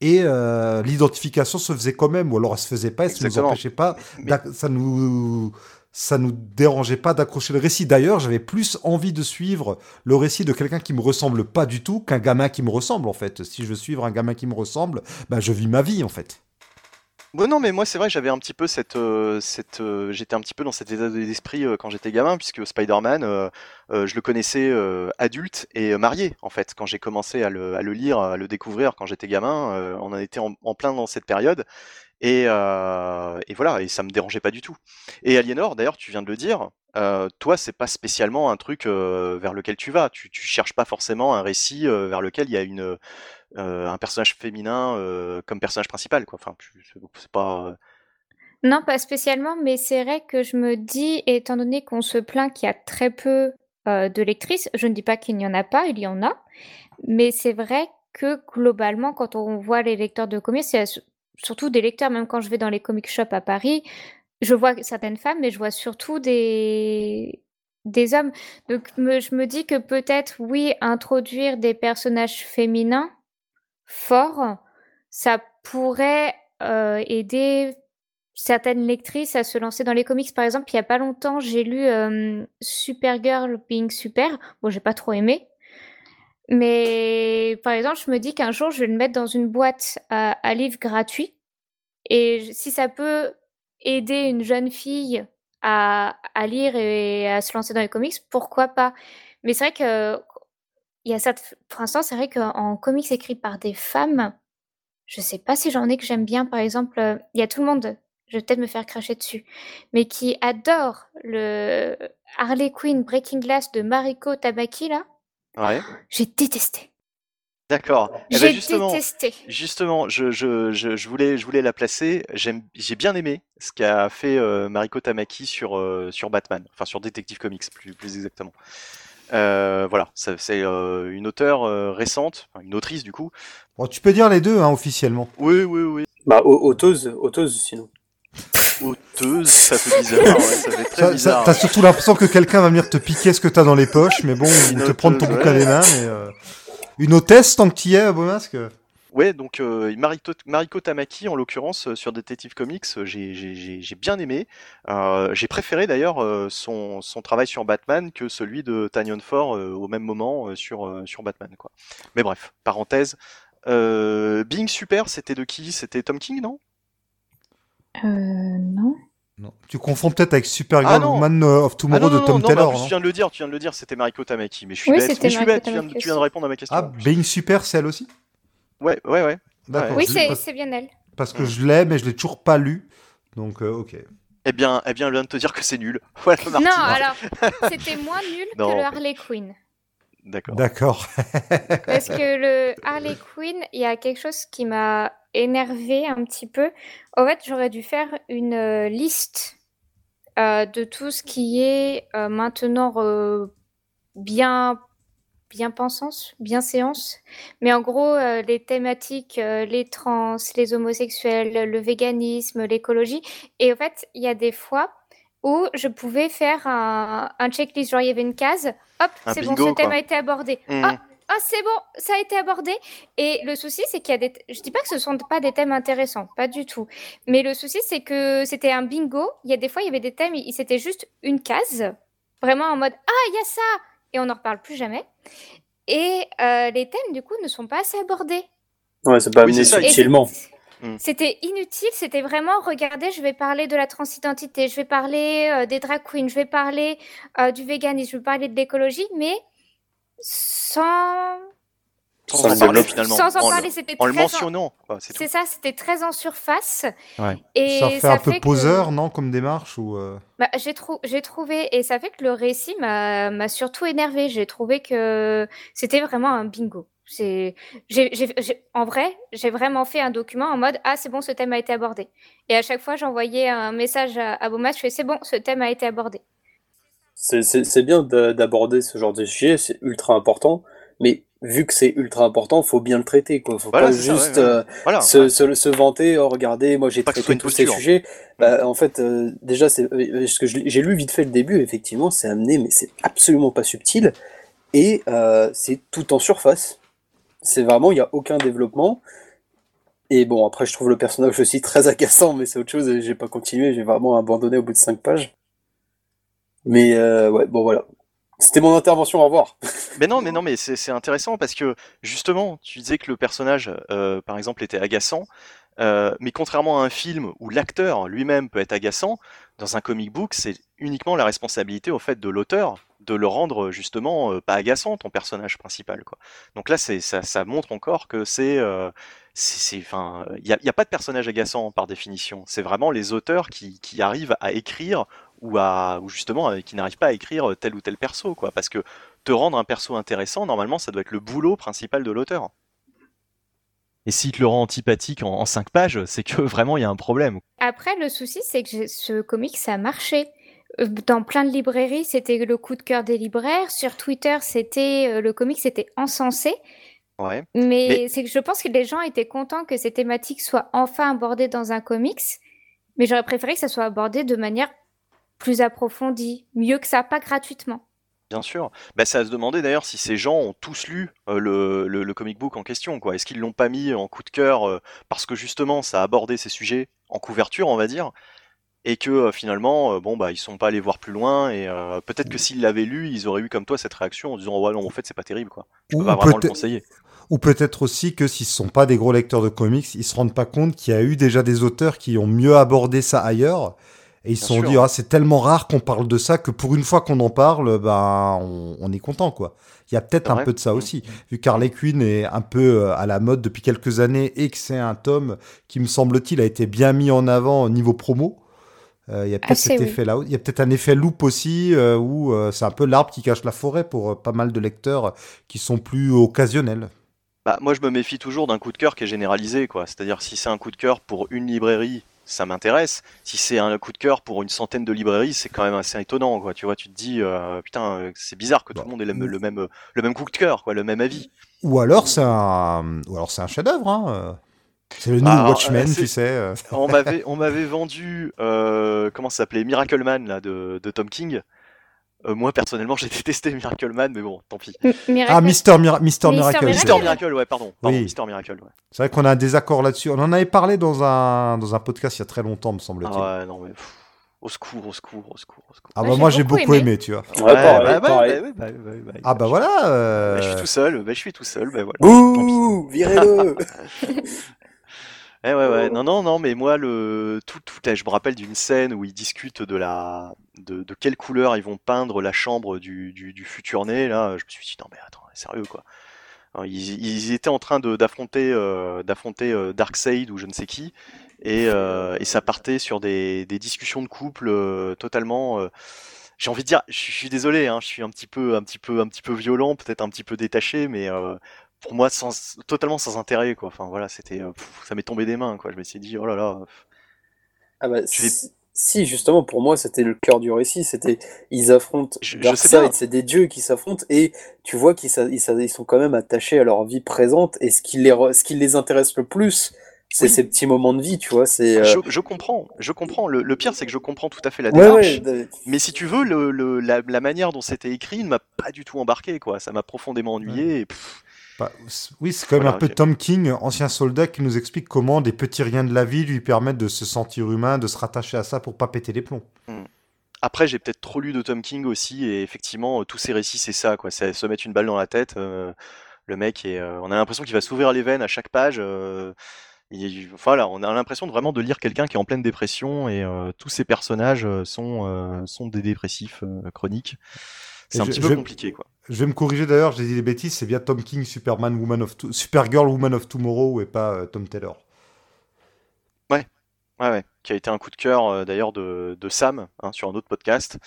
Et euh, l'identification se faisait quand même, ou alors elle se faisait pas, et ça nous Exactement. empêchait pas, Mais- d'ac- ça nous ça nous dérangeait pas d'accrocher le récit. D'ailleurs, j'avais plus envie de suivre le récit de quelqu'un qui me ressemble pas du tout qu'un gamin qui me ressemble en fait. Si je veux suivre un gamin qui me ressemble, ben je vis ma vie en fait. Bon, non, mais moi, c'est vrai j'avais un petit peu cette, euh, cette, euh, j'étais un petit peu dans cet état d'esprit euh, quand j'étais gamin, puisque Spider-Man, je le connaissais adulte et marié, en fait, quand j'ai commencé à le, à le lire, à le découvrir quand j'étais gamin, on en était en, plein dans cette période, et, et voilà, et ça me dérangeait pas du tout. Et Aliénor, d'ailleurs, tu viens de le dire, toi, c'est pas spécialement un truc vers lequel tu vas, tu, cherches pas forcément un récit vers lequel il y a une, un personnage féminin euh, comme personnage principal, quoi. Enfin, c'est pas. euh, Non, pas spécialement, mais c'est vrai que je me dis, étant donné qu'on se plaint qu'il y a très peu euh, de lectrices, je ne dis pas qu'il n'y en a pas, il y en a, mais c'est vrai que globalement, quand on voit les lecteurs de comics, c'est surtout des lecteurs, même quand je vais dans les comic shops à Paris, je vois certaines femmes, mais je vois surtout des, des hommes. Donc je me dis que peut-être, oui, introduire des personnages féminins forts, ça pourrait euh, aider certaines lectrices à se lancer dans les comics. Par exemple, il y a pas longtemps, j'ai lu euh, Supergirl Being Super. Bon, j'ai pas trop aimé. Mais par exemple, je me dis qu'un jour, je vais le mettre dans une boîte à, livres gratuits. Et si ça peut aider une jeune fille à, à lire et à se lancer dans les comics, pourquoi pas? Mais c'est vrai que il y a ça. Pour l'instant, c'est vrai qu'en comics écrits par des femmes, je sais pas si j'en ai que j'aime bien. Par exemple, euh, il y a tout le monde, je vais peut-être me faire cracher dessus, mais qui adore le Harley Quinn Breaking Glass de Mariko Tabaki, là. Ouais. J'ai détesté. D'accord. Eh ben, J'ai justement, détesté. justement, je, je, je, je voulais, je voulais la placer. J'ai bien aimé ce qu'a fait euh, Mariko Tamaki sur, euh, sur Batman, enfin sur Detective Comics plus, plus exactement. Euh, voilà, c'est euh, une auteure euh, récente, une autrice du coup. Bon, tu peux dire les deux, hein, officiellement. Oui, oui, oui. Bah, au- auteuse, auteuse sinon. Auteuse, ça fait bizarre, ouais, ça fait très Ça- ça- bizarre. T'as surtout l'impression que quelqu'un va venir te piquer ce que t'as dans les poches, mais bon, ou te prendre ton bouquin ouais. des mains. Mais, euh, Une hôtesse, tant que t'y es, à Beau Masque Ouais, donc euh, Mariko, Mariko Tamaki, en l'occurrence, euh, sur Detective Comics, euh, j'ai- j'ai j'ai- j'ai bien aimé. Euh, j'ai préféré d'ailleurs euh, son, son travail sur Batman que celui de Tanyon Ford euh, au même moment euh, sur, euh, sur Batman. Quoi. Mais bref, parenthèse. Euh, Being Super, c'était de qui? C'était Tom King, non? Euh, non. Non. Tu confonds peut-être avec Ah, Supergirl non. Woman of Ah Tomorrow non, non, de Tom non, non, Taylor, bah, non? tu viens de le dire, tu viens de le dire, c'était Mariko Tamaki, mais je suis Oui, bête. Mais je suis bête, tu viens, de- Tamaki tu viens de aussi. répondre à ma question. Ah, Being Super, c'est elle aussi? Ouais, ouais, ouais. D'accord. Oui, c'est c'est bien elle. parce que Mm. je l'ai, mais je l'ai toujours pas lu. Donc, euh, ok. Eh bien, eh bien, elle vient de te dire que c'est nul. Voilà, Martine. Non, alors, c'était moins nul Non. que le Harley Quinn. D'accord. D'accord. Parce que le Harley Quinn, il y a quelque chose qui m'a énervé un petit peu. En fait, j'aurais dû faire une euh, liste euh, de tout ce qui est euh, maintenant euh, bien bien pensance, bien séance. Mais en gros, euh, les thématiques, euh, les trans, les homosexuels, le véganisme, l'écologie. Et en fait, il y a des fois où je pouvais faire un, un checklist, genre il y avait une case, hop, Un c'est bon, ce thème quoi. a été abordé. Ah, ah, c'est bon, ça a été abordé. Et le souci, c'est qu'il y a des. Je dis pas que ce sont pas des thèmes intéressants, pas du tout. Mais le souci, c'est que c'était un bingo. Il y a des fois, il y avait des thèmes, il- c'était juste une case, vraiment en mode Ah, il y a ça Et on n'en reparle plus jamais. Et euh, les thèmes, du coup, ne sont pas assez abordés. Ouais, c'est pas amené subtilement. c'est- Mm. C'était inutile, c'était vraiment, regardez, je vais parler de la transidentité, je vais parler euh, des drag queens, je vais parler euh, du véganisme, je vais parler de l'écologie, mais sans, Sans en le parler finalement. sans en en, le- parler, c'était en le très en- mentionnant. c'est ça, c'était très en surface. Ouais. Et ça fait un peu que- poseur, non, comme démarche ou euh, Bah, j'ai trou- j'ai trouvé, et ça fait que le récit m'a m'a surtout énervé. J'ai trouvé que c'était vraiment un bingo. C'est, j'ai- j'ai- j'ai- en vrai, j'ai vraiment fait un document en mode ah c'est bon, ce thème a été abordé. Et à chaque fois, j'envoyais un message à, à Beaumas, je fais c'est bon, ce thème a été abordé. C'est- C'est c'est bien d'a- d'aborder ce genre de sujet, c'est ultra important, mais vu que c'est ultra important, faut bien le traiter, quoi. Faut Voilà, pas ça, juste ouais, ouais. euh, Voilà. se, ouais. se, se vanter, oh regardez, moi j'ai traité tous ces sujets. Bah, en fait, euh, déjà, c'est euh, ce que j'ai lu vite fait le début, effectivement, c'est amené, mais c'est absolument pas subtil, et euh, c'est tout en surface. C'est vraiment, il n'y a aucun développement. Et bon, après, je trouve le personnage aussi très agaçant, mais c'est autre chose, j'ai pas continué, j'ai vraiment abandonné au bout de cinq pages. Mais euh, ouais, bon voilà. C'était mon intervention, au revoir. Mais non, mais non, mais c'est intéressant parce que justement, tu disais que le personnage, euh, par exemple, était agaçant. euh, mais contrairement à un film où l'acteur lui-même peut être agaçant, dans un comic book, c'est uniquement la responsabilité au fait de l'auteur de le rendre justement euh, pas agaçant ton personnage principal. Donc là, ça, ça montre encore que c'est, enfin, il n'y a, pas de personnage agaçant par définition. C'est vraiment les auteurs qui arrivent à écrire ou à, ou justement euh, qui n'arrivent pas à écrire tel ou tel perso, quoi. Parce que te rendre un perso intéressant, normalement, ça doit être le boulot principal de l'auteur. Et s'il te le rend antipathique en, en 5 pages, c'est que vraiment il y a un problème. Après, le souci, c'est que ce comic, ça a marché. Euh, Dans plein de librairies, c'était le coup de cœur des libraires. Sur Twitter, c'était euh, le comic, c'était encensé. Ouais. Mais, Mais- c'est que je pense que les gens étaient contents que ces thématiques soient enfin abordées dans un comics. Mais j'aurais préféré que ça soit abordé de manière plus approfondie, mieux que ça, pas gratuitement. Bien sûr. Bah, c'est à se demander d'ailleurs si ces gens ont tous lu euh, le, le, le comic book en question. quoi. Est-ce qu'ils l'ont pas mis en coup de cœur euh, parce que justement ça a abordé ces sujets en couverture, on va dire, et que euh, finalement, euh, bon bah ils sont pas allés voir plus loin et euh, peut-être que s'ils l'avaient lu, ils auraient eu comme toi cette réaction en disant ouais non en fait c'est pas terrible quoi. Je peux Ou pas vraiment le peut-être- conseiller. Ou peut-être aussi que s'ils ne sont pas des gros lecteurs de comics, ils se rendent pas compte qu'il y a eu déjà des auteurs qui ont mieux abordé ça ailleurs. Et ils se sont sûr. dit, ah, c'est tellement rare qu'on parle de ça que pour une fois qu'on en parle, ben, on, on est content, quoi. Il y a peut-être un peu de ça Mm. aussi. Vu qu'Harley Quinn est un peu euh, à la mode depuis quelques années et que c'est un tome qui, me semble-t-il, a été bien mis en avant au niveau promo. euh, Il y a peut-être cet oui. effet-là. Il y a peut-être un effet loop aussi, euh, où euh, c'est un peu l'arbre qui cache la forêt pour euh, pas mal de lecteurs qui sont plus occasionnels. Bah, moi, je me méfie toujours d'un coup de cœur qui est généralisé, quoi. C'est-à-dire, si c'est un coup de cœur pour une librairie, ça m'intéresse. Si c'est un coup de cœur pour une centaine de librairies, c'est quand même assez étonnant, quoi. Tu vois, tu te dis, euh, putain, euh, c'est bizarre que tout Bah, le monde ait le, le même, le même coup de cœur, quoi, le même avis. Ou alors c'est un, ou alors c'est un chef-d'œuvre. Hein. euh. C'est le nouveau Alors, Watchmen, euh, tu sais. euh. On m'avait, on m'avait vendu, euh, comment ça s'appelait, Miracle Man, là, de, de Tom King. Euh, moi, personnellement, j'ai détesté Miracle Man, mais bon, tant pis. M- Miracle. Ah, Mister, Mister Mister Miracle. Mister Miracle, ouais, pardon. pardon Oui. Mister Miracle, ouais. C'est vrai qu'on a un désaccord là-dessus. On en avait parlé dans un, dans un podcast il y a très longtemps, me semble-t-il. Ah ouais, non, mais. pff, au secours, au secours, au secours, au secours. Ah bah moi j'ai beaucoup beaucoup aimé. aimé. tu vois. Bah, bah, bah, bah, Ah bah voilà. euh, bah, je suis tout seul, bah, je suis tout seul, bah voilà. Bouh Virez-le Eh ouais, ouais, non, non, non, mais moi, le, tout, tout, je me rappelle d'une scène où ils discutent de la, de, de quelle couleur ils vont peindre la chambre du, du, du futur né, là, je me suis dit, non, mais attends, sérieux, quoi. Alors, ils, ils étaient en train de, d'affronter, euh, d'affronter euh, Darkseid ou je ne sais qui, et, euh, et ça partait sur des, des discussions de couple euh, totalement, euh, j'ai envie de dire, je, suis- je suis désolé, hein, je suis un petit peu, un petit peu, un petit peu violent, peut-être un petit peu détaché, mais euh, pour moi, sans, totalement sans intérêt, quoi. Enfin voilà, c'était, euh, ça m'est tombé des mains, quoi. Je me suis dit, oh là là. Ah bah, si, si, justement, pour moi, c'était le cœur du récit. C'était, ils affrontent Je-. Darkseid, c'est des dieux qui s'affrontent, et tu vois qu'ils ils, sont quand même attachés à leur vie présente, et ce qui les, ce qui les intéresse le plus, c'est Oui. ces petits moments de vie, tu vois. C'est, euh, Je, je comprends, je comprends. Le, le pire, c'est que je comprends tout à fait la ouais, démarche. ouais, Mais si tu veux, le, le- la, la manière dont c'était écrit ne m'a pas du tout embarqué, quoi. Ça m'a profondément ennuyé. et pff, bah, oui, c'est quand même Voilà, un peu. Tom King, ancien soldat, qui nous explique comment des petits riens de la vie lui permettent de se sentir humain, de se rattacher à ça pour pas péter les plombs. Après, j'ai peut-être trop lu de Tom King aussi, et effectivement, euh, tous ces récits, c'est ça, quoi. C'est se mettre une balle dans la tête. euh, le mec, et on a l'impression qu'il va s'ouvrir les veines à chaque page. euh, il- enfin, là, on a l'impression de vraiment de lire quelqu'un qui est en pleine dépression, et euh, tous ces personnages euh, sont, euh, sont des dépressifs euh, chroniques. C'est un je- petit je- peu compliqué, quoi. Je vais me corriger d'ailleurs, j'ai dit des bêtises, c'est bien Tom King, Superman, Woman of To- Supergirl, Woman of Tomorrow, et pas euh, Tom Taylor. Ouais, ouais, qui a été un coup de cœur euh, d'ailleurs de, de Sam hein, sur un autre podcast.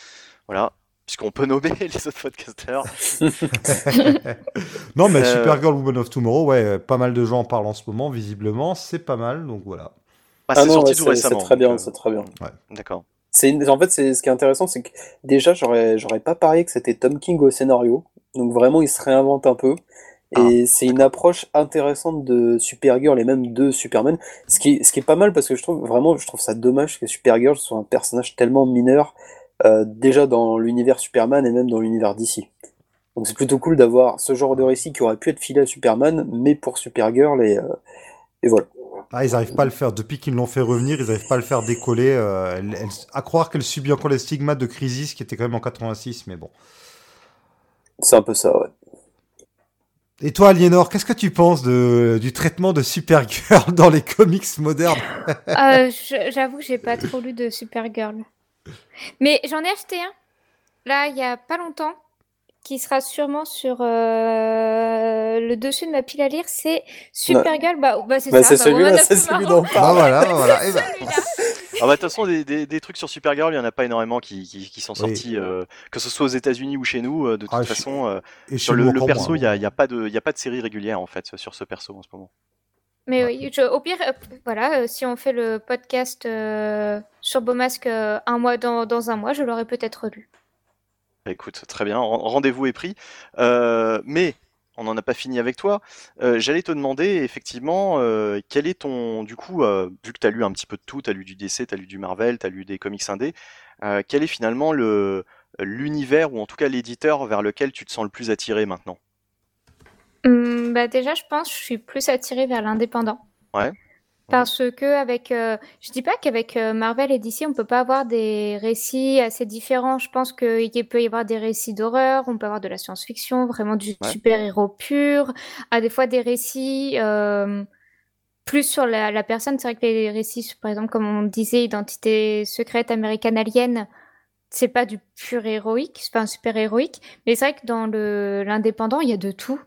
Voilà, puisqu'on peut nommer les autres podcasteurs. non, mais Euh, Supergirl, Woman of Tomorrow, ouais, euh, pas mal de gens en parlent en ce moment, visiblement, c'est pas mal, donc voilà. Bah, Ah c'est sorti ouais, tout c'est- récemment. c'est très bien, c'est très bien. D'accord. C'est En fait, c'est ce qui est intéressant, c'est que déjà, j'aurais, j'aurais pas parié que c'était Tom King au scénario. Donc vraiment, il se réinvente un peu. Et c'est une approche intéressante de Supergirl et même de Superman. Ce qui, ce qui est pas mal parce que je trouve vraiment, je trouve ça dommage que Supergirl soit un personnage tellement mineur, euh, déjà dans l'univers Superman et même dans l'univers DC. Donc c'est plutôt cool d'avoir ce genre de récit qui aurait pu être filé à Superman, mais pour Supergirl et, euh, et voilà. Ah, ils arrivent pas à le faire. Depuis qu'ils l'ont fait revenir, ils arrivent pas à le faire décoller. euh, elle- elle- à croire qu'elle subit encore les stigmates de Crisis, qui était quand même en 86, mais bon. C'est un peu ça, ouais. Et toi, Aliénor, qu'est-ce que tu penses de, du traitement de Supergirl dans les comics modernes? Euh, je- J'avoue que j'ai pas trop lu de Supergirl. Mais j'en ai acheté un, là, il y a pas longtemps, qui sera sûrement sur euh, le dessus de ma pile à lire. C'est Supergirl, bah, bah c'est Bah, ça. c'est bah, celui-là, c'est celui dont on parle. voilà, voilà. Celui-là. Bah, de toute façon, des, des, des trucs sur Supergirl, il y en a pas énormément qui, qui, qui sont Oui. sortis, euh, que ce soit aux États-Unis ou chez nous. euh, de toute Ah, je- façon, euh, et sur le, perso, il y a, y a pas de, il y a pas de série régulière en fait sur ce perso en ce moment. Mais oui, je- au pire, euh, voilà, euh, si on fait le podcast euh, sur Beaumasque euh, un mois dans, dans un mois, je l'aurais peut-être lu. Écoute, très bien, ren- rendez-vous est pris. Euh, mais on n'en a pas fini avec toi. Euh, J'allais te demander effectivement euh, quel est ton, du coup, vu que tu as lu un petit peu de tout, tu as lu du DC, tu as lu du Marvel, tu as lu des comics indés, quel est finalement le l'univers ou en tout cas l'éditeur vers lequel tu te sens le plus attiré maintenant? Hum, bah déjà, je pense que je suis plus attirée vers l'indépendant. Ouais. Parce que avec, euh, je dis pas qu'avec euh, Marvel et DC, on peut pas avoir des récits assez différents. Je pense qu'il peut y avoir des récits d'horreur, on peut avoir de la science-fiction, vraiment du Ouais. super-héros pur, à des fois des récits euh, plus sur la, la personne. C'est vrai que les récits, par exemple, comme on disait, Identité secrète américaine alien, c'est pas du pur héroïque, c'est pas un super héroïque, mais c'est vrai que dans le l'indépendant, il y a de tout.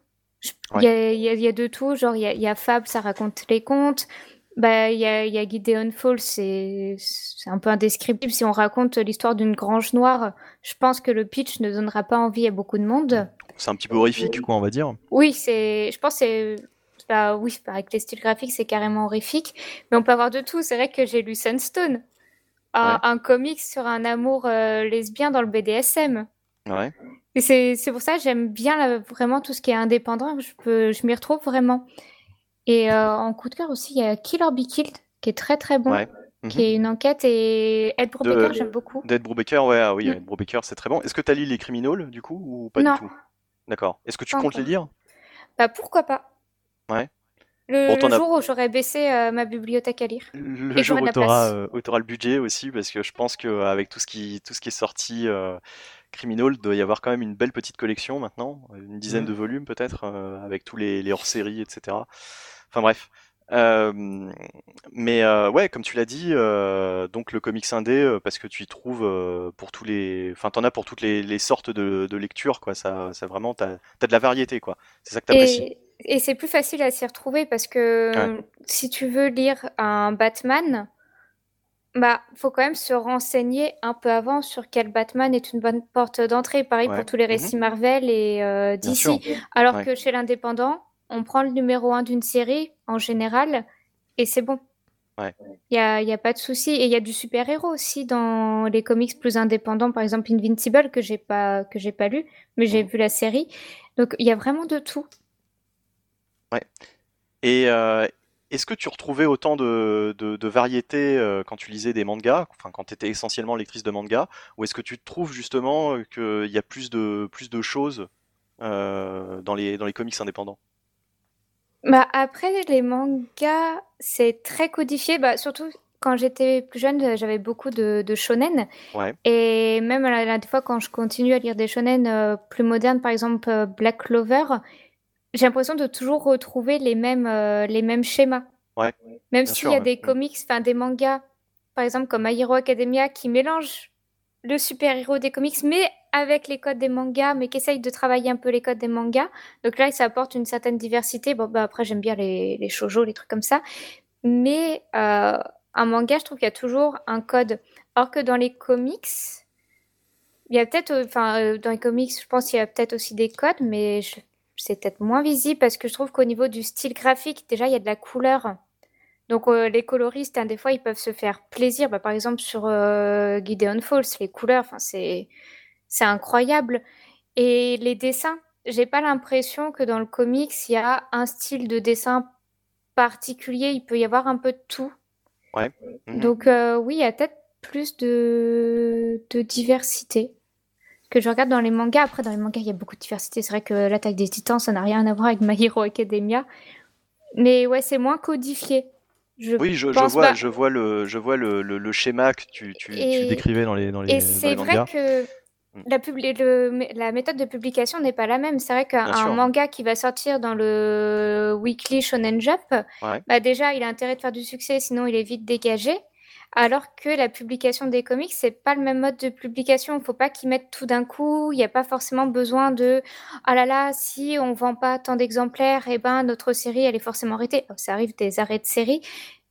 Il y, a, y a- y a de tout, genre il y a, il y a Fab, ça raconte les contes. Bah, il y a, y a Gideon Falls, c'est c'est un peu indescriptible. Si on raconte l'histoire d'une grange noire, je pense que le pitch ne donnera pas envie à beaucoup de monde. C'est un petit peu horrifique, quoi, on va dire. Oui, c'est, je pense que c'est bah oui, avec les styles graphiques, c'est carrément horrifique. Mais on peut avoir de tout. C'est vrai que j'ai lu Sunstone, un, un comics sur un amour euh, lesbien dans le BDSM. Ouais. Et c'est pour ça que j'aime bien vraiment tout ce qui est indépendant. Je peux, je m'y retrouve vraiment. Et euh, en coup de cœur aussi, il y a Kill or Be Killed, qui est très très bon, Ouais. qui est une enquête. Et Ed Brubaker, j'aime beaucoup. D'Ed Brubaker, ouais, ah oui, Mm. Ed Brubaker, c'est très bon. Est-ce que tu as lu Les Criminals, du coup, ou pas Non. du tout? D'accord. Est-ce que tu comptes les lire? Bah pourquoi pas? Ouais. Le, Bon, jour où j'aurais baissé euh, ma bibliothèque à lire. Le Et jour j'aurai où tu auras, place. le budget aussi, parce que je pense qu'avec tout ce qui, tout ce qui est sorti euh, Criminal, il doit y avoir quand même une belle petite collection maintenant, une dizaine Mhm. de volumes peut-être, euh, avec tous les, les hors-séries, etc. Enfin bref. Euh, mais euh, ouais, comme tu l'as dit, euh, donc le comics indé, euh, parce que tu y trouves pour tous les, enfin t'en as pour toutes les, les sortes de, de lectures, quoi. Ça, ça vraiment, t'as, t'as de la variété, quoi. C'est ça que t'apprécies. Et, et c'est plus facile à s'y retrouver parce que Ouais. si tu veux lire un Batman, bah faut quand même se renseigner un peu avant sur quel Batman est une bonne porte d'entrée. Pareil Ouais. pour tous les Mhm. récits Marvel et sûr. Alors Ouais. que chez l'indépendant, on prend le numéro 1 d'une série en général et c'est bon. Ouais. Il y a, y a pas de souci. Et il y a du super-héros aussi dans les comics plus indépendants. Par exemple, Invincible, que j'ai pas, que j'ai pas lu, mais j'ai Mhm. vu la série. Donc, il y a vraiment de tout. Et euh, est-ce que tu retrouvais autant de, de, de variété euh, quand tu lisais des mangas, enfin quand tu étais essentiellement lectrice de mangas, ou est-ce que tu trouves justement euh, qu'il y a plus de, plus de choses euh, dans les, dans les comics indépendants? Bah, après, les mangas, c'est très codifié. Bah, surtout quand j'étais plus jeune, j'avais beaucoup de, de shonen. Ouais. Et même la, la fois, quand je continue à lire des shonen euh, plus modernes, par exemple euh, Black Clover, j'ai l'impression de toujours retrouver les mêmes, euh, les mêmes schémas. Ouais, Même s'il y a ouais. des comics, enfin des mangas, par exemple comme My Hero Academia, qui mélangent le super-héros des comics, mais avec les codes des mangas, mais qui essayent de travailler un peu les codes des mangas. Donc là, ça apporte une certaine diversité. Bon, bah après, j'aime bien les, les shoujo, les trucs comme ça. Mais euh, un manga, je trouve qu'il y a toujours un code. Alors que dans les comics, il y a peut-être, euh, enfin, euh, dans les comics, je pense qu'il y a peut-être aussi des codes, mais c'est peut-être moins visible parce que je trouve qu'au niveau du style graphique, déjà, il y a de la couleur. Donc, euh, les coloristes, hein, des fois, ils peuvent se faire plaisir. Bah, par exemple, sur euh, Gideon Falls, les couleurs, c'est incroyable. Et les dessins, j'ai pas l'impression que dans le comics, il y a un style de dessin particulier. Il peut y avoir un peu de tout. Ouais. Mhm. Donc, euh, oui, il y a peut-être plus de, de diversité que je regarde dans les mangas. Après, dans les mangas, il y a beaucoup de diversité. C'est vrai que l'attaque des titans, ça n'a rien à voir avec My Hero Academia. Mais ouais, c'est moins codifié. Je Oui, je, vois, pas. je vois le, je vois le, le, le schéma que tu, tu, tu Et- décrivais dans les, dans les, Et c'est vrai mangas. que Mm. la, publi- le- la méthode de publication n'est pas la même. C'est vrai qu'un manga qui va sortir dans le Weekly Shonen Jump, Ouais. bah déjà, il a intérêt de faire du succès, sinon il est vite dégagé. Alors que la publication des comics, c'est pas le même mode de publication. Il faut pas qu'ils mettent tout d'un coup. Il n'y a pas forcément besoin de ah là là, si on vend pas tant d'exemplaires, eh ben notre série elle est forcément arrêtée. Alors, ça arrive des arrêts de série,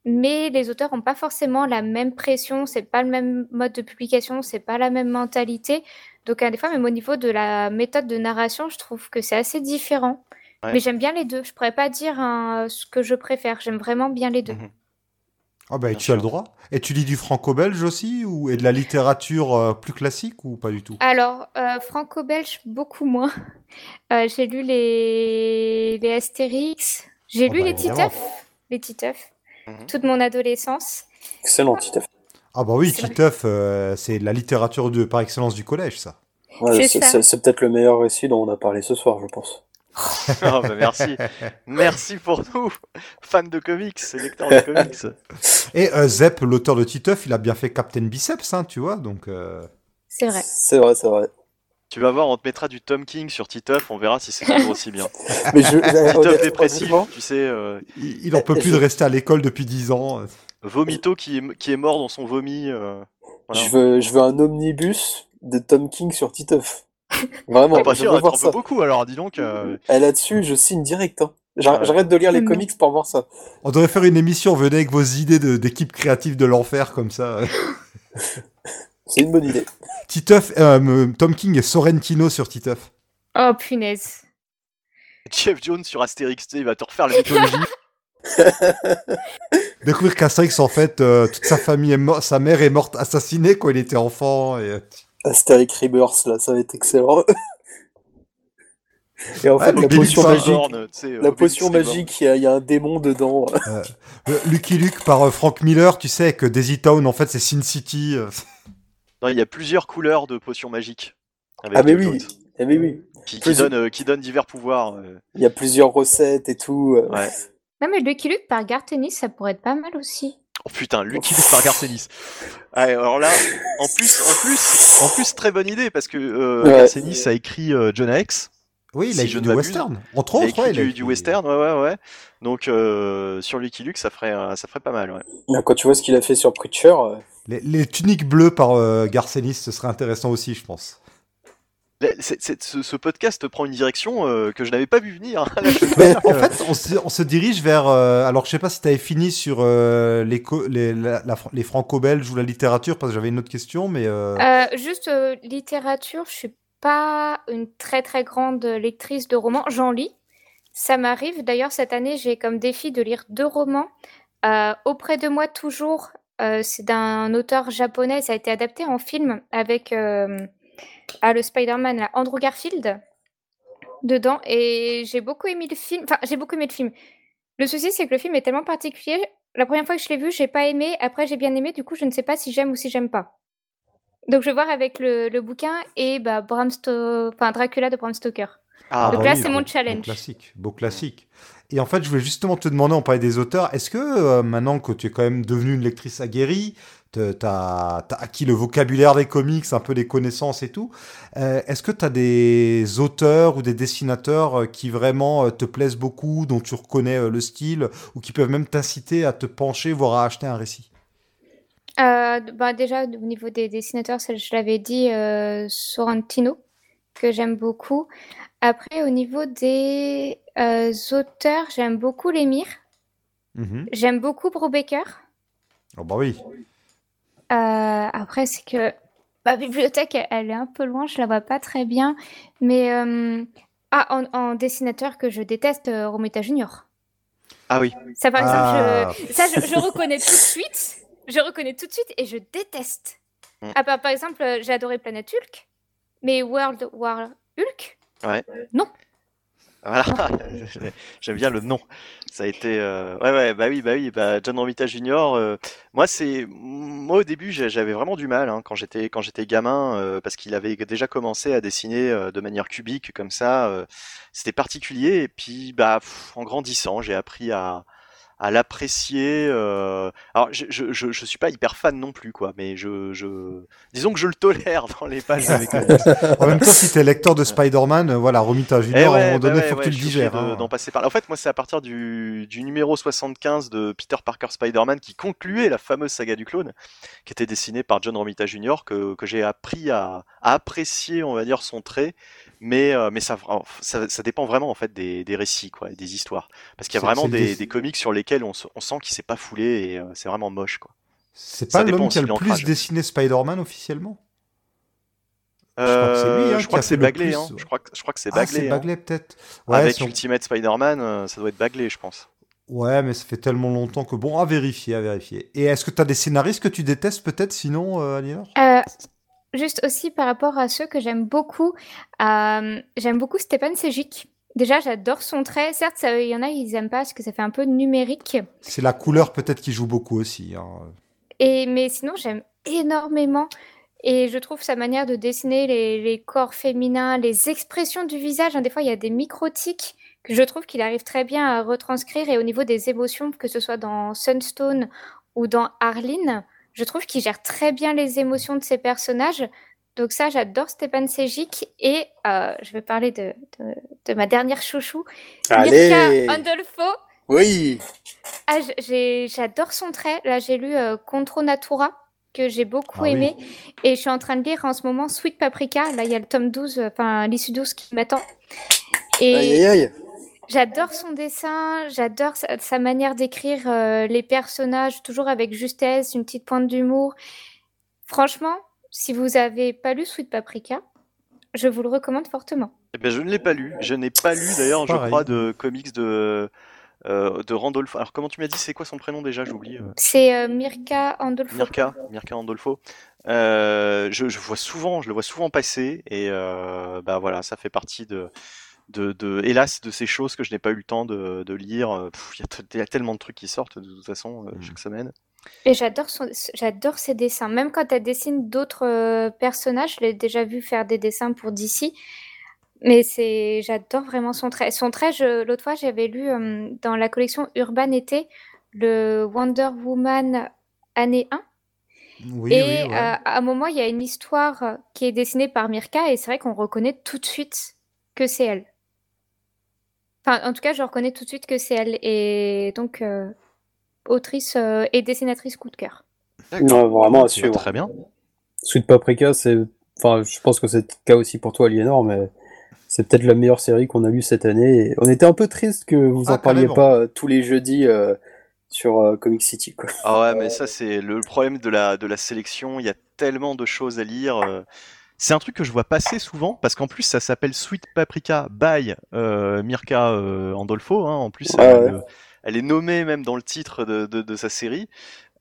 mais les auteurs n'ont pas forcément la même pression. C'est pas le même mode de publication, c'est pas la même mentalité. Donc à des fois, même au niveau de la méthode de narration, je trouve que c'est assez différent. Ouais. Mais j'aime bien les deux. Je pourrais pas dire hein, ce que je préfère. J'aime vraiment bien les deux. Mhm. Ah bah, tu as le droit. Et tu lis du franco-belge aussi ou et de la littérature euh, plus classique ou pas du tout? Alors, euh, franco-belge, beaucoup moins. Euh, j'ai lu les, les Astérix, j'ai Oh lu bah, les. Titeuf, les Titeuf, Mhm. toute mon adolescence. Excellent, Titeuf. Ah bah oui. Titeuf, euh, c'est la littérature de par excellence du collège, ça. Ouais, c'est peut-être le meilleur récit dont on a parlé ce soir, je pense. Ah, bah, merci. Merci pour nous, fans de comics, et lecteurs de comics. Et euh, Zep, l'auteur de Titeuf, il a bien fait Captain Biceps, hein, tu vois, donc... euh, C'est vrai. C'est vrai, c'est vrai. Tu vas voir, on te mettra du Tom King sur Titeuf, on verra si c'est toujours aussi bien. Mais je, Titeuf honnête- dépressif, tu sais, euh, il, il en peut plus de rester à l'école depuis 10 ans. Vomito qui est, qui est mort dans son vomi. euh, voilà. je veux, je veux un omnibus de Tom King sur Titeuf. Vraiment, pas je sûr, veux voir ça. beaucoup alors, dis donc. euh, Et là-dessus, je signe direct. hein. J'arrête de lire les Mm. comics pour voir ça. On devrait faire une émission, venez avec vos idées d'équipe créative de l'enfer, comme ça. C'est une bonne idée. Titeuf, euh, Tom King et Sorrentino sur Titeuf. Oh punaise. Jeff Jones sur Astérix, tu sais, il va te refaire la mythologie. Découvrir qu'Astérix, en fait, euh, toute sa famille est morte, sa mère est morte assassinée quand il était enfant. Et... Astéric Rebirth, là, ça va être excellent. Et en fait, la potion magique, la potion magique, il y, a- il y a un démon dedans. euh, Lucky Luke par euh, Frank Miller, tu sais, que Daisy Town, en fait, c'est Sin City. euh. Non, il y a plusieurs couleurs de potions magiques. avec Ah, mais oui. Eh mais oui, Qui, qui euh, divers pouvoirs. euh, il y a plusieurs recettes et tout. euh. ouais. Non, mais Lucky Luke par Gartenis, ça pourrait être pas mal aussi. Oh putain, Lucky Luke par Garcenis. Ouais, alors là, en plus, en plus, en plus, très bonne idée parce que euh, Ouais. Garcenis a écrit euh, John X. Oui, il Si a je écrit du western. Entre Il a autres, écrit ouais, il a du, écrit- du western, ouais, ouais, ouais. Donc euh, sur Lucky Luke, ça ferait, euh, ça ferait pas mal, ouais. Là, Quand tu vois ce qu'il a fait sur Preacher, euh, Les, les tuniques bleues par euh, Garcenis, ce serait intéressant aussi, je pense. Ce, ce podcast prend une direction euh, que je n'avais pas vu venir. Mais en fait, on se, on se dirige vers. euh, alors, je sais pas si tu avais fini sur euh, les, les, la- la- les franco-belges ou la littérature, parce que j'avais une autre question, mais. euh, Euh, juste euh, littérature, je suis pas une très très grande lectrice de romans. J'en lis. Ça m'arrive. D'ailleurs, cette année, j'ai comme défi de lire deux romans. Euh, auprès de moi, toujours, euh, c'est d'un auteur japonais. Ça a été adapté en film avec ah, le Spider-Man, Andrew Garfield, dedans. Et j'ai beaucoup aimé le film. Enfin, j'ai beaucoup aimé le film. Le souci, c'est que le film est tellement particulier. La première fois que je l'ai vu, j'ai pas aimé. Après, j'ai bien aimé. Du coup, je ne sais pas si j'aime ou si j'aime pas. Donc, je vais voir avec le, le bouquin et bah, Bram Sto- enfin, Dracula de Bram Stoker. Ah, Donc bah là, oui, c'est beau- mon Beau challenge. classique, beau classique. Et en fait, je voulais justement te demander, on parlait des auteurs, est-ce que euh, maintenant que tu es quand même devenue une lectrice aguerrie, tu as, acquis le vocabulaire des comics, un peu des connaissances et tout, euh, est-ce que tu as des auteurs ou des dessinateurs euh, qui vraiment euh, te plaisent beaucoup, dont tu reconnais le style, ou qui peuvent même t'inciter à te pencher, voire à acheter un récit? Euh, bah, déjà, au niveau des dessinateurs, je l'avais dit, euh, Sorrentino, que j'aime beaucoup. Après, au niveau des euh, auteurs, j'aime beaucoup Lemire. Mhm. J'aime beaucoup Brubaker. Oh bah oui. Euh, après, c'est que ma bibliothèque, elle, est un peu loin, je la vois pas très bien. Mais euh, ah, en, en dessinateur que je déteste, euh, Romita Junior. ah oui. Ça, par Ah. exemple, je, ça, je, je reconnais tout de suite. Je reconnais tout de suite et je déteste. Mm. Ah, par, par exemple, j'ai adoré Planet Hulk, mais World War Hulk, Voilà. J'aime bien le nom. Ça a été. euh, Ouais, ouais, bah oui, bah oui. Bah, John Romita Jr. euh, Moi, c'est. Moi, au début, j'avais vraiment du mal hein, quand j'étais quand j'étais gamin, euh, parce qu'il avait déjà commencé à dessiner euh, de manière cubique comme ça. euh, C'était particulier. Et puis, bah, en grandissant, j'ai appris à à l'apprécier. euh, Alors, je, je, je, je suis pas hyper fan non plus, quoi, mais je, je... disons que je le tolère dans les pages comics. En même temps, si tu es lecteur de Spider-Man, euh, voilà, Romita Junior, Eh à un moment bah donné, ouais, faut que tu le digères. hein. d'en passer par là. En fait, moi, c'est à partir du, du numéro 75 de Peter Parker Spider-Man qui concluait la fameuse saga du clone, qui était dessinée par John Romita Jr., que, que j'ai appris à, à apprécier, on va dire, son trait. Mais, euh, mais ça, ça, ça dépend vraiment en fait des, des récits, quoi, et des histoires. Parce qu'il y a vraiment des, comics sur lesquels on, se- on sent qu'il s'est pas foulé et euh, c'est vraiment moche, quoi. C'est pas l'homme qui a le plus dessiné Spider-man officiellement? Crois que c'est lui, Euh, hein, je crois que c'est le Bagley, hein. Je crois que, je crois que c'est Ah, Bagley. hein. Bagley peut-être. Ouais, Avec Ultimate Spider-Man, euh, ça doit être Bagley, je pense. ouais, mais ça fait tellement longtemps que bon, à vérifier, à vérifier. Et est-ce que tu as des scénaristes que tu détestes peut-être sinon, euh, Aliénor? Euh, juste aussi par rapport à ceux que j'aime beaucoup, euh, j'aime beaucoup Stepan Sejic. Déjà, j'adore son trait. Certes, il y en a, ils aiment pas parce que ça fait un peu numérique. C'est la couleur peut-être qui joue beaucoup aussi. hein. Et, mais sinon, j'aime énormément. Et je trouve sa manière de dessiner les, les corps féminins, les expressions du visage. hein, des fois, il y a des microtiques que je trouve qu'il arrive très bien à retranscrire. Et au niveau des émotions, que ce soit dans Sunstone ou dans Arline, je trouve qu'il gère très bien les émotions de ses personnages. Donc ça, j'adore Stepan Sejic. Et euh, je vais parler de, de, de ma dernière chouchou, Allez Mirka Andolfo. Oui Ah, j'adore son trait. Là, j'ai lu euh, Contro Natura, que j'ai beaucoup Ah oui. aimé. Et je suis en train de lire en ce moment Sweet Paprika. Là, il y a le tome 12, euh, enfin l'issue 12 qui m'attend. Et Aïe aïe aïe j'adore son dessin, j'adore sa, sa manière d'écrire euh, les personnages, toujours avec justesse, une petite pointe d'humour. Franchement, si vous avez pas lu Sweet Paprika, Je vous le recommande fortement. Eh ben, je ne l'ai pas lu. Je n'ai pas lu d'ailleurs, je crois, de comics de, euh, de Randolph. Alors, comment tu m'as dit C'est quoi son prénom déjà? J'oublie. euh. C'est euh, Mirka Andolfo. Mirka, Mirka Andolfo. Euh, je, je vois souvent, je le vois souvent passer et euh, bah voilà, ça fait partie de, de, de, hélas, de ces choses que je n'ai pas eu le temps de, de lire. Euh, Il y, a y tellement de trucs qui sortent de toute façon euh, Mm. chaque semaine. Et j'adore son... j'adore ses dessins. Même quand elle dessine d'autres euh, personnages, je l'ai déjà vu faire des dessins pour DC. Mais c'est, j'adore vraiment son trait. Son trait, je... l'autre fois, j'avais lu euh, dans la collection Urban Été le Wonder Woman année 1. Oui, et oui, ouais. euh, à un moment, il y a une histoire qui est dessinée par Mirka et c'est vrai qu'on reconnaît tout de suite que c'est elle. Enfin, en tout cas, je reconnais tout de suite que c'est elle. Et donc, euh, autrice euh, et dessinatrice coup de cœur. Non, vraiment à suivre. Très bien. Sweet Paprika, c'est. Enfin, je pense que c'est le cas aussi pour toi, Aliénor, mais c'est peut-être la meilleure série qu'on a lue cette année. Et on était un peu triste que vous Ah, en parliez pas. Pas tous les jeudis euh, sur euh, Comic City. Quoi. Ah ouais, mais ça c'est le problème de la de la sélection. Il y a tellement de choses à lire. C'est un truc que je vois passer souvent parce qu'en plus ça s'appelle Sweet Paprika by euh, Mirka euh, Andolfo. Hein. En plus, Ouais, elle, ouais. elle est nommée même dans le titre de, de, de sa série.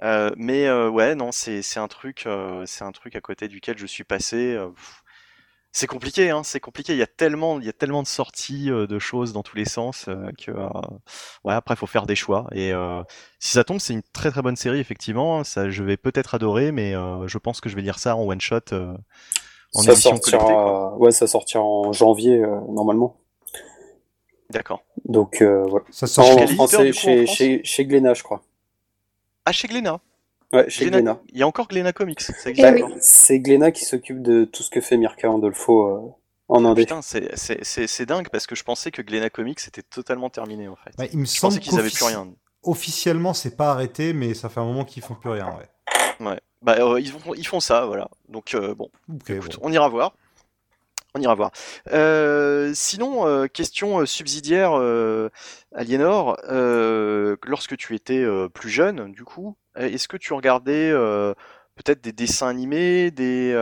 Euh, mais euh, ouais, non, c'est un truc, euh, c'est un truc à côté duquel je suis passé. euh, c'est compliqué, hein, c'est compliqué. Il y a tellement, il y a tellement de sorties euh, de choses dans tous les sens euh, que euh, ouais, après faut faire des choix. Et euh, si ça tombe, c'est une très très bonne série effectivement. Ça, je vais peut-être adorer, mais euh, je pense que je vais lire ça en one shot. Euh, en ça, édition collectée, quoi. sortira... ouais, ça sortira en janvier euh, normalement. D'accord. Donc euh, voilà. Ça En, sort en français, en chez, France chez, chez Glénat, je crois. Ah, chez Glénat. Ouais, chez Glénat- Glénat. Il y a encore Glénat Comics. Ça Eh. C'est Glénat qui s'occupe de tout ce que fait Mirka Andolfo euh, en Indé. Putain, c'est- dingue parce que je pensais que Glénat Comics était totalement terminé en fait. Ouais, il me je pensais qu'ils avaient plus rien. Officiellement, c'est pas arrêté, mais ça fait un moment qu'ils font plus rien. Ouais. Ouais. Bah, euh, ils, font, ils font ça, voilà. Donc euh, bon, Ok, écoute, bon. on ira voir. On ira voir. Euh, sinon, question subsidiaire, Aliénor, lorsque tu étais plus jeune, du coup, est-ce que tu regardais peut-être des dessins animés, des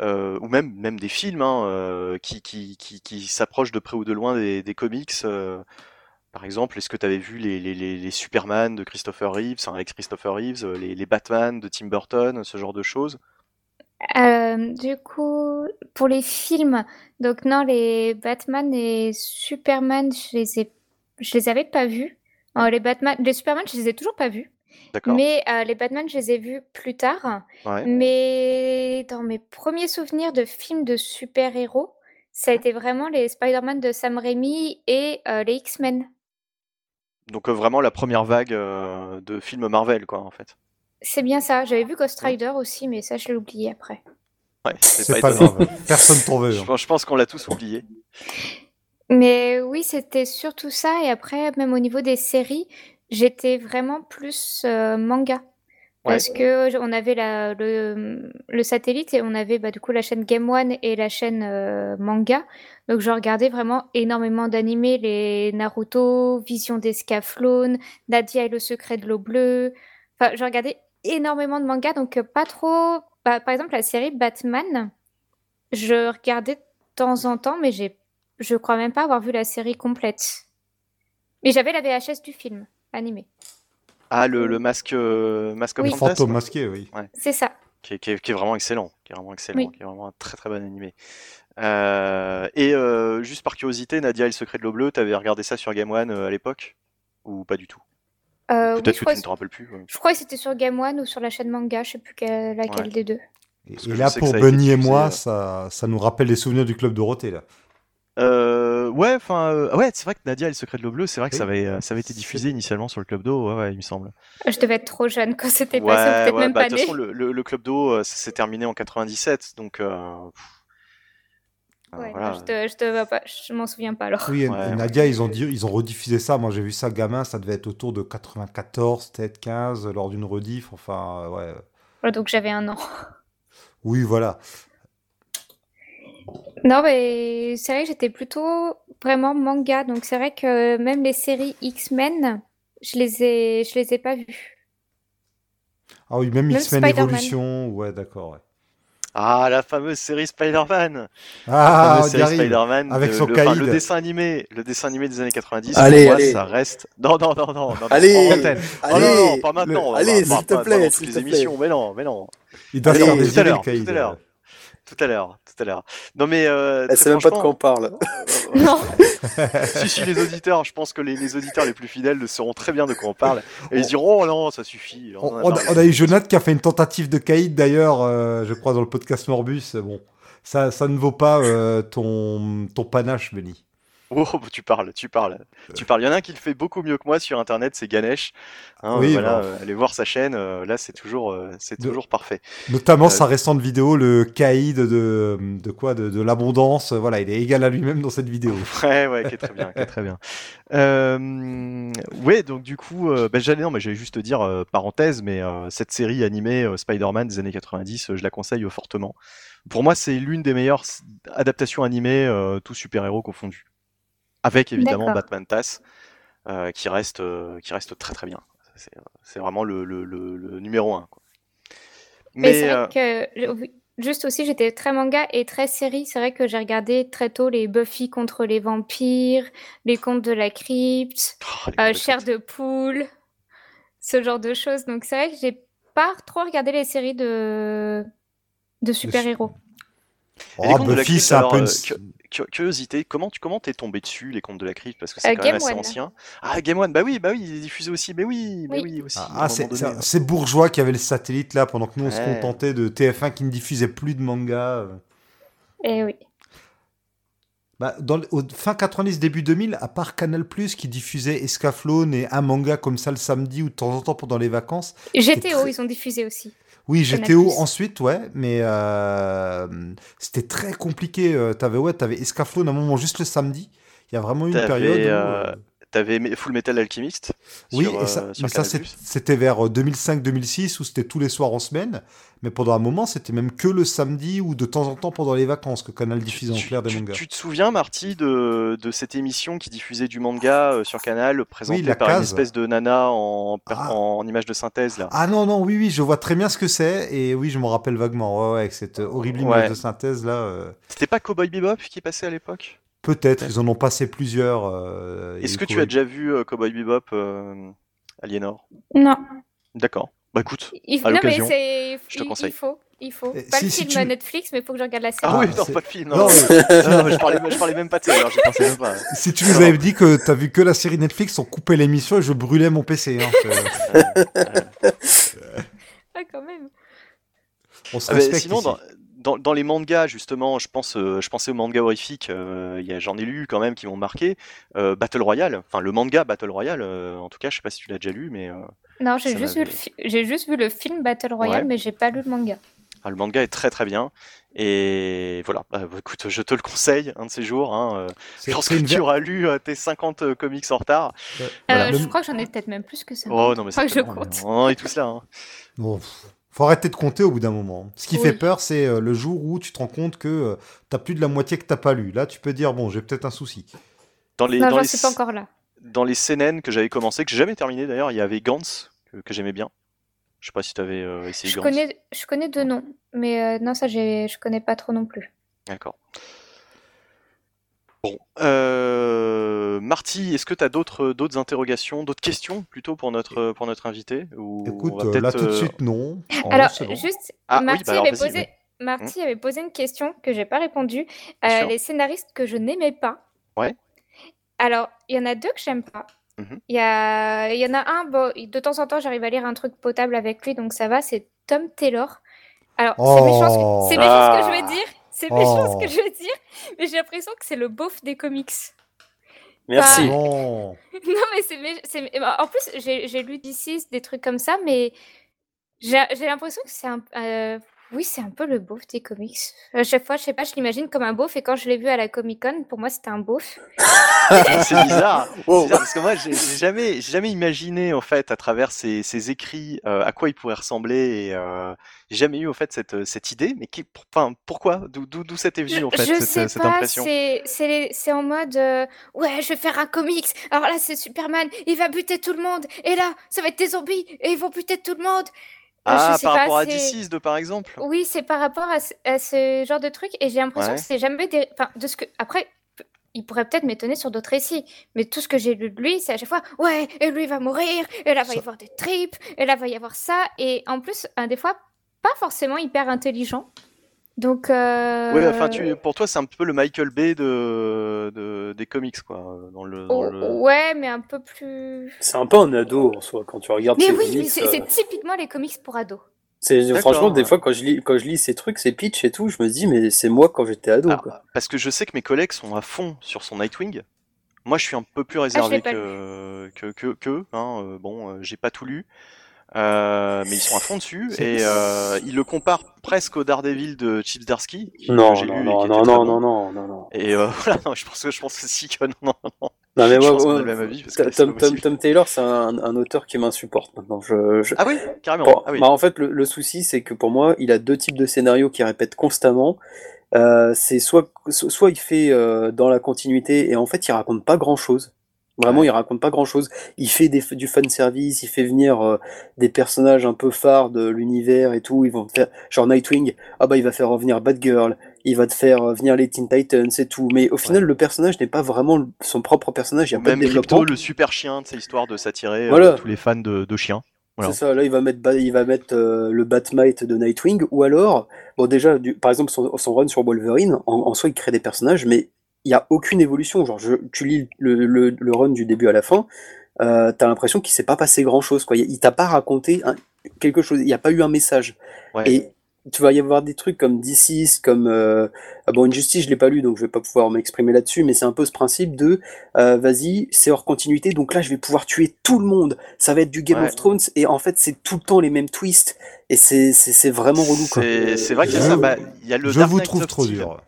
euh, ou même même des films hein, euh, qui qui qui, qui s'approchent de près ou de loin des, des comics euh, par exemple, est-ce que tu avais vu les, les, les, Superman de Christopher Reeves, enfin, avec Christopher Reeves, euh, les, les Batman de Tim Burton, ce genre de choses? Euh, du coup, pour les films, donc non, les Batman et Superman, je les ai, je les avais pas vus. Euh, les Batman, les Superman, je les ai toujours pas vus. Mais euh, les Batman, je les ai vus plus tard. Ouais. Mais dans mes premiers souvenirs de films de super-héros, ça a été vraiment les Spider-Man de Sam Raimi et euh, les X-Men. Donc euh, vraiment la première vague euh, de films Marvel, quoi, en fait. C'est bien ça. J'avais vu Ghost Rider aussi, mais ça, je l'ai oublié après. Ouais, C'est pas grave. Personne t'en veut. Je, hein. pense- je pense qu'on l'a tous oublié. Mais oui, c'était surtout ça. Et après, même au niveau des séries, j'étais vraiment plus euh, manga. Parce que on avait le satellite et on avait bah, du coup la chaîne Game One et la chaîne euh, manga. Donc je regardais vraiment énormément d'animés, les Naruto, Vision d'Escaflowne, Nadia et le secret de l'eau bleue. Enfin, je regardais énormément de mangas, donc euh, pas trop. bah, par exemple, la série Batman, je regardais de temps en temps, mais j'ai, je crois même pas avoir vu la série complète. Mais j'avais la VHS du film animé. Ah, le, le masque, euh, masque Oui. Fantôme masqué, oui. C'est ça. qui, est, qui est- qui est vraiment excellent, qui est vraiment excellent, Oui. qui est vraiment un très très bon animé. Euh, et euh, juste par curiosité, Nadia et le secret de l'eau bleue, t'avais regardé ça sur Game One euh, à l'époque? Ou pas du tout? Euh, oui, Peut-être je que crois, tu ne te rappelles plus. ouais. je crois que c'était sur Game One ou sur la chaîne manga, je sais plus quelle- laquelle Ouais. des deux. Et, là, pour Bunny et moi, ça, ça nous rappelle les souvenirs du club Dorothée, là. Euh, ouais, enfin, euh, ouais, c'est vrai que Nadia et le secret de l'eau bleue, c'est vrai que Oui. ça avait, euh, ça avait été diffusé initialement sur le Club d'eau, ouais, ouais, il me semble. Je devais être trop jeune quand c'était Ouais, passé, peut-être ouais, même bah, pas de toute façon, le, le, le Club d'eau, ça s'est terminé en 97, donc euh, Ouais, voilà. non, je te, je te vois pas, je m'en souviens pas alors. Oui, et- Ouais, et Nadia, ils ont, dit, ils ont rediffusé ça. Moi, j'ai vu ça gamin, ça devait être autour de 94, peut-être 15, lors d'une rediff. Enfin, ouais. Ouais, Donc j'avais un an. Oui, voilà. Non, mais c'est vrai que j'étais plutôt vraiment manga, donc c'est vrai que même les séries X-Men, je les ai, je les ai pas vues. Ah oui, même, Même X-Men. Evolution. Ouais, d'accord. ouais. Ah, la fameuse série Spider-Man. Ah, la série. Spider-Man. Avec de- son le, enfin, le dessin animé, le dessin animé des années 90. Allez, pour moi, allez. ça reste. Non, non, non, non, non. non, Allez, pas en antenne. Oh non, non, allez, pas maintenant. va- allez, s'il te plaît, s'il te les plaît. émissions, mais non, mais non. Il doit se Allez, faire des Tout à l'heure, le tout à l'heure. Tout à l'heure. Non mais euh, Elle sait même pas de quoi on parle. Non. si, si, les auditeurs, je pense que les, les auditeurs les plus fidèles sauront très bien de quoi on parle. Et ils se diront, oh non, ça suffit. On, a on a, marre. on a eu Jonathan qui a fait une tentative de caïd d'ailleurs, euh, je crois, dans le podcast Morbus. Bon, ça, ça ne vaut pas euh, ton, ton panache, Benny. Oh, tu parles, tu parles, tu parles. Il y en a un qui le fait beaucoup mieux que moi sur Internet, c'est Ganesh. Hein, Oui, voilà, bah. euh, allez voir sa chaîne. euh, là, c'est toujours, euh, c'est De- toujours parfait. Notamment Euh, sa récente vidéo, le caïd de, de quoi De, de l'abondance. Voilà, il est égal à lui-même dans cette vidéo. Ouais, ouais, qui est très bien, qui est très bien. Euh, ouais, donc du coup, euh, bah, j'allais, non, mais j'allais juste dire parenthèse, mais cette série animée Spider-Man des années 90, euh, je la conseille fortement. Pour moi, c'est l'une des meilleures adaptations animées, tous super-héros confondus, avec évidemment. Batman Tass, euh, qui reste, euh, qui reste très très bien. C'est, euh, c'est vraiment le, le, le, le numéro un. Quoi. Mais, Mais c'est euh, vrai que, oui, juste aussi, j'étais très manga et très série. C'est vrai que j'ai regardé très tôt les Buffy contre les vampires, les contes de la crypte, oh, euh, de chair de poule, ce genre de choses. Donc c'est vrai que j'ai pas trop regardé les séries de, de super-héros. Oh, Buffy, c'est un peu une... Cu- Curiosité, comment tu comment t'es tombé dessus les contes de la crypte? Parce que c'est Euh, quand même assez One. ancien. Ah Game One, bah oui, bah oui, il est diffusé aussi, mais oui, mais Oui. oui aussi. Ah, ah, c'est donné. c'est- bourgeois qui avait le satellite là pendant que nous on se contentait de TF1 qui ne diffusait plus de manga. euh. Et oui. Bah, dans, au fin 90, début 2000, à part Canal qui diffusait Escaflowne et un manga comme ça le samedi ou de temps en temps pendant les vacances. GTO, très- ils ont diffusé aussi. Oui. GTO ensuite, ouais, mais euh, c'était très compliqué. euh, T'avais ouais, t'avais Escaflowne à un moment juste le samedi. Il y a vraiment eu une période où. Euh, euh, T'avais Full Metal Alchemist. Oui, sur, et ça, euh, mais ça c'était vers euh, 2005-2006 où c'était tous les soirs en semaine. Mais pendant un moment, c'était même que le samedi ou de temps en temps pendant les vacances que Canal diffusait en clair des tu- mangas. tu te souviens, Marty, de, de cette émission qui diffusait du manga euh, sur Canal, présentée la par une case. espèce de nana en, Ah. en image de synthèse là. Ah non, non, oui, oui, je vois très bien ce que c'est. Et oui, je m'en rappelle vaguement. Ouais, ouais, avec cette euh, horrible image Ouais. de synthèse là. euh, C'était pas Cowboy Bebop qui passait à l'époque? Peut-être, ils en ont passé plusieurs. euh, Est-ce que tu as déjà vu euh, Cowboy Bebop, euh, Aliénor? Non. D'accord. Bah écoute. Il... À l'occasion, je te il- conseille. Il faut. Il faut. Eh, Pas si- le si film tu- Netflix, mais il faut que je regarde la série. Ah, oui, non, pas de film. Non, je, parlais, je parlais même pas de ça, alors j'y pensais même pas. Si tu nous avais dit que t'as vu que la série Netflix, on coupait l'émission et je brûlais mon PC. hein, Ah, quand même. on se Ah, mais respecte sinon, ici. dans, dans, dans les mangas, justement, je pense, euh, je pensais aux mangas horrifiques. euh, J'en ai lu quand même qui m'ont marqué. Euh, Battle Royale, enfin le manga Battle Royale. euh, en tout cas, je sais pas si tu l'as déjà lu, mais euh, Non, j'ai juste, vu le fi- j'ai juste vu le film Battle Royale, Ouais. mais j'ai pas lu le manga. ah, le manga est très très bien. Et voilà. Bah, écoute, je te le conseille un de ces jours. Hein, euh, lorsque une tu ver- auras lu euh, tes 50 euh, comics en retard. Ouais. Voilà. Euh, Le- Je crois que j'en ai peut-être même plus que ça. Oh non, mais Faut que je compte. On en est tous là. hein. Bon, pff, faut arrêter de compter au bout d'un moment. Ce qui Oui. fait peur, c'est euh, le jour où tu te rends compte que euh, t'as plus de la moitié que t'as pas lu. Là, tu peux dire, bon, j'ai peut-être un souci. Dans les, Non, dans j'en les, suis pas encore là. dans les CNN que j'avais commencé, que j'ai jamais terminé d'ailleurs, il y avait Gantz que, que j'aimais bien. Je sais pas si tu avais essayé Je Gantz. connais, je connais deux noms, mais euh, non, ça, je connais pas trop non plus. D'accord. Bon, euh, Marty, est-ce que tu as d'autres d'autres interrogations, d'autres questions plutôt pour notre pour notre invité ou on Écoute, va euh, là peut-être, tout de euh, suite, non. Oh, Alors, bon. juste, Ah oui, Marty, bah alors, avait posé. Marty avait posé une question que j'ai pas répondu. Euh, les scénaristes que je n'aimais pas. Ouais. Alors, il y en a deux que j'aime pas. Mhm. Il y, a... il y en a un, bon, de temps en temps, j'arrive à lire un truc potable avec lui, donc ça va, c'est Tom Taylor. Alors, c'est méchant, ce que... ce que je Ah. veux dire, c'est méchant Oh. ce que je veux dire, mais j'ai l'impression que c'est le beauf des comics. Merci. Non. Non, mais c'est. mé- c'est- En plus, j'ai j'ai lu d'ici des trucs comme ça, mais j'ai j'ai l'impression que c'est un. euh, Oui, c'est un peu le beauf des comics. À chaque fois, je sais pas, je l'imagine comme un beauf, et quand je l'ai vu à la Comic Con, pour moi, c'était un beauf. c'est bizarre. C'est Wow. bizarre, parce que moi j'ai jamais j'ai jamais imaginé en fait à travers ces, ces écrits euh, à quoi il pourrait ressembler et euh, j'ai jamais eu en fait cette cette idée mais qui, enfin pourquoi? D'où d'où d'où ça t'est venu en fait je cette, sais cette pas, impression? c'est en mode euh, ouais, je vais faire un comics. Alors là, c'est Superman, il va buter tout le monde, et là, ça va être des zombies, et ils vont buter tout le monde. Ah, par pas, rapport à c'est- D6 de par exemple Oui, c'est par rapport à ce, à ce genre de truc, et j'ai l'impression Ouais. que c'est jamais des. Enfin, de ce que. Après, il pourrait peut-être m'étonner sur d'autres récits, mais tout ce que j'ai lu de lui, c'est à chaque fois Ouais, et lui va mourir, et là va y avoir des tripes, et là va y avoir ça, et en plus, des fois, pas forcément hyper intelligent. Donc. Euh... Ouais, enfin, tu, pour toi, c'est un peu le Michael Bay de, de- des comics, quoi. Dans le, dans oh, le... Ouais, mais un peu plus. C'est un peu un ado en soi quand tu regardes Mais oui, c'est euh, typiquement les comics pour ados. franchement des fois quand je lis quand je lis ces trucs, ces pitchs et tout, je me dis mais c'est moi quand j'étais ado Alors, quoi. parce que je sais que mes collègues sont à fond sur son Nightwing. Moi, je suis un peu plus l'ai réservé pas que, que, que, que, hein, euh, bon, euh, j'ai pas tout lu. Euh, mais ils sont à fond dessus et euh, ils le comparent presque au Daredevil de Chips Darsky. Non, non, lu non, non, non, bon. non, non, non, non. Et euh, voilà, non, je pense que je pense aussi que non, non, non. Non mais moi, même avis, parce que Tom, Taylor, c'est un, un auteur qui m'insupporte maintenant. Je, je- Ah oui, carrément. Bon, ah oui. bah, en fait, le, le souci, c'est que pour moi, il a deux types de scénarios qui répètent constamment. Euh, c'est soit, so- soit il fait euh, dans la continuité et en fait, il raconte pas grand chose. Vraiment, Ouais. il raconte pas grand chose. Il fait des, du fan service, il fait venir euh, des personnages un peu phares de l'univers et tout. Ils vont faire, genre Nightwing, ah bah il va faire revenir Batgirl, il va te faire euh, venir les Teen Titans et tout. Mais au final, le personnage n'est pas vraiment son propre personnage. Il y a pas Même de développement. Crypto, le super chien, c'est histoire de s'attirer euh, Voilà. tous les fans de, de chiens. Voilà. C'est ça, là il va mettre, il va mettre euh, le Batmite de Nightwing, ou alors, bon déjà, du- par exemple son, son run sur Wolverine, en, en soi il crée des personnages, mais il n'y a aucune évolution. Genre, je, tu lis le, le, le run du début à la fin, euh, t'as l'impression qu'il s'est pas passé grand chose, quoi. Il, t'a pas raconté un- quelque chose, il n'y a pas eu un message. Ouais. Et tu vas y avoir des trucs comme D6, comme euh, bon Injustice, je l'ai pas lu donc je vais pas pouvoir m'exprimer là-dessus, mais c'est un peu ce principe de euh, vas-y, c'est hors continuité, donc là je vais pouvoir tuer tout le monde. Ça va être du Game Ouais. of Thrones et en fait c'est tout le temps les mêmes twists et c'est vraiment relou. C'est vrai qu'il y a ça. Bah, il y a le je Dark vous Knight trouve of trop dur.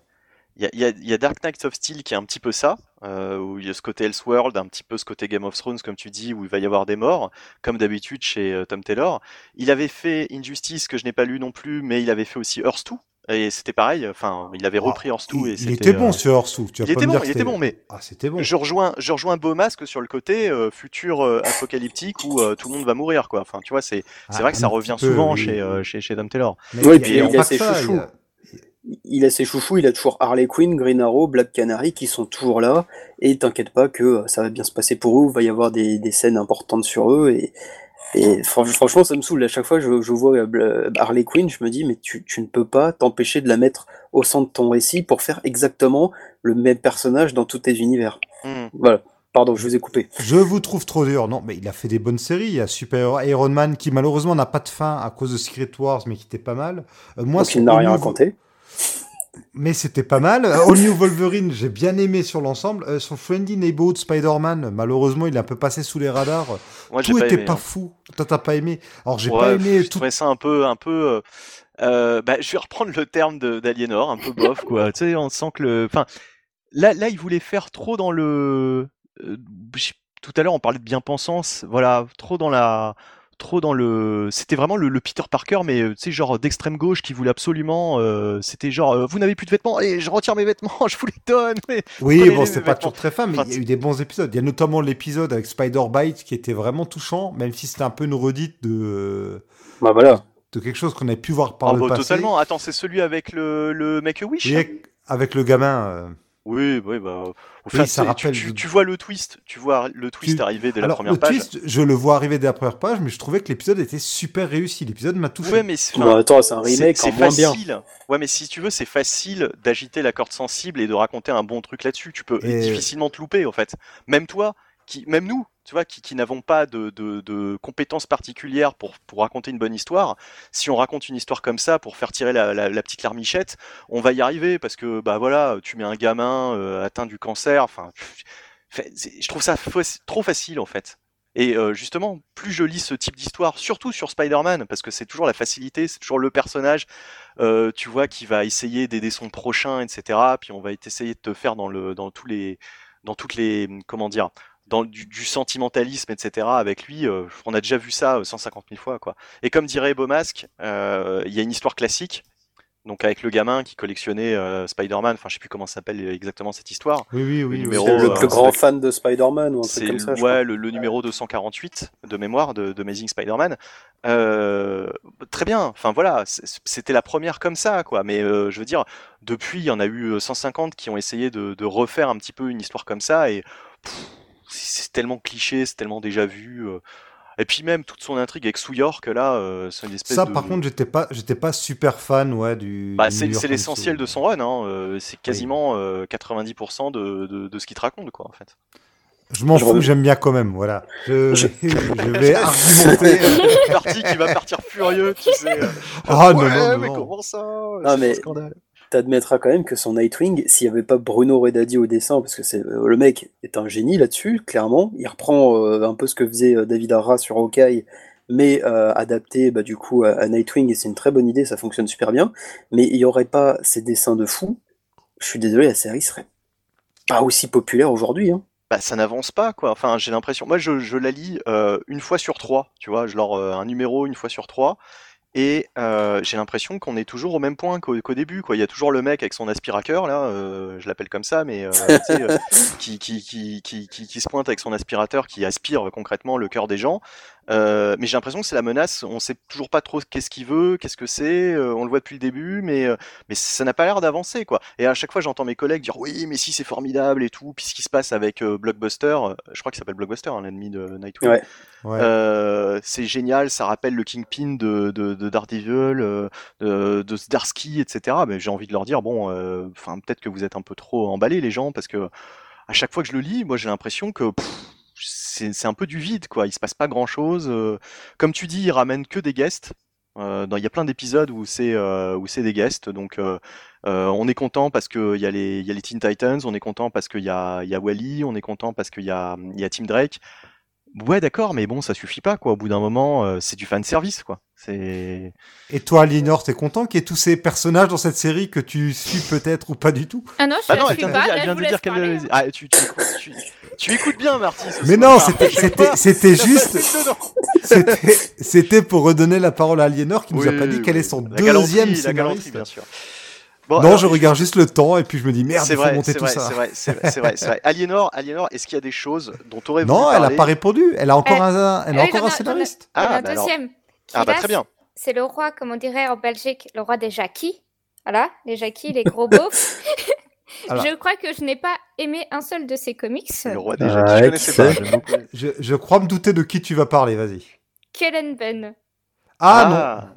Il y a, y a- y a Dark Knight of Steel qui est un petit peu ça, euh, où il y a ce côté Elseworld, un petit peu ce côté Game of Thrones, comme tu dis, où il va y avoir des morts, comme d'habitude chez euh, Tom Taylor. Il avait fait Injustice, que je n'ai pas lu non plus, mais il avait fait aussi Earth 2, et c'était pareil, enfin, il avait repris Earth 2, Il, et était bon euh, ce Hersou. Tu vas il pas était me bon, dire il que était c'était- bon, mais Ah, c'était bon. je rejoins, je rejoins Beaumasque sur le côté euh, futur euh, apocalyptique où euh, tout le monde va mourir, quoi. Enfin, tu vois, c'est c'est Ah, vrai que ça revient peu, souvent oui. chez, euh, chez, chez Tom Taylor. Mais Ouais, il y puis a il a ses ça, chouchous. Il a- ses chouchous, il a toujours Harley Quinn, Green Arrow, Black Canary qui sont toujours là et t'inquiète pas que euh, ça va bien se passer pour eux, il va y avoir des, des scènes importantes sur eux et et fran- franchement, ça me saoule. À chaque fois, je, je vois euh, Harley Quinn, je me dis, mais tu, tu ne peux pas t'empêcher de la mettre au centre de ton récit pour faire exactement le même personnage dans tous tes univers. Hmm. Voilà. Pardon, je vous ai coupé. Je vous trouve trop dur. Non, mais il a fait des bonnes séries. Il y a Super Iron Man qui malheureusement n'a pas de fin à cause de Secret Wars, mais qui était pas mal. Euh, moi, Donc il n'a rien raconté. Mais c'était pas mal. Euh, All New Wolverine, j'ai bien aimé sur l'ensemble. Euh, son Friendly Neighborhood Spider-Man, malheureusement, il est un peu passé sous les radars. Moi, j'ai Tout pas était aimé, pas hein. fou. Toi, t'as pas aimé. Alors, j'ai Ouais, pas aimé je tout. trouvais ça un peu, un peu. euh, bah, je vais reprendre le terme de- d'Aliénor, un peu bof, quoi. tu sais, on sent que le. Enfin, là, là, il voulait faire trop dans le. euh, tout à l'heure, on parlait de bien-pensance. Voilà, trop dans la. Trop dans le. C'était vraiment le, le Peter Parker, mais euh, tu sais, genre d'extrême gauche qui voulait absolument. euh, C'était genre, euh, vous n'avez plus de vêtements, allez, je retire mes vêtements, je vous les donne. mais- Oui, bon, c'est pas toujours très fin, mais Enfin, il y a eu des bons épisodes. Il y a notamment l'épisode avec Spider-Bite qui était vraiment touchant, même si c'était un peu une redite de, Bah voilà. de quelque chose qu'on avait pu voir par Ah, le bah, passé. totalement. Attends, c'est celui avec le, le Make Wish. Avec le gamin. euh, Oui, oui, bah. Au Oui, fait, ça tu- rappelle- Tu, tu vois le twist, tu vois le twist Tu- arriver dès la Alors, première le page. twist, je le vois arriver dès la première page, mais je trouvais que l'épisode était super réussi. L'épisode m'a touché. Ouais, mais c'est attends, c'est un remake c'est en moins bien. facile. Ouais, mais si tu veux, c'est facile d'agiter la corde sensible et de raconter un bon truc là-dessus. Tu peux Et- difficilement te louper, en fait. Même toi, qui, même nous, tu vois, qui, n'avons pas de, compétences particulières pour, raconter une bonne histoire, si on raconte une histoire comme ça pour faire tirer la, petite larmichette, on va y arriver parce que, bah voilà, tu mets un gamin euh, atteint du cancer, enfin, je trouve ça trop facile, en fait. Et euh, justement, plus je lis ce type d'histoire, surtout sur Spider-Man, parce que c'est toujours la facilité, c'est toujours le personnage, euh, tu vois, qui va essayer d'aider son prochain, etc. Puis on va essayer de te faire dans dans tous les, dans toutes les, comment dire, dans du, du sentimentalisme, etc. Avec lui, euh, on a déjà vu ça euh, 150 000 fois, quoi. Et comme dirait Beaumasque, euh, il y a une histoire classique, Donc avec le gamin qui collectionnait euh, Spider-Man, enfin je sais plus comment s'appelle exactement cette histoire. Oui, oui, oui. numéro, le euh, plus grand fan de Spider-Man ou un truc C'est comme ça. je ouais, le, le numéro 248 de mémoire de, de Amazing Spider-Man. Euh, très bien, enfin voilà, c'était la première comme ça, quoi. Mais euh, je veux dire, depuis, il y en a eu 150 qui ont essayé de, de refaire un petit peu une histoire comme ça, et pff, c'est tellement cliché, c'est tellement déjà vu. euh. Et puis même toute son intrigue avec Sue York, là, euh, c'est une espèce Ça, de... par contre, j'étais pas, j'étais pas super fan, ouais, du. Bah, du c'est l'essentiel de son run, hein. euh, c'est quasiment euh, 90% de, de, de ce qu'il te raconte, quoi, en fait. Je m'en Je fous, j'aime bien quand même, voilà. Je, Je- je vais argumenter. Parti qui va partir furieux, tu sais. euh, Ah non, Ouais, non, non, mais non. comment ça? Non, C'est mais- un scandale. T'admettras quand même que son Nightwing, s'il n'y avait pas Bruno Redadi au dessin, parce que c'est euh, le mec est un génie là-dessus, clairement. Il reprend euh, un peu ce que faisait euh, David Arra sur Hawkeye, mais adapté bah, du coup à, Nightwing, et c'est une très bonne idée, ça fonctionne super bien. Mais il n'y aurait pas ces dessins de fou. Je suis désolé, la série serait pas aussi populaire aujourd'hui. Hein. Bah, ça n'avance pas, quoi. Enfin, j'ai l'impression. Moi, je, la lis une fois sur trois, tu vois. Je leur un numéro une fois sur trois. Et euh, j'ai l'impression qu'on est toujours au même point qu'au début, quoi. Il y a toujours le mec avec son aspirateur, là, euh, je l'appelle comme ça, mais euh, euh, qui, qui, qui, qui, qui, qui se pointe avec son aspirateur, qui aspire concrètement le cœur des gens. Euh, mais j'ai l'impression que c'est la menace. On sait toujours pas trop qu'est-ce qu'il veut, qu'est-ce que c'est. euh, on le voit depuis le début, mais euh, mais ça n'a pas l'air d'avancer, quoi. Et à chaque fois, j'entends mes collègues dire oui, mais si c'est formidable et tout. Puis ce qui se passe avec euh, Blockbuster, je crois qu'il s'appelle Blockbuster, hein, l'ennemi de Nightwing. Ouais. Ouais. Euh, c'est génial, ça rappelle le Kingpin de, de, de Daredevil, euh, de, de etc. Mais j'ai envie de leur dire bon, euh, enfin peut-être que vous êtes un peu trop emballés les gens parce que à chaque fois que je le lis, moi j'ai l'impression que pff, c'est un peu du vide quoi. Il se passe pas grand chose. comme tu dis, il ramène que des guests. Euh, Il y a plein d'épisodes où c'est euh, où des guests, donc euh, euh, on est content parce que il y a les y a les Teen Titans, on est content parce qu'il y a y a Wally, on est content parce qu'il y a y a Tim Drake. Ouais, d'accord, mais bon, ça suffit pas, quoi. Au bout d'un moment, euh, c'est du fan service, quoi. C'est. Et toi, Aliénor, t'es content qu'il y ait tous ces personnages dans cette série que tu suis peut-être ou pas du tout? Ah non, je Bah non, elle vient de pas. dire, elle vient de dire qu'elle. parler, hein. Ah, tu, tu, écoutes, tu, tu écoutes bien, Marty. Mais soir. non, c'était, juste, c'était, c'était pour redonner la parole à Aliénor qui nous a pas dit quel oui, est son la deuxième La galanterie, scénariste. bien sûr. Bon, non, alors, je regarde juste le temps et puis je me dis merde, il faut vrai, monter tout vrai, ça. c'est vrai, c'est vrai, c'est vrai, c'est vrai. Aliénor, Aliénor, est-ce qu'il y a des choses dont tu aurais voulu Non, elle a parler pas répondu. Elle a encore Eh, un, elle a encore un scénariste. En a Ah, un bah deuxième. Ah bah très bien. C'est le roi, comme on dirait en Belgique, le roi des Jackies. Voilà, les Jackies, les gros beaufs. Alors. Je crois que je n'ai pas aimé un seul de ces comics. Le roi des Ah, je connaissais pas. Je, je crois me douter de qui tu vas parler. Vas-y. Kellen Ben. Ah, non.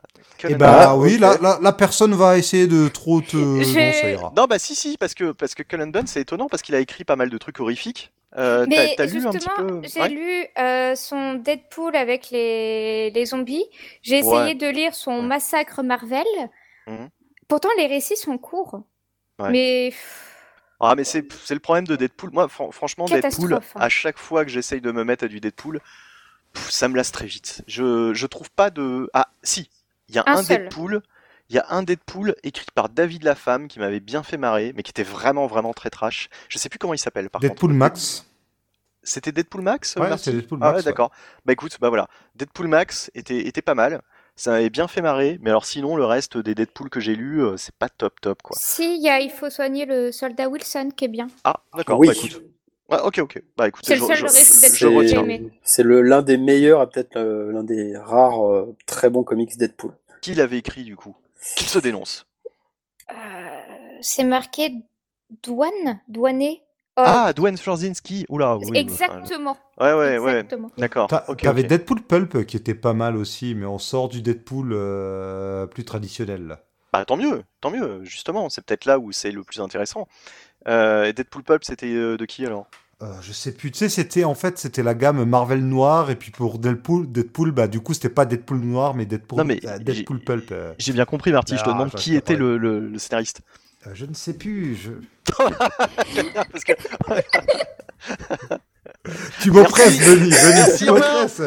Non. Eh bah Ah, oui, la, la, la personne va essayer de trop te. Non, ça ira. Non, bah si, si, parce que, parce que Cullen Bunn, c'est étonnant parce qu'il a écrit pas mal de trucs horrifiques. Euh, Mais t'as- t'as lu un petit peu j'ai Ouais. lu euh, son Deadpool avec les, les zombies. J'ai essayé Ouais. de lire son Ouais. Massacre Marvel. Mhm. Pourtant, les récits sont courts. Ouais. Mais Ah, mais c'est c'est le problème de Deadpool. Moi, fran- franchement, Deadpool, hein. à chaque fois que j'essaye de me mettre à du Deadpool, pff, ça me lasse très vite. Je, je trouve pas de. Ah, si, il y a Un. Deadpool. Il y a un Deadpool écrit par David Lafemme qui m'avait bien fait marrer, mais qui était vraiment, vraiment très trash. Je sais plus comment il s'appelle par Deadpool contre. Max. C'était Deadpool Max Ouais, c'est Deadpool Ah Max, ouais, ouais. d'accord. Bah écoute, bah voilà. Deadpool Max était, était pas mal. Ça m'avait bien fait marrer, mais alors sinon, le reste des Deadpool que j'ai lus, euh, c'est pas top top quoi. si, il y a Il faut soigner le soldat Wilson qui est bien. Ah, d'accord, Oui. bah écoute. Ouais, ok, ok. Bah écoute, C'est le seul. C'est l'un des meilleurs, et peut-être l'un des rares euh, très bons comics Deadpool. Qui l'avait écrit du coup? Qu'il se dénonce. Euh, c'est marqué douane, douané? Oh, Ah, Dwayne Florzinski. Oula, oui. exactement. Ouais, ouais, ouais. exactement. D'accord. T'as- ok, T'avais ok. Deadpool Pulp qui était pas mal aussi, mais on sort du Deadpool euh, plus traditionnel. là. Bah tant mieux, tant mieux. Justement, c'est peut-être là où c'est le plus intéressant. Euh, et Deadpool Pulp, c'était euh, de qui alors? Euh, je sais plus, tu sais, c'était en fait c'était la gamme Marvel noir et puis pour Deadpool, Deadpool bah du coup c'était pas Deadpool noir mais Deadpool, Non, mais euh, Deadpool Pulp. euh, J'ai bien compris, Marty. je te Ah, demande qui était le, le- le scénariste. euh, je ne sais plus. Je... Parce que Tu m'oppresses. Denis, Denis, Merci, tu Romain. m'oppresses.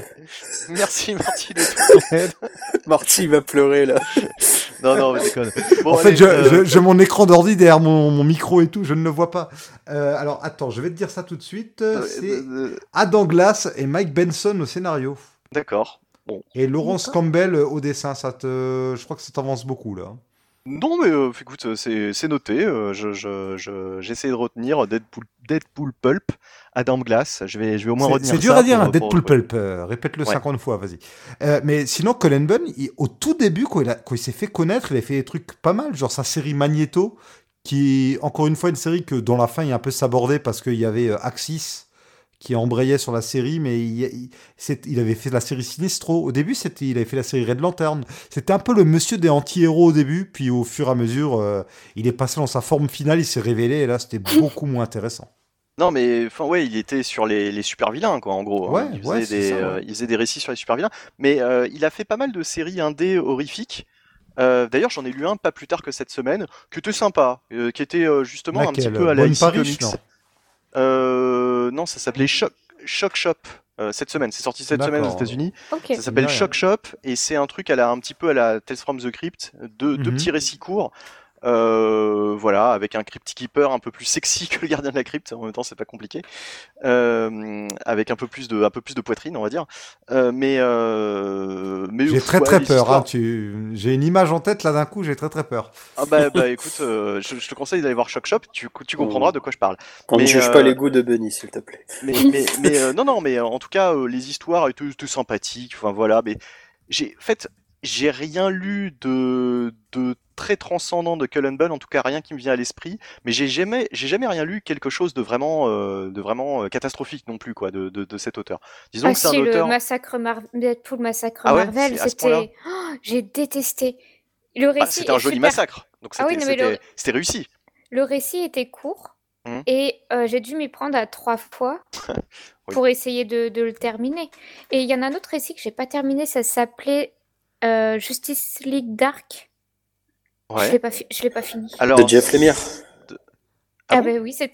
merci, Marty de ton aide. Marty va pleurer là. Non, non, mais déconne. Bon, en fait, je- euh, je- j'ai mon écran d'ordi derrière mon, mon micro et tout, je ne le vois pas. Euh, alors attends, je vais te dire ça tout de suite. euh, C'est Adam Glass et Mike Benson au scénario. D'accord. Et Laurence Campbell au dessin, ça te... je crois que ça t'avance beaucoup là. Non, mais euh, écoute, c'est noté. euh, je je- je- j'essaie de retenir Deadpool, Deadpool Pulp, Adam Glass. Je vais je vais au moins retenir C'est dur ça à dire, pour- pour- Deadpool pour- Pulp. euh, Répète-le Ouais. 50 fois, vas-y. Euh, mais sinon, Colin Bunn, il- au tout début, quand il, a- quand il s'est fait connaître, il a fait des trucs pas mal, genre sa série Magneto, qui encore une fois une série que dont la fin est un peu sabordée parce qu'il y avait euh, Axis qui embrayait sur la série, mais il, il- il avait fait la série Sinestro. Au début, c'était, il avait fait la série Red Lantern. C'était un peu le monsieur des anti-héros au début, puis au fur et à mesure, euh, il est passé dans sa forme finale, il s'est révélé, et là, c'était beaucoup moins intéressant. Non, mais enfin ouais, il était sur les, les super vilains quoi, en gros. hein. Ouais, il, faisait ouais, des, ça, ouais. euh, il faisait des récits sur les super vilains, mais euh, il a fait pas mal de séries indé horrifiques. Euh, D'ailleurs, j'en ai lu un pas plus tard que cette semaine, qui était sympa, euh, qui était euh, justement un petit peu à la Parish, Comics. non Euh, non, ça s'appelait Shock, Shock Shop. euh, cette semaine, c'est sorti cette semaine aux. États-Unis. Ok. Ça s'appelle. Shock Shop et c'est un truc à la, un petit peu à la Tales from the Crypt, deux, deux Mhm. petits récits courts. Euh, voilà, avec un Crypt Keeper un peu plus sexy que le gardien de la crypte. En même temps, c'est pas compliqué. Euh, avec un peu plus de, un peu plus de poitrine, on va dire. Euh, mais, euh, mais J'ai très ouais, très peur. hein, tu... J'ai une image en tête là d'un coup, j'ai très très peur. Ah bah, bah écoute, euh, je, je te conseille d'aller voir Shock Shop. Tu, tu comprendras de quoi je parle. On ne Mais, juge euh, pas les goûts de Bunny, s'il te plaît. mais, mais, mais euh, non, non, mais en tout cas, euh, les histoires étaient, étaient sympathiques. Enfin voilà, mais j'ai, en fait, j'ai rien lu de, de très transcendant de Cullen Bunn, en tout cas rien qui me vient à l'esprit. Mais j'ai jamais, j'ai jamais rien lu quelque chose de vraiment, euh, de vraiment euh, catastrophique non plus, quoi, de, de, de cet auteur. Disons Ah que c'est si, un le auteur. massacre Mar Deadpool massacre Ah ouais, Marvel, c'était... Oh, j'ai détesté. Le Ah, récit c'était un joli super- massacre, donc Ah oui, c'était, le- réussi. Le récit était court Mhm. et euh, j'ai dû m'y prendre à trois fois Oui. pour essayer de, de le terminer. Et il y en a un autre récit que j'ai pas terminé, ça s'appelait euh, Justice League Dark. Je l'ai pas, fi- je l'ai pas fini. Alors, De Jeff Lemire. ah Ah, bon ben oui, c'est,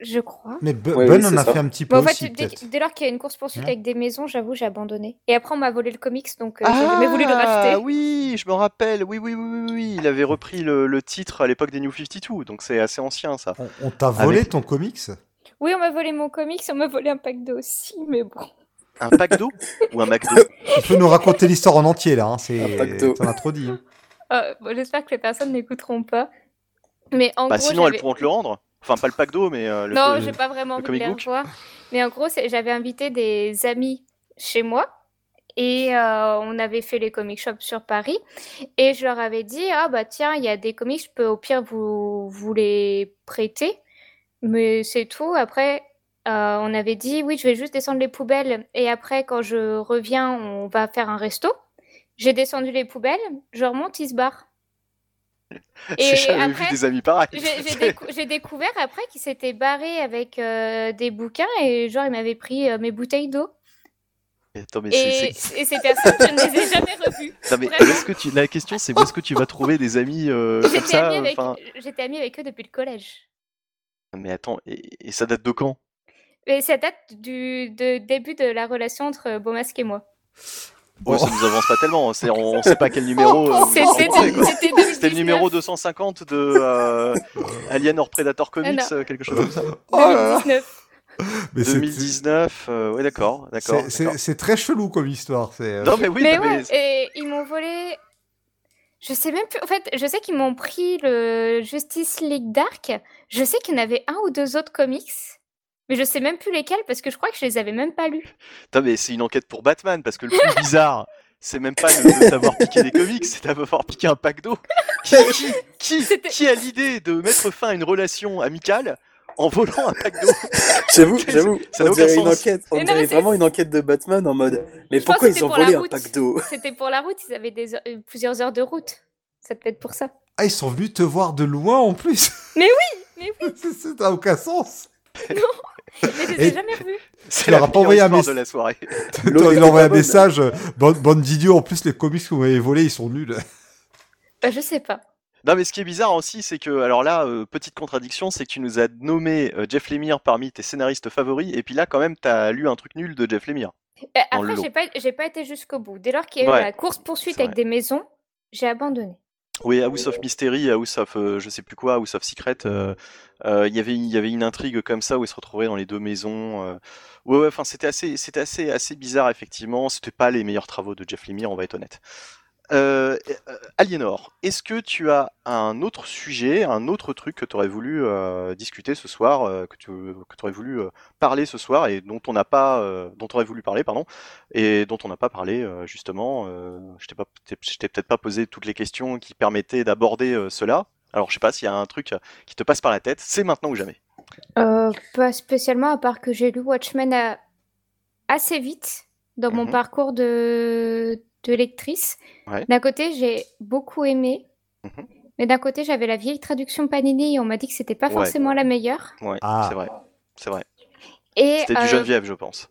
je crois. Mais Bu- Ouais, oui, en a ça. fait un petit peu Bon, en fait, dès, lors qu'il y a une course-poursuite Ouais. avec des maisons, j'avoue, j'ai abandonné. Et après, on m'a volé le comics, donc euh, j'ai jamais voulu le Ah racheter. oui, je me rappelle. Oui, oui, oui, oui, oui. Il avait repris le, le titre à l'époque des New 52, donc c'est assez ancien ça. On, on t'a volé Avec- ton comics? Oui, on m'a volé mon comics, on m'a volé un pack d'eau aussi, mais bon. Un pack d'eau? Ou un McDo? Tu peux nous raconter l'histoire en entier là, hein, c'est... T'en as trop dit. hein. Euh, bon, J'espère que les personnes n'écouteront pas. Mais en Bah gros, sinon elles pourront te le rendre. Enfin pas le pack d'eau mais euh, le, Non, j'ai pas vraiment le envie de revoir. Mais en gros, j'avais invité des amis chez moi et euh, on avait fait les comic shops sur Paris. Et je leur avais dit Ah bah tiens, il y a des comics, je peux au pire vous, vous les prêter. Mais c'est tout. Après, euh, on avait dit Oui, je vais juste descendre les poubelles. Et après, quand je reviens, on va faire un resto. J'ai descendu les poubelles, je remonte, ils se barrent. J'ai Et après, vu des amis pareils. j'ai j'ai décou- j'ai découvert après qu'il s'était barré avec euh, des bouquins et genre il m'avait pris euh, mes bouteilles d'eau. Attends mais c'est- Et, et ces personnes, je ne les ai jamais revues. Non, mais Vraiment. où est-ce que tu... la question c'est où est-ce que tu vas trouver des amis euh, comme J'étais ça amie, avec... enfin... j'étais amie avec eux depuis le collège. Mais attends, et, et ça date de quand? Ça date du de début de la relation entre Beaumasque et moi. Ouais, ça nous avance pas tellement. C'est, on, on sait pas quel numéro. euh, C'était en pensez, quoi. c'était 2019. C'était le numéro 250 de euh, Alien or Predator Comics, euh, quelque chose comme ça. Oh là là. 2019. Mais c'est- 2019, euh, ouais d'accord, d'accord. c'est- très chelou comme histoire. Euh, Non mais oui, mais non, ouais, mais- et ils m'ont volé. Je sais même plus. En fait, je sais qu'ils m'ont pris le Justice League Dark. Je sais qu'il y en avait un ou deux autres comics. Mais je sais même plus lesquels parce que je crois que je les avais même pas lus. Putain, mais c'est une enquête pour Batman parce que le plus bizarre, c'est même pas de, t'avoir piqué des comics, c'est d'avoir piqué un pack d'eau. Qui, qui, qui, C'était- qui a l'idée de mettre fin à une relation amicale en volant un pack d'eau? J'avoue, j'avoue, Ça on dirait une enquête, on non, dirait c'est- vraiment une enquête de Batman en mode Mais Je pourquoi ils ont volé un route. pack d'eau? C'était pour la route, ils avaient des heures- euh, plusieurs heures de route. Ça peut être pour ça. Ah, ils sont venus te voir de loin en plus. Mais oui, mais oui. C'est- ça n'a aucun sens. Mais je les Et- ai jamais revus. C'est leur la as pas envoyé un histoire mess- de la soirée. Il a envoyé un bonne. message. Bande, bande d'idiots, en plus, les comics que vous m'avez volés, ils sont nuls. Bah, je sais pas. Non, mais ce qui est bizarre aussi, c'est que, alors là, euh, petite contradiction, c'est que tu nous as nommé euh, Jeff Lemire parmi tes scénaristes favoris, et puis là, quand même, t'as lu un truc nul de Jeff Lemire. Euh, Après, j'ai pas, j'ai pas été jusqu'au bout. Dès lors qu'il y a eu Ouais, la course-poursuite avec vrai. des maisons, j'ai abandonné. Oui, House of Mystery, House of, euh, je sais plus quoi, House of Secret, euh, euh, il y avait, il y avait une intrigue comme ça où ils se retrouvaient dans les deux maisons. euh. Ouais, ouais, enfin, c'était assez, c'était assez, assez bizarre, effectivement. C'était pas les meilleurs travaux de Jeff Lemire, on va être honnête. Euh, Aliénor, est-ce que tu as un autre sujet, un autre truc que tu aurais voulu euh, discuter ce soir, euh, que tu que aurais voulu euh, parler ce soir et dont on n'a pas, dont aurais voulu parler, pardon, et dont on n'a pas parlé justement. Je t'ai peut-être pas posé toutes les questions qui permettaient d'aborder cela. Alors je sais pas s'il y a un truc qui te passe par la tête. C'est maintenant ou jamais. Pas spécialement, à part que j'ai lu Watchmen à- assez vite dans mon Mhm. parcours de, de lectrice. Ouais. D'un côté, j'ai beaucoup aimé, Mhm. mais d'un côté, j'avais la vieille traduction Panini et on m'a dit que c'était pas Ouais. forcément la meilleure. Ouais, Ah. c'est vrai, c'est vrai. C'était du euh, Geneviève, je pense.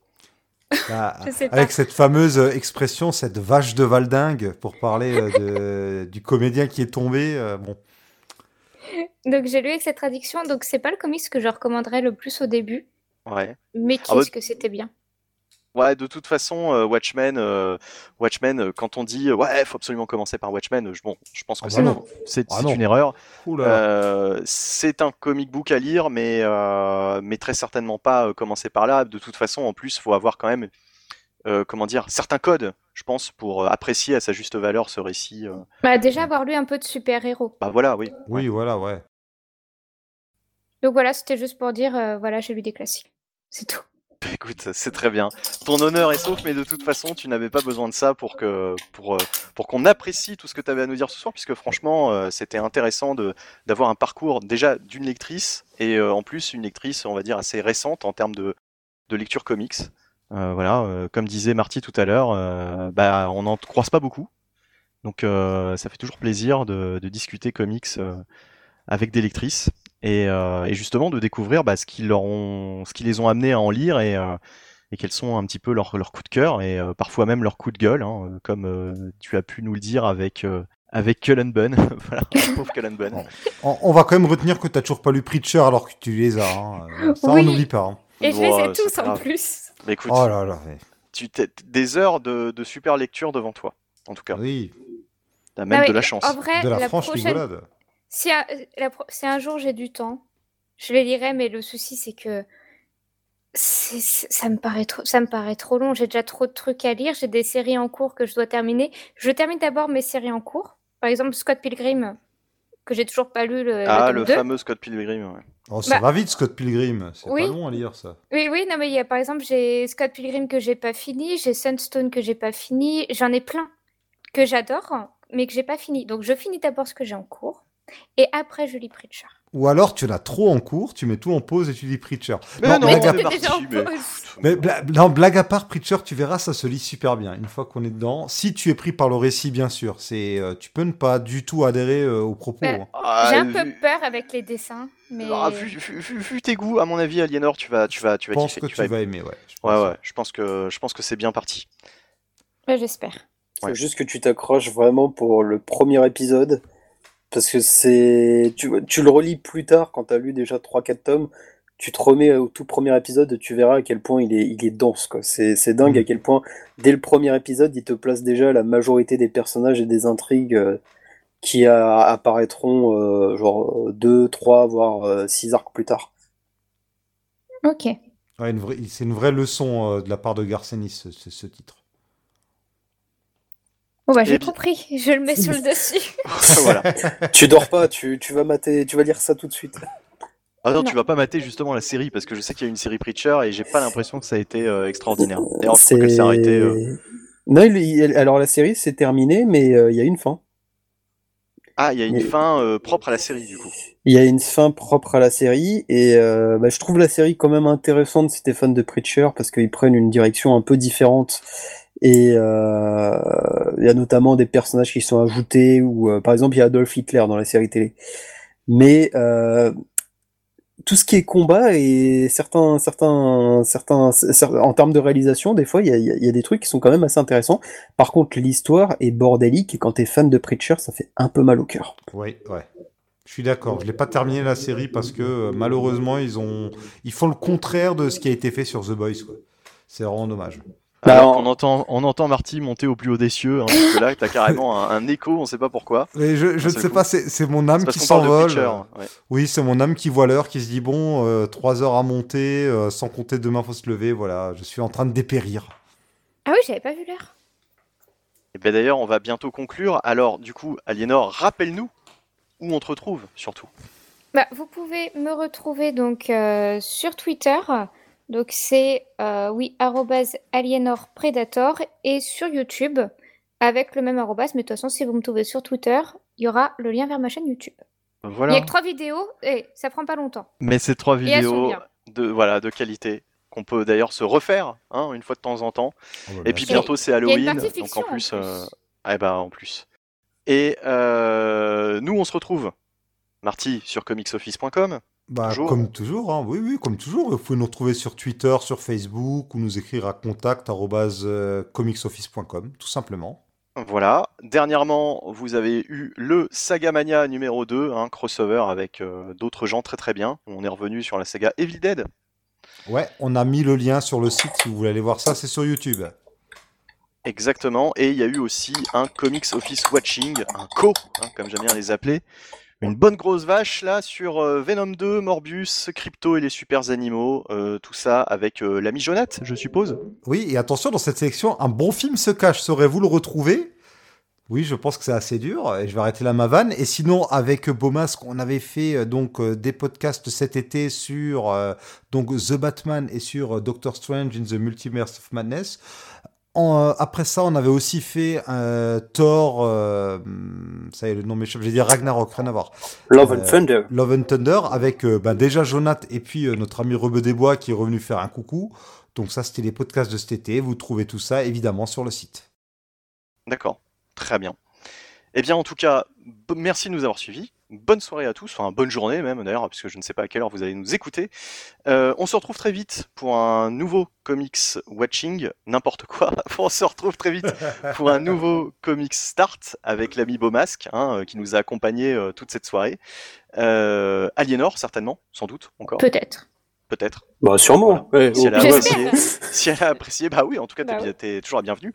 Bah, Je pas. avec cette fameuse euh, expression, cette vache de Valdingue, pour parler euh, de, du comédien qui est tombé. euh, bon, donc j'ai lu avec cette traduction, donc c'est pas le comics que je recommanderais le plus au début, Ouais. mais Ah bah- qu'est-ce que c'était bien? Ouais, de toute façon, euh, Watchmen, euh, Watchmen, euh, quand on dit ouais, faut absolument commencer par Watchmen, je, bon, je pense que Ah c'est bah c'est Ah une erreur. Euh, c'est un comic book à lire, mais euh, mais très certainement pas euh, commencer par là. De toute façon, en plus, faut avoir quand même euh, comment dire certains codes, je pense, pour apprécier à sa juste valeur ce récit. euh. Bah, déjà avoir lu un peu de super-héros. Bah voilà, oui. oui, voilà, ouais. Donc voilà, c'était juste pour dire, euh, voilà, j'ai lu des classiques. C'est tout. Écoute, c'est très bien. Ton honneur est sauf, mais de toute façon, tu n'avais pas besoin de ça pour que pour euh, qu'on apprécie tout ce que tu avais à nous dire ce soir, puisque franchement, euh, c'était intéressant d'avoir un parcours déjà d'une lectrice et euh, en plus une lectrice, on va dire assez récente en termes de de lecture comics. Voilà, comme disait Marty tout à l'heure, bah on n'en croise pas beaucoup, donc ça fait toujours plaisir de, discuter comics avec des lectrices et, euh, et justement de découvrir bah, ce qui leur ont, ce qui les ont amenés à en lire et, euh, et quels sont un petit peu leurs leurs coups de cœur et euh, parfois même leurs coups de gueule, hein, comme euh, tu as pu nous le dire avec euh, avec Cullen Bunn, voilà, pauvre Cullen Bunn. On, on va quand même retenir que tu toujours pas lu Preacher alors que tu les as. hein. Ça, Oui. on n'oublie pas. hein. Et je les ai tous en grave. plus. Mais écoute, Oh là là. tu t'es des heures de, de super lecture devant toi, en tout cas, Oui, t'as même Ah de la chance. En vrai, de la, la franche prochaine, rigolade. Si un, la pro- si un jour j'ai du temps, je les lirai, mais le souci c'est que c'est- c'est- ça me paraît trop, ça me paraît trop long. J'ai déjà trop de trucs à lire. J'ai des séries en cours que je dois terminer. Je termine d'abord mes séries en cours. Par exemple, Scott Pilgrim, que j'ai toujours pas lu le, Ah, le 2. fameux Scott Pilgrim. ouais. Oh, ça Bah- va vite, Scott Pilgrim. C'est Oui. pas long à lire, ça. Oui, oui, non, mais il y a, par exemple, j'ai Scott Pilgrim que j'ai pas fini, j'ai Sunstone que j'ai pas fini, j'en ai plein que j'adore, mais que j'ai pas fini. Donc, je finis d'abord ce que j'ai en cours, et après, je lis Preacher. Ou alors, tu en as trop en cours, tu mets tout en pause et tu lis Preacher. Mais Non, non, blague à mais déjà en mais pause. Mais bla- non, blague à part, Preacher, tu verras, ça se lit super bien. Une fois qu'on est dedans, si tu es pris par le récit, bien sûr, c'est, euh, tu peux ne pas du tout adhérer euh, aux propos. Ouais. hein. ah, J'ai un peu peur avec les dessins, mais ah, vu, vu- vu- vu tes goûts, à mon avis, Aliénor, tu vas, tu vas, tu Je vas pense kiffer. que tu vas vas aimer, ouais. je Ouais, pense. ouais, je pense que je pense que c'est bien parti. Ouais, j'espère. Faut Ouais. juste que tu t'accroches vraiment pour le premier épisode. Parce que c'est. Tu, tu le relis plus tard quand t'as lu déjà 3-4 tomes. Tu te remets au tout premier épisode, tu verras à quel point il est, il est dense. quoi. C'est c'est dingue Mhm. à quel point, dès le premier épisode, il te place déjà la majorité des personnages et des intrigues euh, qui a- apparaîtront euh, genre 2, 3, voire 6 arcs plus tard. Ok. Ouais, une vraie- c'est une vraie leçon euh, de la part de Garcenis, ce, ce- ce titre. Bon, bah, j'ai compris. Je le mets sur le dessus. voilà. tu dors pas, tu, tu vas mater, tu vas lire ça tout de suite. Ah non, Non. tu vas pas mater justement la série parce que je sais qu'il y a une série Preacher et j'ai pas l'impression que ça a été euh, extraordinaire. D'ailleurs, je crois qu'elle s'est arrêtée. euh, Non, il- il- alors la série c'est terminé, mais euh, il y a une fin. Ah, il y a une Mais- fin euh, propre à la série du coup. Il y a une fin propre à la série et euh, bah, je trouve la série quand même intéressante si t'es fan de Preacher parce qu'ils prennent une direction un peu différente et euh, il y a notamment des personnages qui sont ajoutés ou euh, par exemple il y a Adolf Hitler dans la série télé. Mais euh, tout ce qui est combat et certains, certains, certains, cer- en termes de réalisation, des fois, il y a, des trucs qui sont quand même assez intéressants. Par contre, l'histoire est bordélique et quand t'es fan de Preacher, ça fait un peu mal au cœur. Oui, ouais. Je suis d'accord. Je l'ai pas terminé la série parce que malheureusement ils ont, ils font le contraire de ce qui a été fait sur The Boys. C'est vraiment dommage. Bah, Alors qu'on entend, on entend Marty monter au plus haut des cieux, hein, parce que là, t'as carrément un, un écho, on sait pas pourquoi. Mais je, ne sais coup. pas, c'est c'est mon âme qui s'envole. Ouais. Oui, c'est mon âme qui voit l'heure, qui se dit bon, euh, trois heures à monter, euh, sans compter demain faut se lever. Voilà, je suis en train de dépérir. Ah oui, j'avais pas vu l'heure. Et bien d'ailleurs, on va bientôt conclure. Alors, du coup, Aliénor, rappelle-nous où on te retrouve, surtout. Bah, vous pouvez me retrouver donc euh, sur Twitter. Donc c'est euh, oui arrobase Aliénor Predator et sur YouTube avec le même arrobas. Mais de toute façon, si vous me trouvez sur Twitter, il y aura le lien vers ma chaîne YouTube. Il y a que trois vidéos et ça prend pas longtemps. Mais ces trois vidéos de, voilà, de qualité qu'on peut d'ailleurs se refaire hein, une fois de temps en temps. Oh, Et puis bientôt c'est Il y a une Halloween, donc en plus, en plus. euh, ah, bah, en plus. Et euh, nous on se retrouve, Marty, sur comicsoffice.com. Bah, Toujours. comme toujours, hein. oui, oui, comme toujours. Vous pouvez nous retrouver sur Twitter, sur Facebook ou nous écrire à contact arobase, euh, tout simplement. Voilà. Dernièrement, vous avez eu le Sagamania numéro 2, un crossover avec euh, d'autres gens très très bien. On est revenu sur la saga Evil Dead. Ouais, on a mis le lien sur le site si vous voulez aller voir ça, c'est sur YouTube. Exactement. Et il y a eu aussi un Comics Office Watching, un co, hein, comme j'aime bien les appeler. Une bonne grosse vache là sur euh, Venom 2, Morbius, Crypto et les super animaux. euh, tout ça avec euh, l'ami je suppose. Oui, et attention, dans cette sélection, un bon film se cache. Saurez-vous le retrouver? Oui, je pense que c'est assez dur, et je vais arrêter là ma vanne. Et sinon, avec Beaumasque, on avait fait euh, donc des podcasts cet été sur donc The Batman et sur Doctor Strange in the Multiverse of Madness. En, euh, après ça, on avait aussi fait euh, Thor, euh, ça y est, le nom m'échappe, je vais dire Ragnarok, rien à voir. Love Euh, and Thunder. Love and Thunder avec euh, bah, déjà Jonath et puis euh, notre ami Rebeu des Bois qui est revenu faire un coucou. Donc ça, c'était les podcasts de cet été. Vous trouvez tout ça évidemment sur le site. D'accord, très bien. Eh bien, en tout cas, merci de nous avoir suivis. Bonne soirée à tous, enfin bonne journée même d'ailleurs, puisque je ne sais pas à quelle heure vous allez nous écouter. Euh, on se retrouve très vite pour un nouveau comics watching, n'importe quoi. on se retrouve très vite pour un nouveau comics start avec l'ami Beaumasque, hein, euh, qui nous a accompagnés euh, toute cette soirée. Aliénor, certainement, sans doute, encore, Peut-être. Peut-être. Bah, sûrement. Ouais, Si elle a apprécié, si elle a apprécié, bah oui, en tout cas, t'es Bah t'es toujours la bienvenue.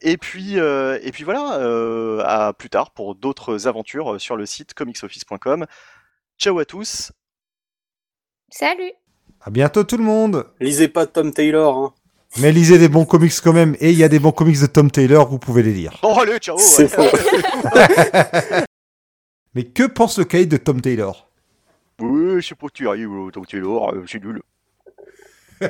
Et puis, euh, et puis voilà, euh, à plus tard pour d'autres aventures sur le site comicsoffice.com. Ciao à tous. Salut À bientôt tout le monde. Lisez pas Tom Taylor. Hein. Mais lisez des bons comics quand même. Et il y a des bons comics de Tom Taylor, vous pouvez les lire. Oh, allez, ciao. C'est ouais. faux. Mais que pense le cahier de Tom Taylor? Oui, je sais pas, tu arrives, euh, donc tu es euh, c'est nul.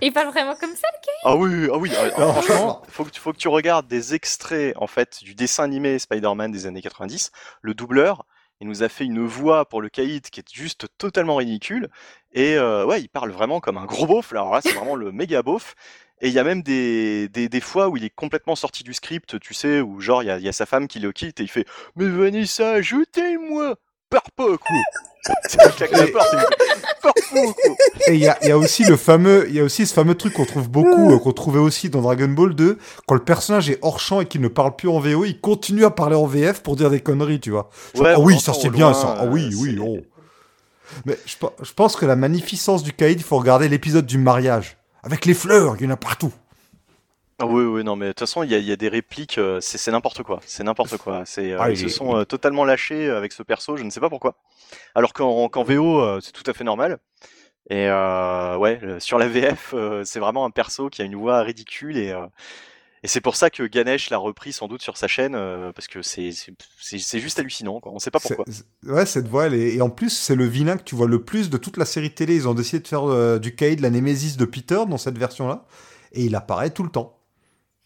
Il parle vraiment comme ça Ah oui, ah oui, ah, Non. franchement, faut que, tu- faut que tu regardes des extraits en fait du dessin animé Spider-Man des années 90. Le doubleur, il nous a fait une voix pour le caïd qui est juste totalement ridicule. Et euh, ouais, il parle vraiment comme un gros beauf. Alors là, c'est vraiment le méga beauf. Et il y a même des, des, des fois où il est complètement sorti du script, tu sais, où genre il y a, y a sa femme qui le quitte et il fait Mais Vanessa, ajoutez-moi Pars pas, quoi et il y a, y a aussi le fameux, il y a aussi ce fameux truc qu'on trouve beaucoup, euh, qu'on trouvait aussi dans Dragon Ball 2, quand le personnage est hors champ et qu'il ne parle plus en VO, il continue à parler en VF pour dire des conneries, tu vois. Genre, Ouais, ah on oui, entend ça c'est bien ça. Ah euh, oui, oui, c'est- oh. Mais je, pe- je pense que la magnificence du caïd, il faut regarder l'épisode du mariage. Avec les fleurs, il y en a partout. Ah oui, oui, non, mais de toute façon, il y a, il y a des répliques, euh, c'est n'importe quoi, c'est n'importe quoi. C'est, euh, Ah, ils il se sont euh, totalement lâchés avec ce perso, je ne sais pas pourquoi. Alors qu'en VO, c'est tout à fait normal. Et ouais, sur la VF, c'est vraiment un perso qui a une voix ridicule et, et c'est pour ça que Ganesh l'a repris sans doute sur sa chaîne, euh, parce que c'est juste hallucinant, quoi. on sait pas pourquoi. Ouais, cette voix, elle est... et en plus, c'est le vilain que tu vois le plus de toute la série télé. Ils ont décidé de faire euh, du caïd, la némésis de Peter dans cette version-là, et il apparaît tout le temps.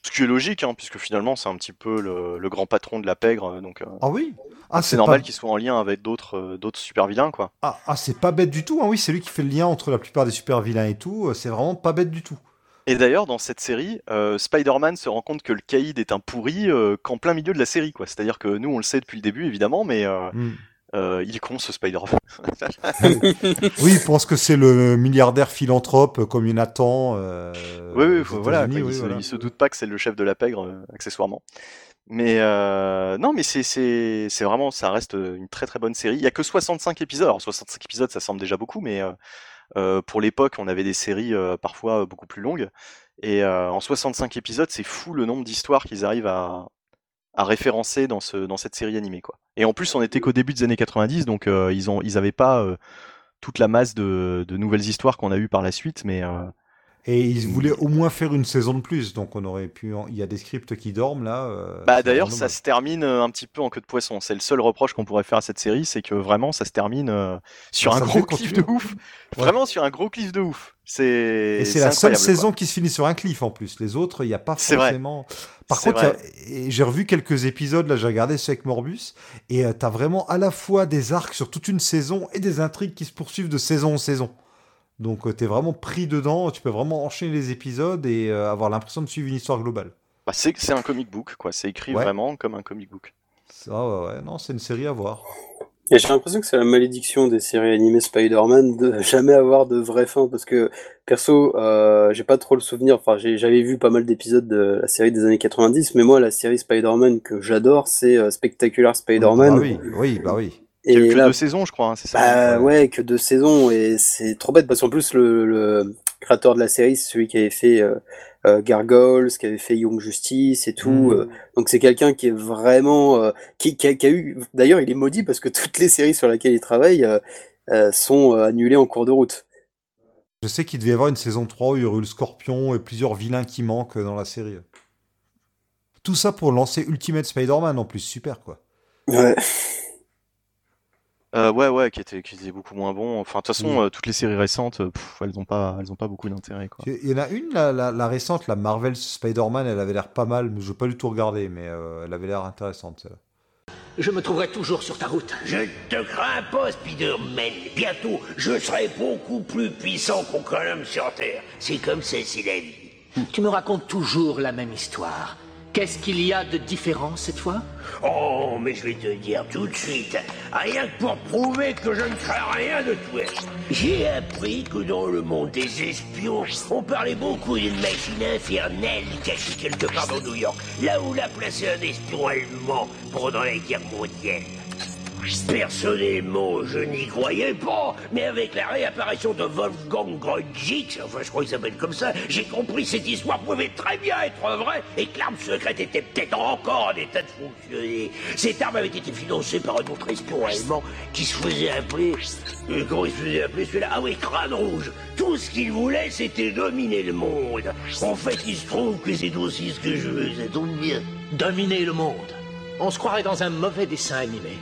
Ce qui est logique, hein, puisque finalement, c'est un petit peu le, le grand patron de la pègre, euh, donc euh, Ah oui? Ah, c'est pas- normal qu'il soit en lien avec d'autres d'autres super vilains, quoi. Ah, ah, c'est pas bête du tout, hein, oui, c'est lui qui fait le lien entre la plupart des super vilains et tout, c'est vraiment pas bête du tout. Et d'ailleurs, dans cette série, euh, Spider-Man se rend compte que le caïd est un pourri euh, qu'en plein milieu de la série, quoi. C'est-à-dire que nous, on le sait depuis le début, évidemment, mais euh, Hmm. euh, il est con, ce Spider-Man. Oui, il pense que c'est le milliardaire philanthrope comme il y en a tant. euh, oui, oui, voilà, quoi, oui, il, se, voilà. il se doute pas que c'est le chef de la pègre, euh, accessoirement. Mais euh, non, mais c'est vraiment, ça reste une très très bonne série. Il y a que 65 épisodes. Alors 65 épisodes, ça semble déjà beaucoup, mais euh, pour l'époque, on avait des séries euh, parfois beaucoup plus longues. Et euh, en 65 épisodes, c'est fou le nombre d'histoires qu'ils arrivent à, à référencer dans, ce, dans cette série animée. Quoi. Et en plus, on était qu'au début des années 90, donc euh, ils ont ils avaient pas euh, toute la masse de, de nouvelles histoires qu'on a eues par la suite, mais, euh, Et ils voulaient au moins faire une saison de plus, donc on aurait pu. en- Il y a des scripts qui dorment là. euh, Bah d'ailleurs, ça se termine euh, un petit peu en queue de poisson. C'est le seul reproche qu'on pourrait faire à cette série, c'est que vraiment, ça se termine euh, sur un ça gros cliff de ouf. Vraiment sur un gros cliff de ouf. C'est Et c'est la seule quoi. saison qui se finit sur un cliff en plus. Les autres, il n'y a pas C'est vrai. forcément. Par contre, a- j'ai revu quelques épisodes, là j'ai regardé ceux avec Morbus, et tu t'as vraiment à la fois des arcs sur toute une saison et des intrigues qui se poursuivent de saison en saison. Donc euh, t'es vraiment pris dedans, tu peux vraiment enchaîner les épisodes et euh, avoir l'impression de suivre une histoire globale. Bah, c'est c'est un comic book, quoi. C'est écrit Ouais. vraiment comme un comic book. Ça, ouais, ouais, non, c'est une série à voir. Et j'ai l'impression que c'est la malédiction des séries animées Spider-Man de jamais avoir de vraie fin parce que perso, euh, j'ai pas trop le souvenir. Enfin, j'avais vu pas mal d'épisodes de la série des années 90, mais moi, la série Spider-Man que j'adore, c'est euh, Spectacular Spider-Man. Bah oui, oui, bah oui. Il y a eu Et que là, deux saisons, je crois, hein, c'est ça. bah ouais, que deux saisons et c'est trop bête parce qu'en plus le, le créateur de la série, c'est celui qui avait fait euh, euh, Gargoyles, qui avait fait Young Justice et tout. Mhm. euh, donc c'est quelqu'un qui est vraiment, euh, qui, qui a, qui a eu. D'ailleurs, il est maudit parce que toutes les séries sur lesquelles il travaille euh, sont annulées en cours de route. Je sais qu'il devait y avoir une saison 3 où il y aurait eu le scorpion et plusieurs vilains qui manquent dans la série. Tout ça pour lancer Ultimate Spider-Man en plus, super quoi. Ouais. Euh, ouais, ouais, qui était, qui était beaucoup moins bon. Enfin, de toute façon, Mm. euh, toutes les séries récentes, euh, pff, elles ont pas, elles ont pas beaucoup d'intérêt, quoi. Il y en a une, la, la, la récente, la Marvel Spider-Man, elle avait l'air pas mal, mais je n'ai pas du tout regardé, mais euh, elle avait l'air intéressante. celle-là. Je me trouverai toujours sur ta route. Je te crains pas, Spider-Man. Bientôt, je serai beaucoup plus puissant qu'aucun homme sur Terre. C'est comme c'est la vie. Tu me racontes toujours la même histoire. Qu'est-ce qu'il y a de différent cette fois? Oh, mais je vais te dire tout de suite, rien que pour prouver que je ne crains rien de toi. J'ai appris que dans le monde des espions, on parlait beaucoup d'une machine infernale cachée quelque part dans New York, là où l'a placé un espion allemand pendant la guerre mondiale. Personnellement, je n'y croyais pas, mais avec la réapparition de Wolfgang Grudgix, enfin je crois qu'il s'appelle comme ça, j'ai compris que cette histoire pouvait très bien être vraie et que l'arme secrète était peut-être encore en état de fonctionner. Cette arme avait été financée par un autre espion allemand qui se faisait appeler... euh, comment il se faisait appeler celui-là? Ah oui, Crâne Rouge Tout ce qu'il voulait, c'était dominer le monde. En fait, il se trouve que c'est aussi ce que je veux, ça bien. Dominer le monde. On se croirait dans un mauvais dessin animé.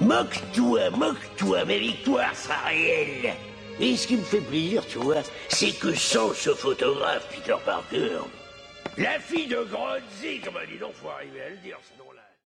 Moque-toi, moque-toi, ma victoire sera réelle. Et ce qui me fait plaisir, tu vois, c'est que sans ce photographe, Peter Parker, la fille de Grotzi, comme elle dit, non, faut arriver à le dire.